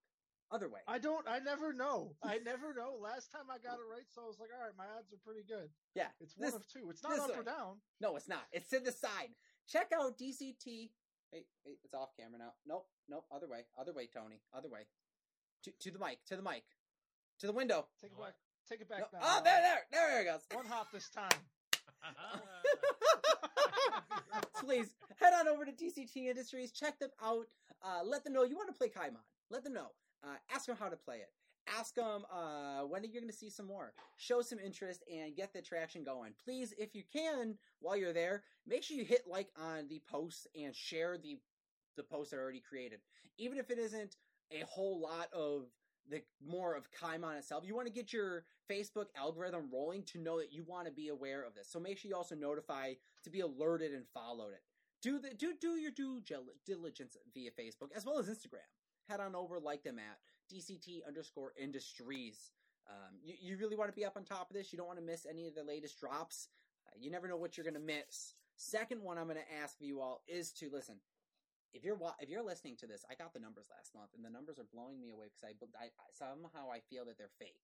S1: Other way.
S2: I don't. I never know. I never know. Last time I got it right, so I was like, all right, my odds are pretty good.
S1: yeah,
S2: It's one
S1: This-
S2: of two. It's not up
S1: way.
S2: or down.
S1: No, it's not. It's to the side. Check out DCT. Hey, hey, it's off camera now. Nope, nope. Other way. Other way, Tony. Other way. To to the mic. To the mic. To the window.
S2: Take it back. Take it back
S1: No-
S2: now.
S1: Oh, there, there, there it goes.
S2: One hop this time.
S1: Please head on over to DCT Industries. Check them out. Uh, let them know you want to play Kaimon. Let them know. Uh, ask them how to play it. Ask them uh, when are you going to see some more. Show some interest and get the traction going. Please, if you can, while you're there, make sure you hit like on the posts and share the the posts that are already created. Even if it isn't a whole lot of the more of Kaimon itself, you want to get your Facebook algorithm rolling to know that you want to be aware of this. So make sure you also notify to be alerted and followed it. Do the do do your due diligence via Facebook as well as Instagram. Head on over, like them at DCT underscore industries. Um, you, you really want to be up on top of this. You don't want to miss any of the latest drops. Uh, you never know what you're going to miss. Second one I'm going to ask you all is to listen. If you're if you're listening to this, I got the numbers last month, and the numbers are blowing me away because I, I somehow I feel that they're fake.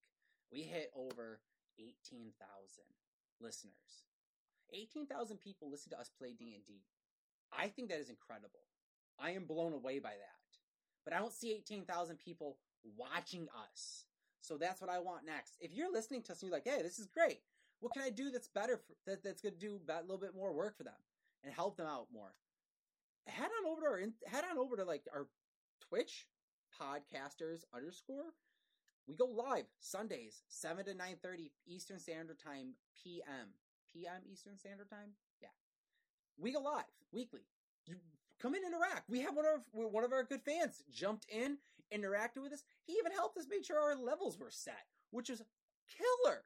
S1: We hit over eighteen thousand listeners. Eighteen thousand people listen to us play D and D. I think that is incredible. I am blown away by that. But I don't see eighteen thousand people watching us. So that's what I want next. If you're listening to us and you're like, "Hey, this is great. What can I do that's better for, that, that's going to do a little bit more work for them and help them out more?" Head on over to our head on over to like our Twitch podcasters underscore we go live Sundays, 7 to 9.30 Eastern Standard Time, PM. PM Eastern Standard Time? Yeah. We go live weekly. You come in, interact. We have one of our, one of our good fans jumped in, interacted with us. He even helped us make sure our levels were set, which was killer.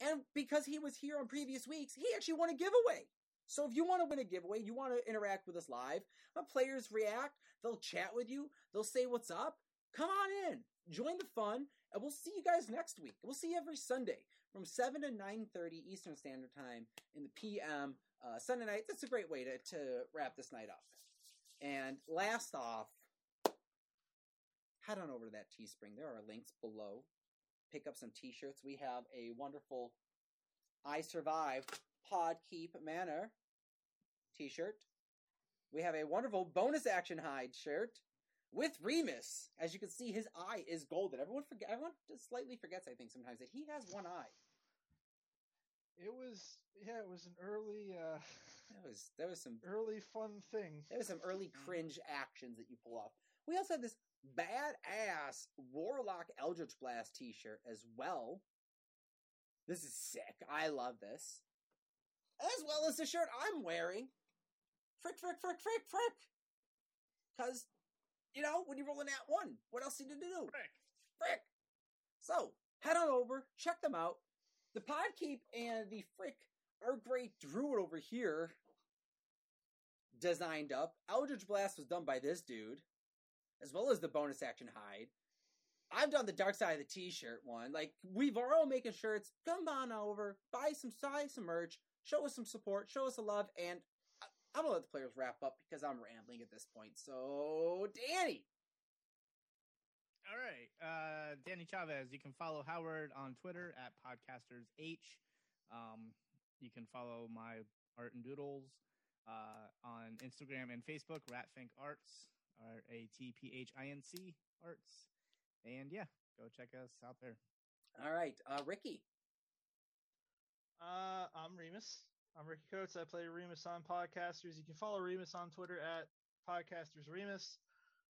S1: And because he was here on previous weeks, he actually won a giveaway. So if you want to win a giveaway, you want to interact with us live, uh, players react, they'll chat with you, they'll say what's up. Come on in, join the fun, and we'll see you guys next week. We'll see you every Sunday from 7 to 9.30 Eastern Standard Time in the PM. Uh, Sunday night, that's a great way to, to wrap this night up. And last off, head on over to that Teespring. There are links below. Pick up some t-shirts. We have a wonderful I Survived Podkeep Manor t-shirt. We have a wonderful bonus action hide shirt with Remus. As you can see, his eye is golden. Everyone forget. Everyone just slightly forgets, I think, sometimes that he has one eye.
S2: It was yeah, it was an early uh
S1: That was there was some
S2: early fun thing.
S1: there was some early cringe actions that you pull off. We also have this badass Warlock Eldritch Blast T-shirt as well. This is sick. I love this, as well as the shirt I'm wearing. Frick, frick, frick, frick, frick. Because you know when you're rolling that one, what else do you need to do?
S4: Frick.
S1: frick. So head on over, check them out. The Podkeep and the Frick our great druid over here designed up. Eldritch Blast was done by this dude, as well as the bonus action hide. I've done the Dark Side of the T-shirt one. Like we've all making shirts. Come on over, buy some, buy some merch, show us some support, show us a love, and I'm gonna let the players wrap up because I'm rambling at this point. So, Danny,
S3: All right. Uh, Danny Chavez. You can follow Howard on Twitter at podcastersh. Um, you can follow my art and doodles uh, on Instagram and Facebook, Ratfink Arts, R A T P H I N C Arts. And yeah, go check us out there.
S1: all right, uh, Ricky,
S2: Uh, I'm Remus. I'm Ricky Coates. I play Remus on Podcasters. You can follow Remus on Twitter at Podcasters Remus.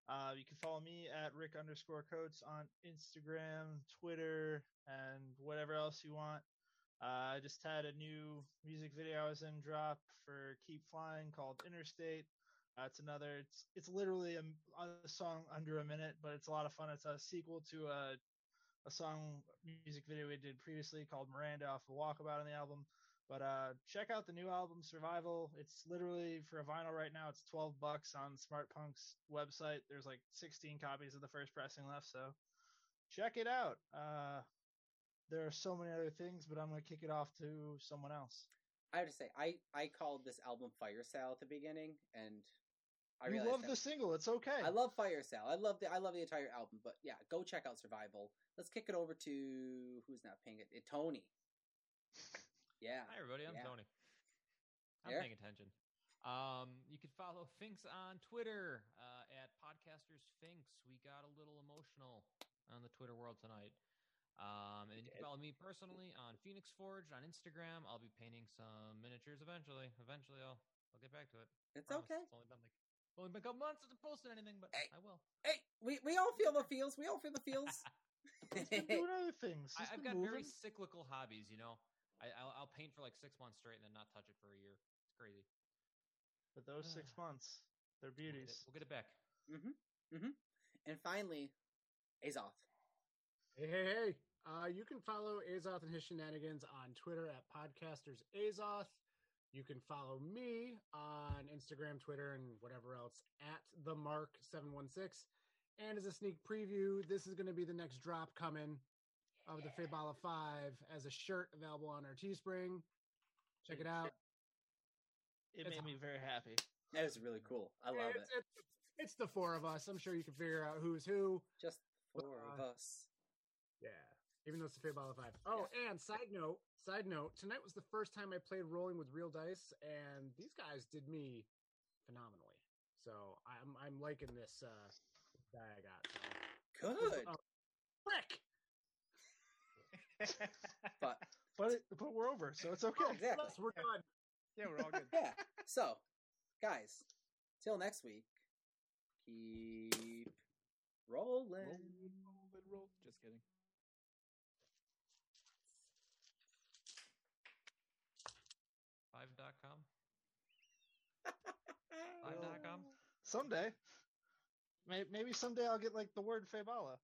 S2: Uh, you can follow me at Rick underscore Coates on Instagram, Twitter, and whatever else you want. Uh, I just had a new music video I was in drop for Keep Flying called Interstate. Uh, it's another. It's it's literally a, a song under a minute, but it's a lot of fun. It's a sequel to a a song music video we did previously called Miranda off the Walkabout on the album. But uh, check out the new album Survival. It's literally for a vinyl right now. It's 12 bucks on Smart Punk's website. There's like 16 copies of the first pressing left, so check it out. Uh, there are so many other things, but I'm gonna kick it off to someone else.
S1: I have to say, I I called this album Fire Sale at the beginning, and I
S2: you love
S1: that-
S2: the single. It's okay.
S1: I love Fire Sale. I love the I love the entire album, but yeah, go check out Survival. Let's kick it over to who's not paying it. it Tony. Yeah.
S5: Hi, everybody. I'm
S1: Yeah.
S5: Tony. I'm
S1: There.
S5: paying attention. Um, you can follow Finks on Twitter uh, at Podcasters Finks. We got a little emotional on the Twitter world tonight. Um, and you can follow me personally on Phoenix Forge on Instagram. I'll be painting some miniatures eventually. Eventually, I'll I'll get back to it.
S1: It's okay.
S5: It's only been like only been a couple months since I posted anything, but
S1: Hey.
S5: I will.
S1: Hey, we, we all feel the feels. We all feel the feels.
S2: He's been doing other things.
S5: I,
S2: He's
S5: I've
S2: been
S5: got very cyclical hobbies, you know. I, I'll, I'll paint for like six months straight and then not touch it for a year. It's crazy.
S2: But those six months, they're beauties.
S5: We'll get it-
S2: beauties.
S5: We'll get it back.
S1: and finally, Azoth.
S4: Hey, hey, hey. Uh, you can follow Azoth and his shenanigans on Twitter at Podcasters Azoth. You can follow me on Instagram, Twitter, and whatever else at the Mark716. And as a sneak preview, this is going to be the next drop coming of the Fabala 5 as a shirt available on our Teespring. Check it out.
S2: It
S4: It's
S2: made me very happy.
S1: That is really cool. I love
S4: it's,
S1: it.
S4: It's, it's the four of us. I'm sure you can figure out who's who.
S1: Just four of
S4: Uh,
S1: us.
S4: Yeah. Even though it's the Fabala 5. Oh, and side note, side note, tonight was the first time I played rolling with real dice, and these guys did me phenomenally. So I'm I'm liking this uh this die I got. So.
S1: Good.
S4: Oh, frick!
S1: But
S2: But it, but we're over, so it's okay.
S1: exactly.
S4: Plus, we're done.
S3: yeah, we're all good.
S1: Yeah. So, guys, till next week, keep rolling.
S3: Roll, roll, roll. Just kidding.
S2: Someday, maybe someday I'll get like the word Fabala.